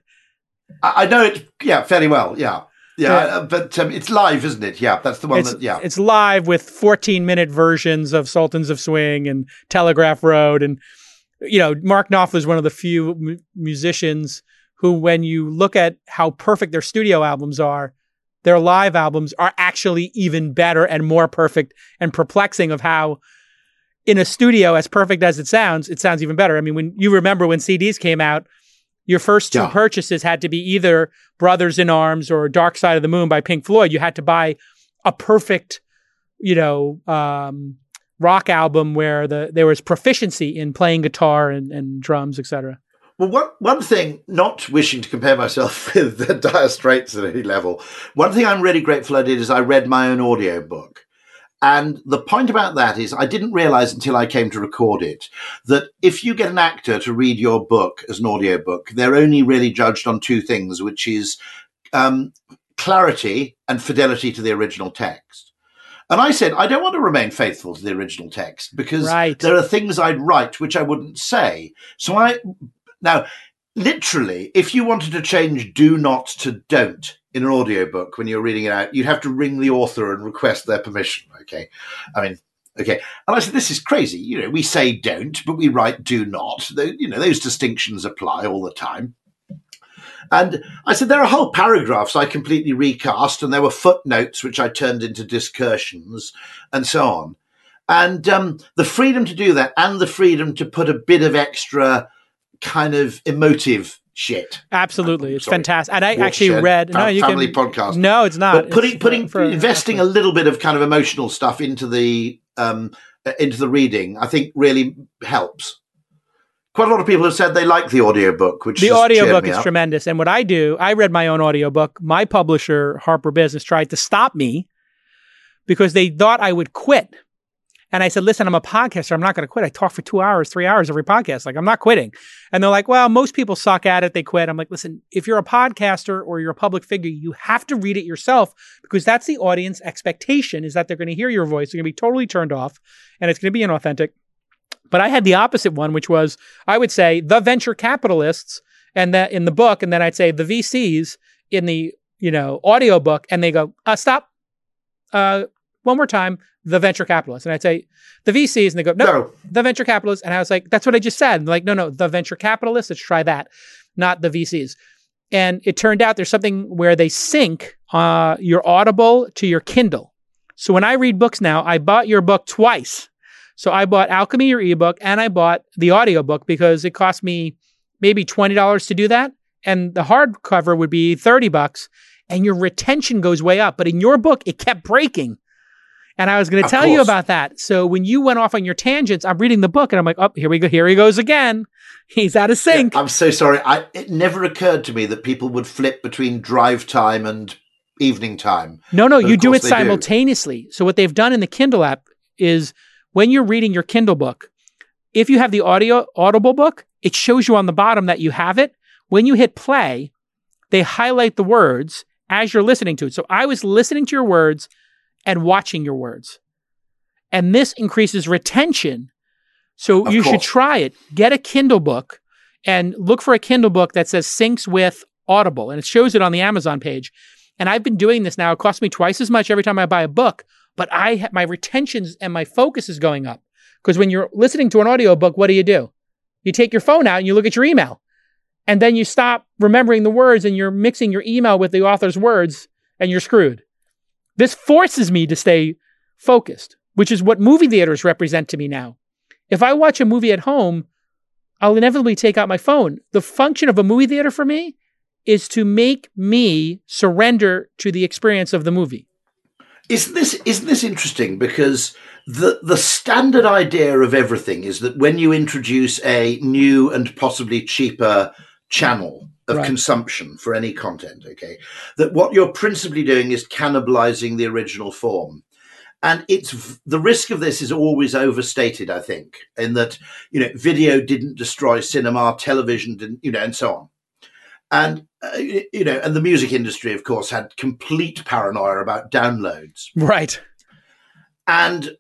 I know it. Yeah, fairly well. Yeah. Yeah, uh, but um, it's live, isn't it? Yeah, that's the one. It's, that, yeah, it's live with 14 minute versions of Sultans of Swing and Telegraph Road, and you know, Mark Knopfler is one of the few m- musicians who, when you look at how perfect their studio albums are, their live albums are actually even better and more perfect and perplexing of how in a studio as perfect as it sounds it sounds even better. I mean when you remember when cds came out your first two yeah. purchases had to be either brothers in arms or dark side of the moon by pink floyd. You had to buy a perfect you know um, rock album where the there was proficiency in playing guitar and, and drums etc well, one, one thing, not wishing to compare myself (laughs) with the Dire Straits at any level, one thing I'm really grateful I did is I read my own audio book. And the point about that is, I didn't realize until I came to record it that if you get an actor to read your book as an audiobook, they're only really judged on two things, which is um, clarity and fidelity to the original text. And I said, I don't want to remain faithful to the original text because right. there are things I'd write which I wouldn't say. So I now, literally, if you wanted to change do not to don't in an audiobook when you're reading it out, you'd have to ring the author and request their permission. Okay. I mean, okay. And I said, this is crazy. You know, we say don't, but we write do not. you know, those distinctions apply all the time. And I said, there are whole paragraphs I completely recast, and there were footnotes which I turned into discursions and so on. And um, the freedom to do that and the freedom to put a bit of extra kind of emotive shit. Absolutely, it's fantastic. And I actually read no, you family can, podcast. No, it's not. But putting it's putting for, investing a little bit of kind of emotional stuff into the um, into the reading, I think really helps. Quite a lot of people have said they like the audiobook, which the audiobook is tremendous. And what I do, I read my own audiobook. My publisher, Harper Business, tried to stop me because they thought I would quit and I said, listen, I'm a podcaster. I'm not going to quit. I talk for two hours, three hours every podcast. Like, I'm not quitting. And they're like, well, most people suck at it. They quit. I'm like, listen, if you're a podcaster or you're a public figure, you have to read it yourself because that's the audience expectation is that they're going to hear your voice. They're going to be totally turned off and it's going to be inauthentic. But I had the opposite one, which was I would say the venture capitalists and that in the book, and then I'd say the VCs in the, you know, audio book, and they go, uh, stop. Uh, one more time, the venture capitalists. And I'd say, the VCs, and they go, no, no, the venture capitalists. And I was like, that's what I just said. like, no, no, the venture capitalists, let's try that, not the VCs. And it turned out there's something where they sync uh, your Audible to your Kindle. So when I read books now, I bought your book twice. So I bought Alchemy, your ebook, and I bought the audiobook because it cost me maybe $20 to do that. And the hardcover would be 30 bucks and your retention goes way up. But in your book, it kept breaking. And I was going to tell course. you about that. So when you went off on your tangents, I'm reading the book and I'm like, oh, here we go. Here he goes again. (laughs) He's out of sync. Yeah, I'm so sorry. I, it never occurred to me that people would flip between drive time and evening time. No, no, but you do it simultaneously. Do. So what they've done in the Kindle app is when you're reading your Kindle book, if you have the audio audible book, it shows you on the bottom that you have it. When you hit play, they highlight the words as you're listening to it. So I was listening to your words and watching your words. And this increases retention. So Of you should try it. Get a Kindle book and look for a Kindle book that says syncs with Audible. And it shows it on the Amazon page. And I've been doing this now. It costs me twice as much every time I buy a book, but I my retentions and my focus is going up. Because when you're listening to an audiobook, what do you do? You take your phone out and you look at your email. And then you stop remembering the words and you're mixing your email with the author's words and you're screwed. This forces me to stay focused, which is what movie theaters represent to me now. If I watch a movie at home, I'll inevitably take out my phone. The function of a movie theater for me is to make me surrender to the experience of the movie. Isn't this isn't this interesting? Because the the standard idea of everything is that when you introduce a new and possibly cheaper channel of Right. consumption for any content, okay, that what you're principally doing is cannibalizing the original form. And it's the risk of this is always overstated, I think, in that you know video didn't destroy cinema, television didn't, you know, and so on. And uh, you know, and the music industry, of course, had complete paranoia about downloads. Right. And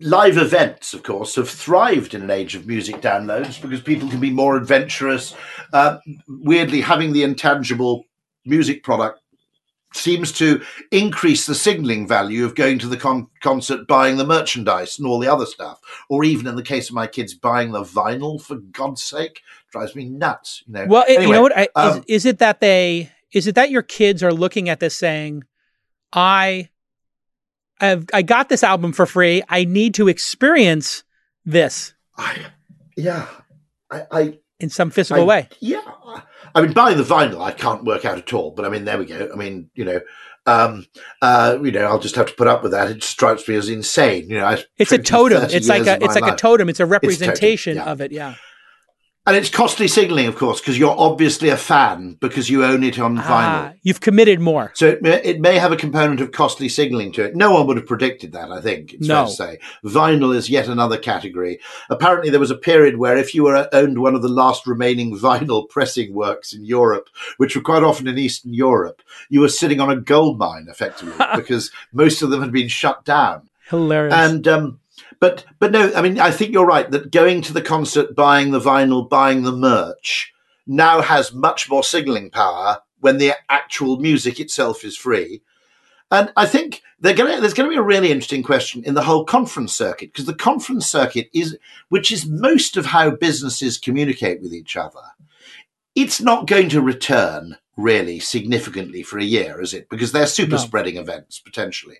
live events, of course, have thrived in an age of music downloads because people can be more adventurous. Uh, weirdly, having the intangible music product seems to increase the signaling value of going to the con- concert, buying the merchandise and all the other stuff, or even in the case of my kids, buying the vinyl. For God's sake, drives me nuts. You know. Well, it, you know what? I, is, um, is it that they is it that your kids are looking at this saying, "I, I've, I got this album for free. I need to experience this I, yeah, I, I in some physical I- way." Yeah. I mean, buying the vinyl, I can't work out at all. But I mean, there we go. I mean, you know, um, uh, you know, I'll just have to put up with that. It strikes me as insane. You know, I, It's a totem. It's like a it's like a totem. It's a totem, representation yeah. of it. Yeah. And it's costly signaling, of course, because you're obviously a fan because you own it on Ah, vinyl. you've committed more. So it may, it may have a component of costly signaling to it. No one would have predicted that. I think it's fair No. to say. Vinyl is yet another category. Apparently, there was a period where if you were owned one of the last remaining (laughs) vinyl pressing works in Europe, which were quite often in Eastern Europe, you were sitting on a gold mine effectively (laughs) because most of them had been shut down. Hilarious. And um, but but no, I mean I think you're right that going to the concert, buying the vinyl, buying the merch now has much more signaling power when the actual music itself is free. And I think they're gonna, there's going to be a really interesting question in the whole conference circuit because the conference circuit is, which is most of how businesses communicate with each other. It's not going to return really significantly for a year, is it? Because they're super No. spreading events potentially.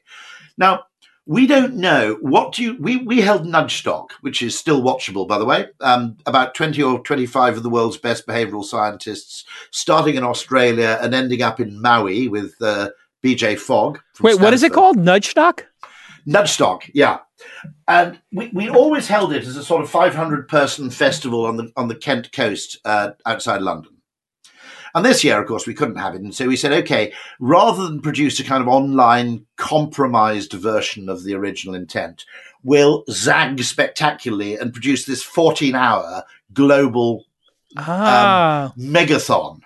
Now, we don't know what do you we we held nudge stock which is still watchable by the way um, about 20 or 25 of the world's best behavioral scientists starting in australia and ending up in maui with uh, bj fogg Wait, what is it called? Nudge stock? nudge stock yeah and we, we always held it as a sort of 500 person festival on the on the kent coast uh, outside london and this year, of course, we couldn't have it. And so we said, okay, rather than produce a kind of online compromised version of the original intent, we'll zag spectacularly and produce this 14 hour global Ah, megathon.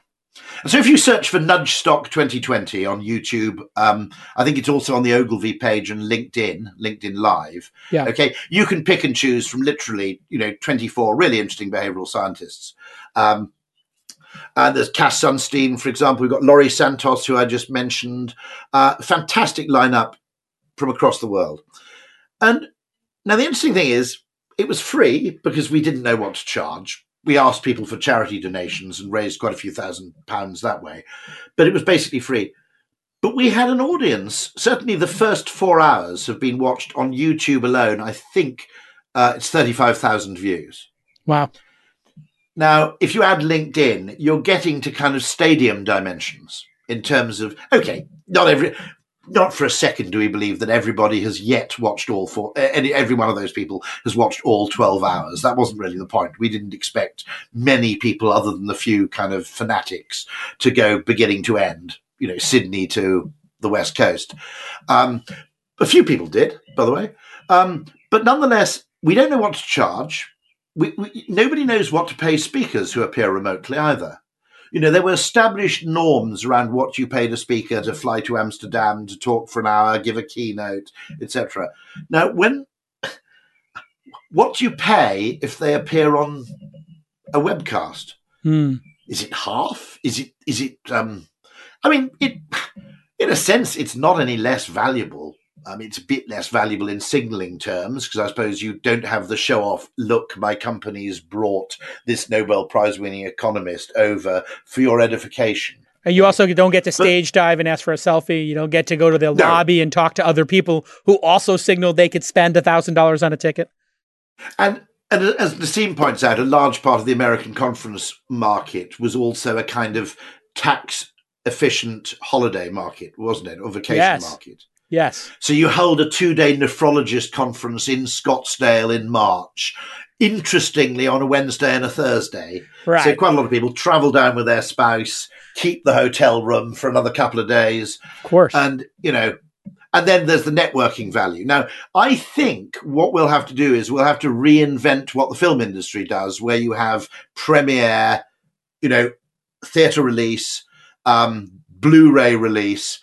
And so if you search for Nudge Stock 2020 on YouTube, um, I think it's also on the Ogilvy page and LinkedIn, LinkedIn Live. Yeah. Okay. You can pick and choose from literally, you know, 24 really interesting behavioral scientists. Um, and there's Cass Sunstein, for example. We've got Laurie Santos, who I just mentioned. Uh, fantastic lineup from across the world. And now the interesting thing is, it was free because we didn't know what to charge. We asked people for charity donations and raised quite a few thousand pounds that way, but it was basically free. But we had an audience. Certainly, the first four hours have been watched on YouTube alone. I think uh, it's 35,000 views. wow. Now, if you add LinkedIn, you're getting to kind of stadium dimensions in terms of okay, not every, not for a second do we believe that everybody has yet watched all four. eh, Any every one of those people has watched all twelve hours. That wasn't really the point. We didn't expect many people, other than the few kind of fanatics, to go beginning to end. You know, Sydney to the west coast. Um, a few people did, by the way, um, but nonetheless, we don't know what to charge we, we, nobody knows what to pay speakers who appear remotely either. You know, there were established norms around what you paid a speaker to fly to Amsterdam to talk for an hour, give a keynote, etc. Now, when (laughs) what do you pay if they appear on a webcast? Hmm. Is it half? Is it? Is it? Um, I mean, it. In a sense, it's not any less valuable I mean, it's a bit less valuable in signaling terms because I suppose you don't have the show off look my company's brought this Nobel Prize winning economist over for your edification. And you also don't get to stage dive and ask for a selfie. You don't get to go to the no. lobby and talk to other people who also signaled they could spend $1,000 on a ticket. And and as Nassim points out, a large part of the American conference market was also a kind of tax efficient holiday market, wasn't it? Or vacation yes. market. Yes. So you hold a two day nephrologist conference in Scottsdale in March. Interestingly, on a Wednesday and a Thursday. Right. So quite a lot of people travel down with their spouse, keep the hotel room for another couple of days. Of course. And, you know, and then there's the networking value. Now, I think what we'll have to do is we'll have to reinvent what the film industry does, where you have premiere, you know, theatre release, um, Blu-ray release,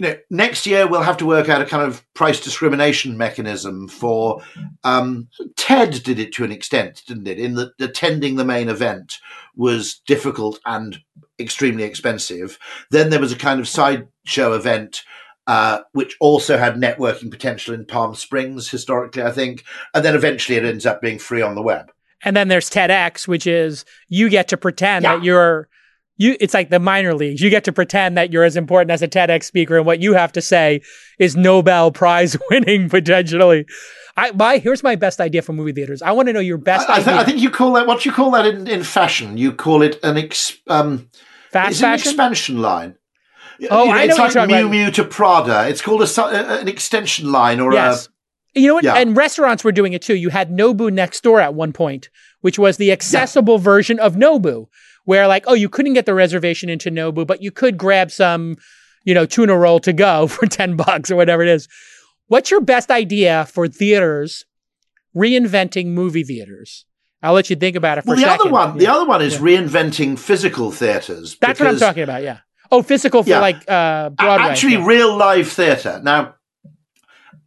you know, next year we'll have to work out a kind of price discrimination mechanism for. Um, TED did it to an extent, didn't it? In that attending the main event was difficult and extremely expensive. Then there was a kind of sideshow event. Uh, which also had networking potential in Palm Springs historically, I think. And then eventually it ends up being free on the web. And then there's TEDx, which is you get to pretend yeah. that you're you it's like the minor leagues. You get to pretend that you're as important as a TEDx speaker, and what you have to say is Nobel Prize (laughs) winning potentially. I my here's my best idea for movie theaters. I want to know your best. I, I, th- I think you call that what you call that in, in fashion. You call it an ex, um, fast fashion? an expansion line. Oh, you know, I know it's like Miu Miu to Prada. It's called a, an extension line or yes. a. You know what? Yeah. And restaurants were doing it too. You had Nobu next door at one point, which was the accessible yeah. version of Nobu where like, oh, you couldn't get the reservation into Nobu, but you could grab some, you know, tuna roll to go (laughs) for 10 bucks or whatever it is. What's your best idea for theaters reinventing movie theaters? I'll let you think about it for well, the second. other one, the other one is yeah. reinventing physical theaters. That's what I'm talking about. Yeah. Oh, physical for yeah. like uh, Broadway. Actually, yeah. real live theater. Now,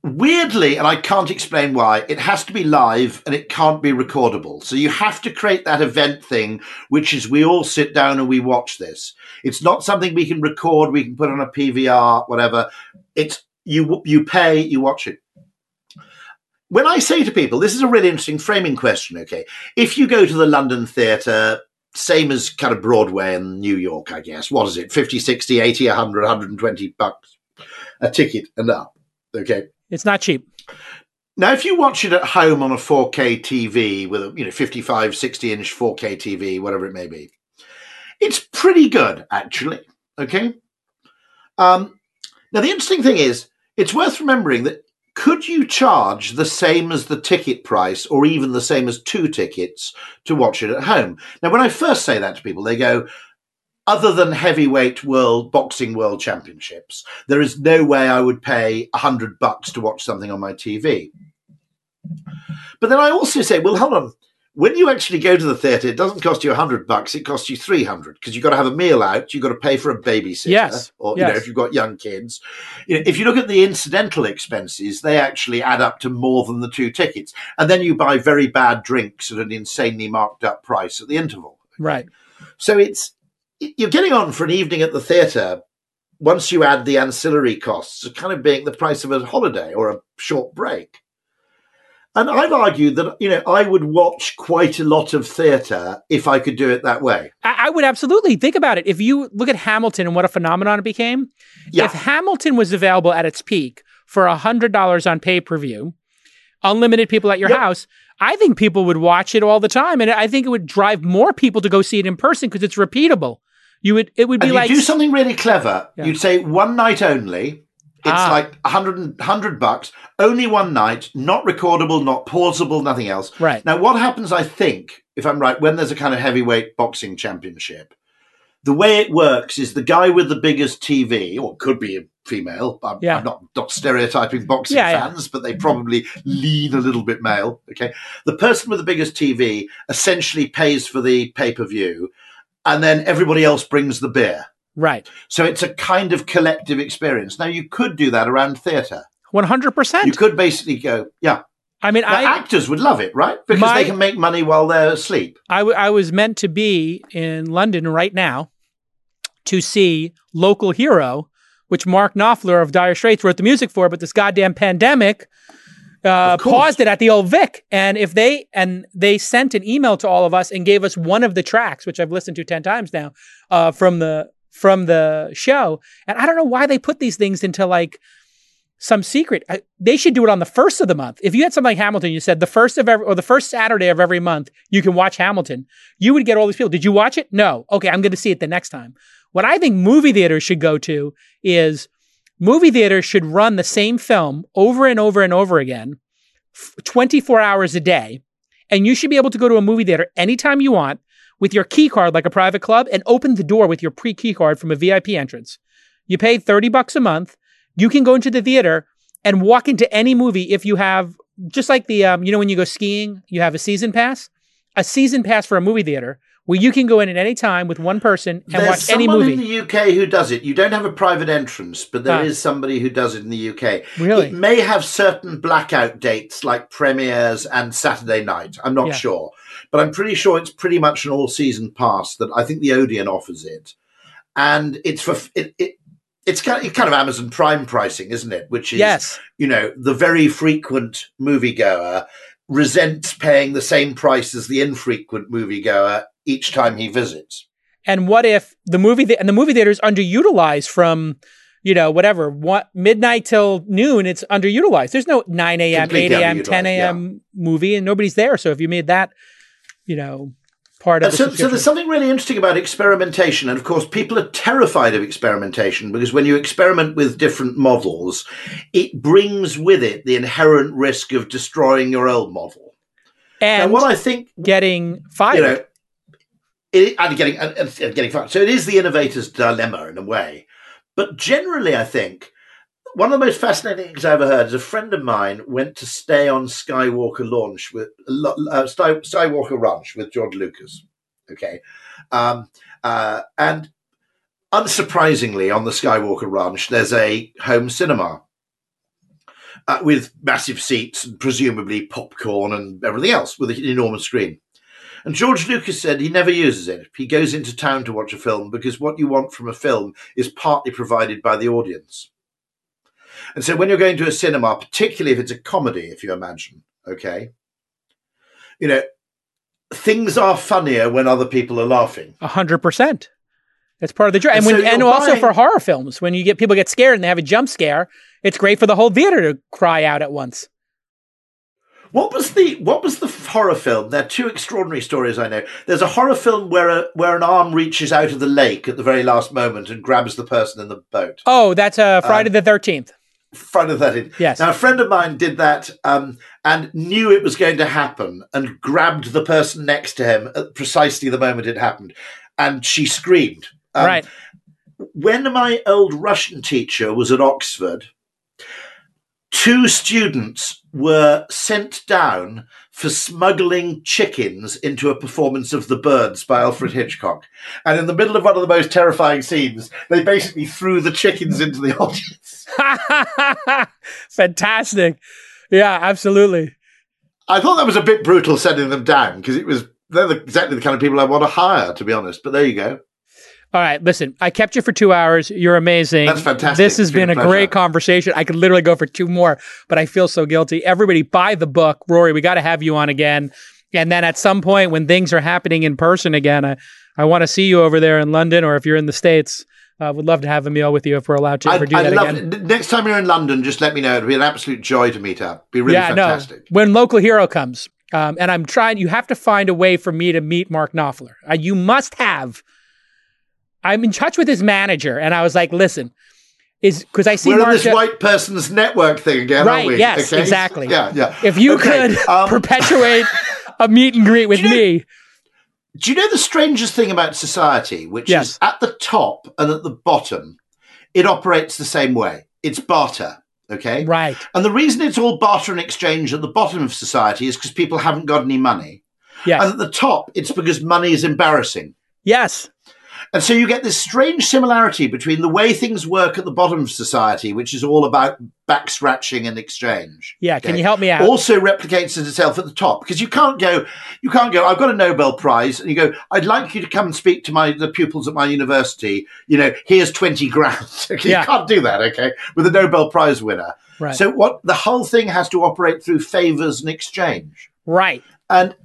weirdly, and I can't explain why, it has to be live and it can't be recordable. So you have to create that event thing, which is we all sit down and we watch this. It's not something we can record, we can put on a PVR, whatever. It's you you pay, you watch it. When I say to people, this is a really interesting framing question, okay? If you go to the London Theatre, same as kind of Broadway in New York, I guess. What is it? 50, 60, 80, 100, 120 bucks a ticket and up. Okay. It's not cheap. Now, if you watch it at home on a 4K TV with a you know 55, 60 inch 4K TV, whatever it may be, it's pretty good actually. Okay. Um, now, the interesting thing is, it's worth remembering that could you charge the same as the ticket price or even the same as two tickets to watch it at home? Now, when I first say that to people, they go, other than heavyweight world boxing world championships, there is no way I would pay a hundred bucks to watch something on my TV. But then I also say, well, hold on. When you actually go to the theatre, it doesn't cost you a hundred bucks; it costs you three hundred because you've got to have a meal out, you've got to pay for a babysitter, yes, or yes. you know, if you've got young kids. You know, if you look at the incidental expenses, they actually add up to more than the two tickets, and then you buy very bad drinks at an insanely marked up price at the interval. Right. So it's you're getting on for an evening at the theatre once you add the ancillary costs, kind of being the price of a holiday or a short break. And I've argued that, you know, I would watch quite a lot of theatre if I could do it that way. I, I would absolutely think about it. If you look at Hamilton and what a phenomenon it became, yeah. if Hamilton was available at its peak for $100 on pay per view, unlimited people at your yep. house, I think people would watch it all the time. And I think it would drive more people to go see it in person because it's repeatable. You would it would be and like do something really clever. Yeah. You'd say one night only. It's ah. like 100, 100 bucks, only one night, not recordable, not pausable, nothing else. Right. Now, what happens, I think, if I'm right, when there's a kind of heavyweight boxing championship, the way it works is the guy with the biggest TV, or could be a female. I'm, yeah. I'm not, not stereotyping boxing yeah, fans, yeah. but they probably lean a little bit male. Okay. The person with the biggest TV essentially pays for the pay per view and then everybody else brings the beer. Right. So it's a kind of collective experience. Now you could do that around theatre. One hundred percent. You could basically go, yeah. I mean, I actors would love it, right? Because My- they can make money while they're asleep. I, w- I was meant to be in London right now to see Local Hero, which Mark Knopfler of Dire Straits wrote the music for, but this goddamn pandemic uh, paused it at the old Vic. And if they and they sent an email to all of us and gave us one of the tracks, which I've listened to ten times now, uh, from the from the show. And I don't know why they put these things into like some secret. I, they should do it on the first of the month. If you had something like Hamilton, you said the first of every or the first Saturday of every month, you can watch Hamilton. You would get all these people. Did you watch it? No. Okay, I'm going to see it the next time. What I think movie theaters should go to is movie theaters should run the same film over and over and over again, f- 24 hours a day, and you should be able to go to a movie theater anytime you want with your key card like a private club and open the door with your pre-key card from a VIP entrance. You pay 30 bucks a month. You can go into the theater and walk into any movie if you have just like the um, you know when you go skiing, you have a season pass, a season pass for a movie theater where you can go in at any time with one person and There's watch any someone movie. in the UK who does it. You don't have a private entrance, but there is Ah. somebody who does it in the UK. Really? It may have certain blackout dates like premieres and Saturday night. I'm not Yeah. sure. But I'm pretty sure it's pretty much an all season pass that I think the Odeon offers it. And it's for it, it it's kind of, kind of Amazon Prime pricing, isn't it? Which is yes. you know, the very frequent moviegoer resents paying the same price as the infrequent moviegoer each time he visits. And what if the movie th- and the movie theater is underutilized from, you know, whatever, what midnight till noon? It's underutilized. There's no 9 a.m., 8 a.m., 10 underutilized, a.m. movie, and nobody's there. So if you made that, you know, part of Uh, the so, so there's something really interesting about experimentation, and of course, people are terrified of experimentation because when you experiment with different models, it brings with it the inherent risk of destroying your old model. and and what I think, getting fired. you know, it, and getting and, getting fired. So it is the innovator's dilemma in a way. But generally, I think one of the most fascinating things I ever heard is a friend of mine went to stay on Skywalker launch with uh, Skywalker Ranch with George Lucas. Okay, um, uh, and unsurprisingly, on the Skywalker Ranch, there's a home cinema. Uh, with massive seats and presumably popcorn and everything else with an enormous screen. And George Lucas said he never uses it. He goes into town to watch a film because what you want from a film is partly provided by the audience. And so when you're going to a cinema, particularly if it's a comedy, if you imagine, okay, you know, things are funnier when other people are laughing. A hundred percent. It's part of the joy. And And when so and also buying- for horror films, when you get people get scared and they have a jump scare, it's great for the whole theater to cry out at once. What was the what was the horror film? There are two extraordinary stories I know. There's a horror film where a, where an arm reaches out of the lake at the very last moment and grabs the person in the boat. Oh, that's uh, Friday Um, the Thirteenth. Friday the 13th. Yes. Now, a friend of mine did that um, and knew it was going to happen and grabbed the person next to him at precisely the moment it happened. And she screamed. Um, right. When my old Russian teacher was at Oxford, two students were sent down for smuggling chickens into a performance of The Birds by Alfred Hitchcock. And in the middle of one of the most terrifying scenes, they basically threw the chickens into the (laughs) audience. (laughs) Fantastic. Yeah, absolutely. I thought that was a bit brutal sending them down because it was they're the, exactly the kind of people I want to hire, to be honest. But there you go. All right, listen, I kept you for two hours. You're amazing. That's fantastic. This has It's been been a pleasure. great conversation. I could literally go for two more, but I feel so guilty. Everybody buy the book. Rory, we got to have you on again. And then at some point when things are happening in person again, I, I want to see you over there in London or if you're in the States. I uh, would love to have a meal with you if we're allowed to ever do I'd that love again. it. Next time you're in London, just let me know. It'd be an absolute joy to meet up. Be really yeah, fantastic. no. When Local Hero comes, um, and I'm trying, you have to find a way for me to meet Mark Knopfler. Uh, you must have. I'm in touch with his manager, and I was like, listen, is because I see We're in Mark. this white person's network thing again, Right, aren't we? yes, exactly. Yeah, yeah. if you Okay, could (laughs) um, perpetuate a meet and greet (laughs) with you know- me, Do you know the strangest thing about society, which Yes. is at the top and at the bottom, it operates the same way. It's barter. Okay. right? And the reason it's all barter and exchange at the bottom of society is because people haven't got any money. Yes, And at the top, it's because money is embarrassing. Yes. And so you get this strange similarity between the way things work at the bottom of society, which is all about back scratching and exchange. Yeah, okay? can you help me out? Also replicates itself at the top because you can't go, you can't go. I've got a Nobel Prize, and you go. I'd like you to come and speak to my the pupils at my university. You know, here's twenty grand. (laughs) okay, yeah. You can't do that, okay, with a Nobel Prize winner. Right. So what the whole thing has to operate through favors and exchange. Right. And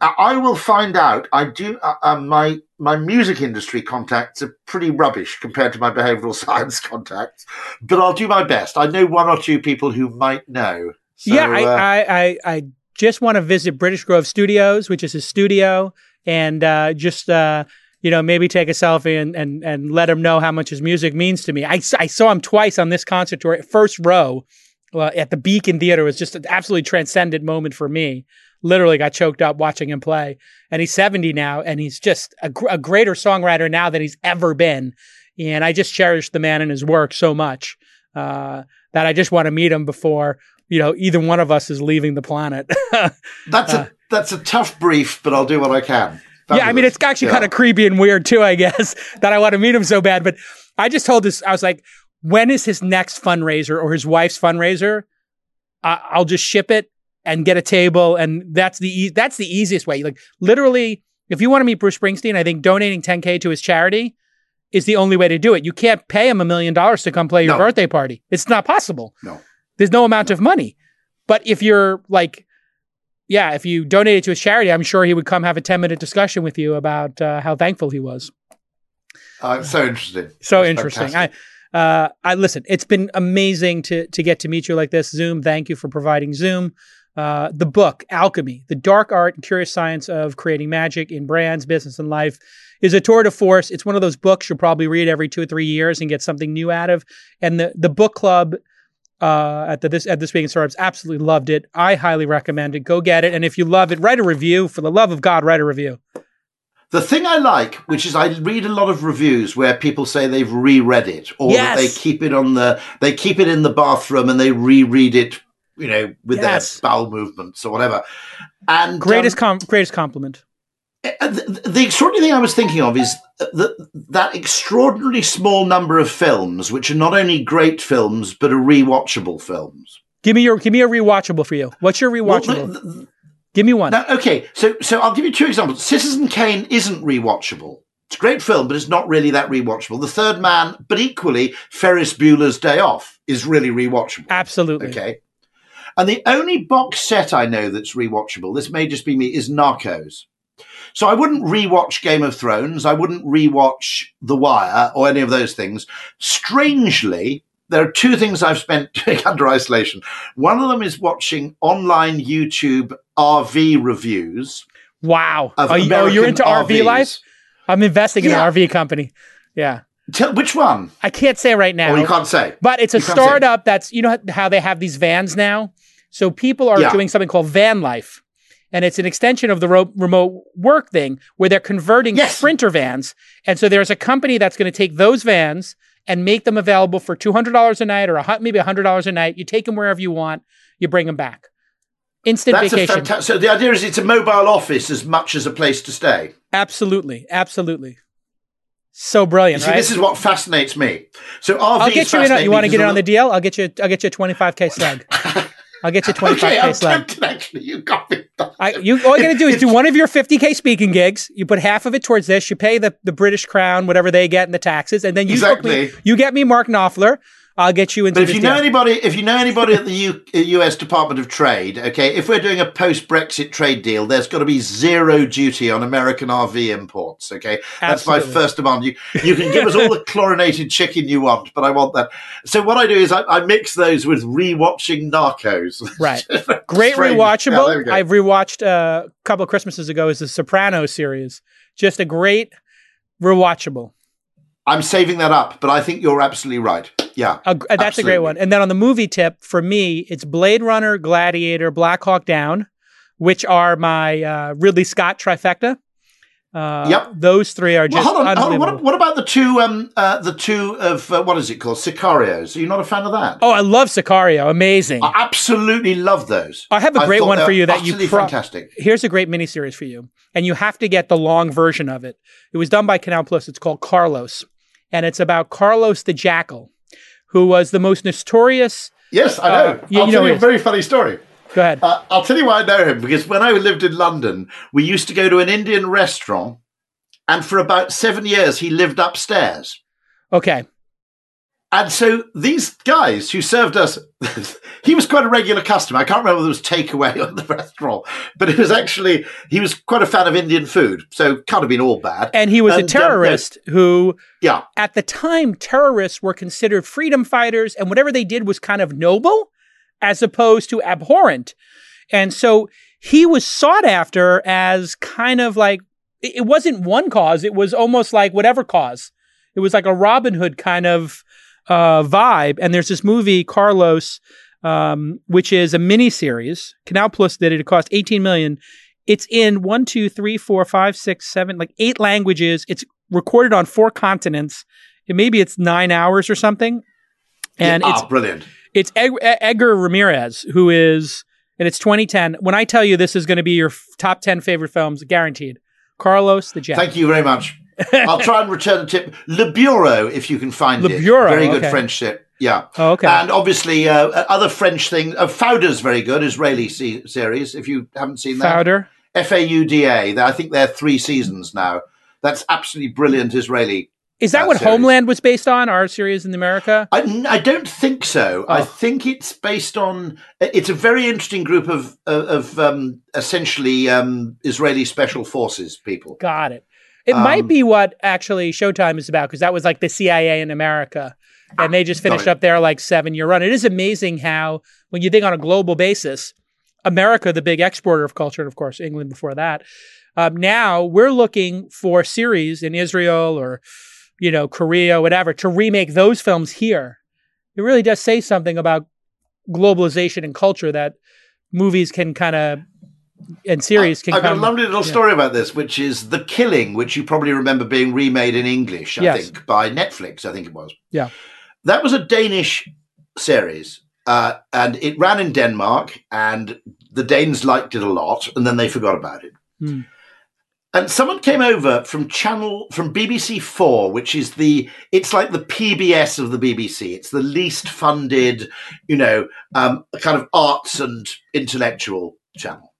I will find out. I do. Uh, uh, my my music industry contacts are pretty rubbish compared to my behavioural (laughs) science contacts, but I'll do my best. I know one or two people who might know. So, yeah, I, uh, I, I, I just want to visit British Grove Studios, which is his studio, and uh, just uh, you know maybe take a selfie and, and and let him know how much his music means to me. I, I saw him twice on this concert tour, first row. Uh, at the Beacon Theater it was just an absolutely transcendent moment for me literally got choked up watching him play. And he's 70 now, and he's just a, gr- a greater songwriter now than he's ever been. And I just cherish the man and his work so much uh, that I just want to meet him before you know either one of us is leaving the planet. (laughs) that's a uh, that's a tough brief, but I'll do what I can. Fabulous. Yeah, I mean it's actually yeah. kind of creepy and weird too, I guess, (laughs) that I want to meet him so bad. But I just told this, I was like, when is his next fundraiser or his wife's fundraiser? I- I'll just ship it and get a table. And that's the e- that's the easiest way. Like literally, if you want to meet Bruce Springsteen, I think donating 10k to his charity is the only way to do it. You can't pay him a million dollars to come play your no. birthday party. It's not possible. No, there's no amount of money. But if you're like, yeah, if you donate it to his charity, I'm sure he would come have a 10 minute discussion with you about uh, how thankful he was. Uh, so interesting. (sighs) So That's interesting. Fantastic. I, uh, I listen. It's been amazing to to get to meet you like this. Zoom, thank you for providing Zoom. Uh, the book, Alchemy, The Dark Art and Curious Science of Creating Magic in Brands, Business, and Life, is a tour de force. It's one of those books you'll probably read every two or three years and get something new out of. And the, the book club uh, at the this at this week in startups absolutely loved it. I highly recommend it. Go get it. And if you love it, write a review. For the love of God, write a review. The thing I like, which is I read a lot of reviews where people say they've reread it or yes. that they keep it on the they keep it in the bathroom and they reread it you know, with yes. their bowel movements or whatever. And greatest um, com- greatest compliment. Eh, eh, the, the, extraordinary thing I was thinking of is that that extraordinarily small number of films, which are not only great films but are rewatchable films. Give me your give me a rewatchable for you. What's your rewatchable? Well, the, give me one. Now, okay, so so I'll give you two examples. Citizen Kane isn't rewatchable. It's a great film, but it's not really that rewatchable. The Third Man, but equally Ferris Bueller's Day Off is really rewatchable. Absolutely. Okay. And the only box set I know that's rewatchable, this may just be me, is Narcos. So I wouldn't rewatch Game of Thrones. I wouldn't rewatch The Wire or any of those things. Strangely, there are two things I've spent (laughs) doing under isolation. One of them is watching online YouTube RV reviews. Wow. Are you, oh, you're into RVs. RV life? I'm investing in yeah. an RV company. Yeah. Tell, which one? I can't say right now. Oh, you can't say. But it's a startup that's, you know how they have these vans now? So people are yeah. doing something called van life. And it's an extension of the ro- remote work thing where they're converting yes. sprinter vans. And so there's a company that's going to take those vans and make them available for $200 a night or a, maybe $100 a night. You take them wherever you want, you bring them back. Instant That's vacation. Fanta- so the idea is it's a mobile office as much as a place to stay. Absolutely. Absolutely. So brilliant, see, right? This is what fascinates me. So RVs I'll get you in. You want to get it on the deal? I'll get you. I'll get you a twenty five k slug. (laughs) I'll get you 25k (laughs) okay, I'm tempted, actually. You got me. I, you, all you got to do is do one of your 50k speaking gigs. You put half of it towards this. You pay the, the British crown, whatever they get in the taxes, and then you exactly. me, you get me Mark Knopfler. I'll get you into. But if you know deal. anybody, if you know anybody at the U, U.S. Department of Trade, okay, if we're doing a post-Brexit trade deal, there's got to be zero duty on American RV imports. Okay, that's my first demand. You you can give us all the (laughs) chlorinated chicken you want, but I want that. So what I do is I, I mix those with rewatching Narcos. Right, (laughs) great rewatchable. Yeah, I've rewatched uh, a couple of Christmases ago. Is the Soprano series. Just a great rewatchable. I'm saving that up, but I think you're absolutely right. Yeah. A, that's absolutely. a great one. And then on the movie tip, for me, it's Blade Runner, Gladiator, Black Hawk Down, which are my uh, Ridley Scott trifecta. Uh, Yep. Those three are just Well, hold on, hold on. unbelievable. What, what about the two? Um, uh, the two of uh, what is it called? Sicarios. Are you not a fan of that? oh, I love Sicario. Amazing. I absolutely love those. I have a great one for you that you pro- fantastic. Here's a great miniseries for you, and you have to get the long version of it. It was done by Canal Plus. It's called Carlos, and it's about Carlos the Jackal, who was the most notorious. Yes, I know. Uh, you- I'll you tell know you a very funny story. Go ahead. Uh, I'll tell you why I know him because when I lived in London, we used to go to an Indian restaurant, and for about seven years he lived upstairs. Okay. And so these guys who served us, (laughs) he was quite a regular customer. I can't remember whether it was takeaway (laughs) or the restaurant, but it was actually, he was quite a fan of Indian food. So can't have been all bad. And he was a And, um, terrorist who, Yeah. at the time, terrorists were considered freedom fighters, and whatever they did was kind of noble as opposed to abhorrent. And so he was sought after as kind of like, it wasn't one cause, it was almost like whatever cause. It was like a Robin Hood kind of uh, vibe. And there's this movie, Carlos, um, which is a mini series. Canal Plus did it. It cost 18 million. It's in one, two, three, four, five, six, seven, like eight languages. It's recorded on four continents. It, maybe it's nine hours or something. And ah, it's brilliant. it's Ed- Edgar Ramirez who is, and it's 2010. When I tell you this is going to be your f- top 10 favorite films, guaranteed. Carlos the Jack. Thank you very much. I'll try and return the tip. Le Bureau, if you can find Le it. Bureau, Very good okay. French tip. Yeah. Oh, okay. And obviously, uh, other French things. Uh, Fauda's very good, Israeli se- series. If you haven't seen that, Fauda. F A U D A. I think they're three seasons now. That's absolutely brilliant Israeli. Is that that what series. Homeland was based on? Our series in America? I, I don't think so. I Oh. think it's based on. It's a very interesting group of of, of um, essentially um, Israeli special forces people. Got it. It might Um, be what actually Showtime is about because that was like the CIA in America. And they just finished up their like seven year run. It is amazing how, when you think on a global basis, America, the big exporter of culture, and of course, England before that, um, now we're looking for series in Israel or, you know, Korea, whatever, to remake those films here. It really does say something about globalization and culture that movies can kind of, and series can I've got a lovely little yeah. story about this, which is The Killing, which you probably remember being remade in English, I Yes. think, by Netflix, I think it was. Yeah. That was a Danish series, uh, and it ran in Denmark, and the Danes liked it a lot, and then they forgot about it. Hmm. And someone came over from channel from BBC Four, which is the it's like the PBS of the BBC. It's the least funded, you know, um, kind of arts and intellectual channel.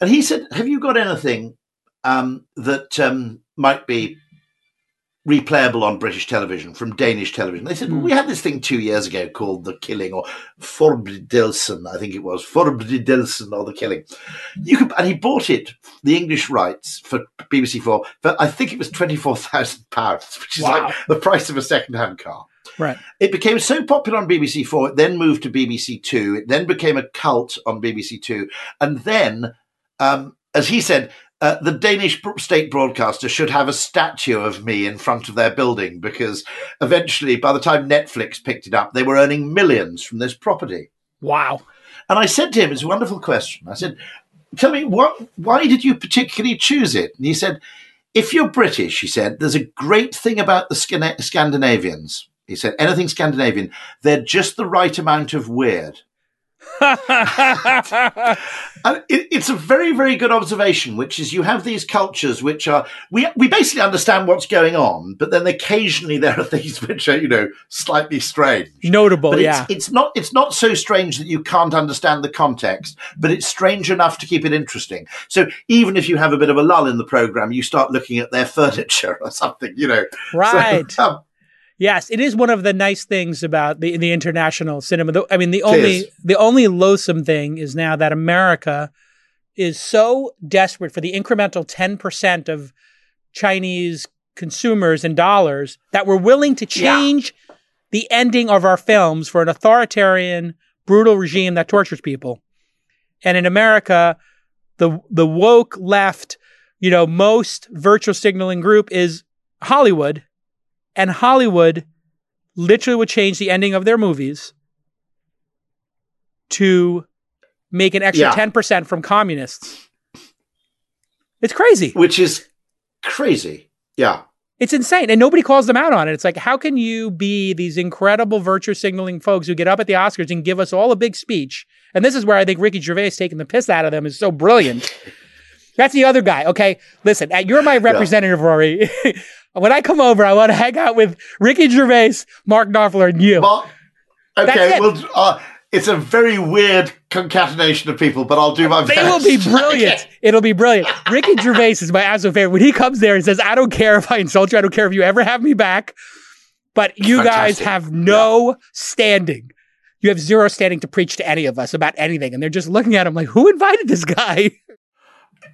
And he said, "Have you got anything um, that um, might be replayable on British television from Danish television?" They said, "Well, we had this thing two years ago called The Killing or Forbrydelsen, I think it was Forbrydelsen or The Killing." You could, and he bought it, the English rights for BBC Four, for I think it was twenty four thousand pounds, (laughs) which is Wow. like the price of a second hand car. Right. It became so popular on BBC Four, it then moved to BBC Two. It then became a cult on BBC Two. And then, um, as he said, uh, the Danish state broadcaster should have a statue of me in front of their building because eventually, by the time Netflix picked it up, they were earning millions from this property. Wow. And I said to him, it's a wonderful question. I said, Tell me, what, why did you particularly choose it? And he said, If you're British, he said, there's a great thing about the Scan- Scandinavians. He said, anything Scandinavian, they're just the right amount of weird. (laughs) And it, it's a very, very good observation, which is you have these cultures which are, we, we basically understand what's going on, but then occasionally there are (laughs) things which are, you know, slightly strange. Notable, But yeah. it's, it's not it's not so strange that you can't understand the context, but it's strange enough to keep it interesting. So even if you have a bit of a lull in the program, you start looking at their (laughs) furniture or something, you know. So, Right. um, Yes, it is one of the nice things about the the international cinema. The- I mean, the only the only loathsome thing is now that America is so desperate for the incremental ten percent of Chinese consumers and dollars that we're willing to Yeah. change the ending of our films for an authoritarian, brutal regime that tortures people. And in America, the the woke left, you know, most virtual signaling group is Hollywood and Hollywood literally would change the ending of their movies to make an extra Yeah. 10% from communists. It's crazy. which is crazy. Yeah. It's insane. And nobody calls them out on it. It's like, how can you be these incredible virtue signaling folks who get up at the Oscars and give us all a big speech? And this is where I think Ricky Gervais taking the piss out of them is so brilliant. That's the other guy. Okay. Listen, uh, you're my representative, yeah. Rory. (laughs) when I come over, I want to hang out with Ricky Gervais, Mark Knopfler, and you. Mark, okay. Well, uh, it's a very weird concatenation of people, but I'll do my best. They will be (laughs) brilliant. It'll be brilliant. Ricky Gervais is my absolute favorite. When he comes there and says, I don't care if I insult you, I don't care if you ever have me back, but you Fantastic. guys have no yeah. standing. You have zero standing to preach to any of us about anything. And they're just looking at him like, who invited this guy? (laughs)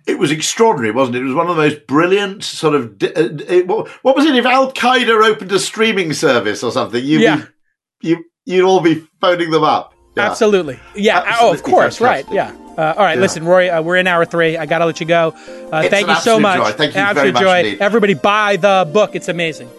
It was extraordinary, wasn't it? It was one of the most brilliant sort of. Uh, what was it? If Al Qaeda opened a streaming service or something, you'd yeah. be, you you'd all be phoning them up. Yeah. Absolutely. Yeah. Absolutely oh, of course. Fantastic. Right. Yeah. Uh, all right. Yeah. Listen, Rory, uh, we're in hour three. I got to let you go. Uh, thank you so much. Joy. Thank you absolute very much. Joy. Indeed. Everybody buy the book. It's amazing.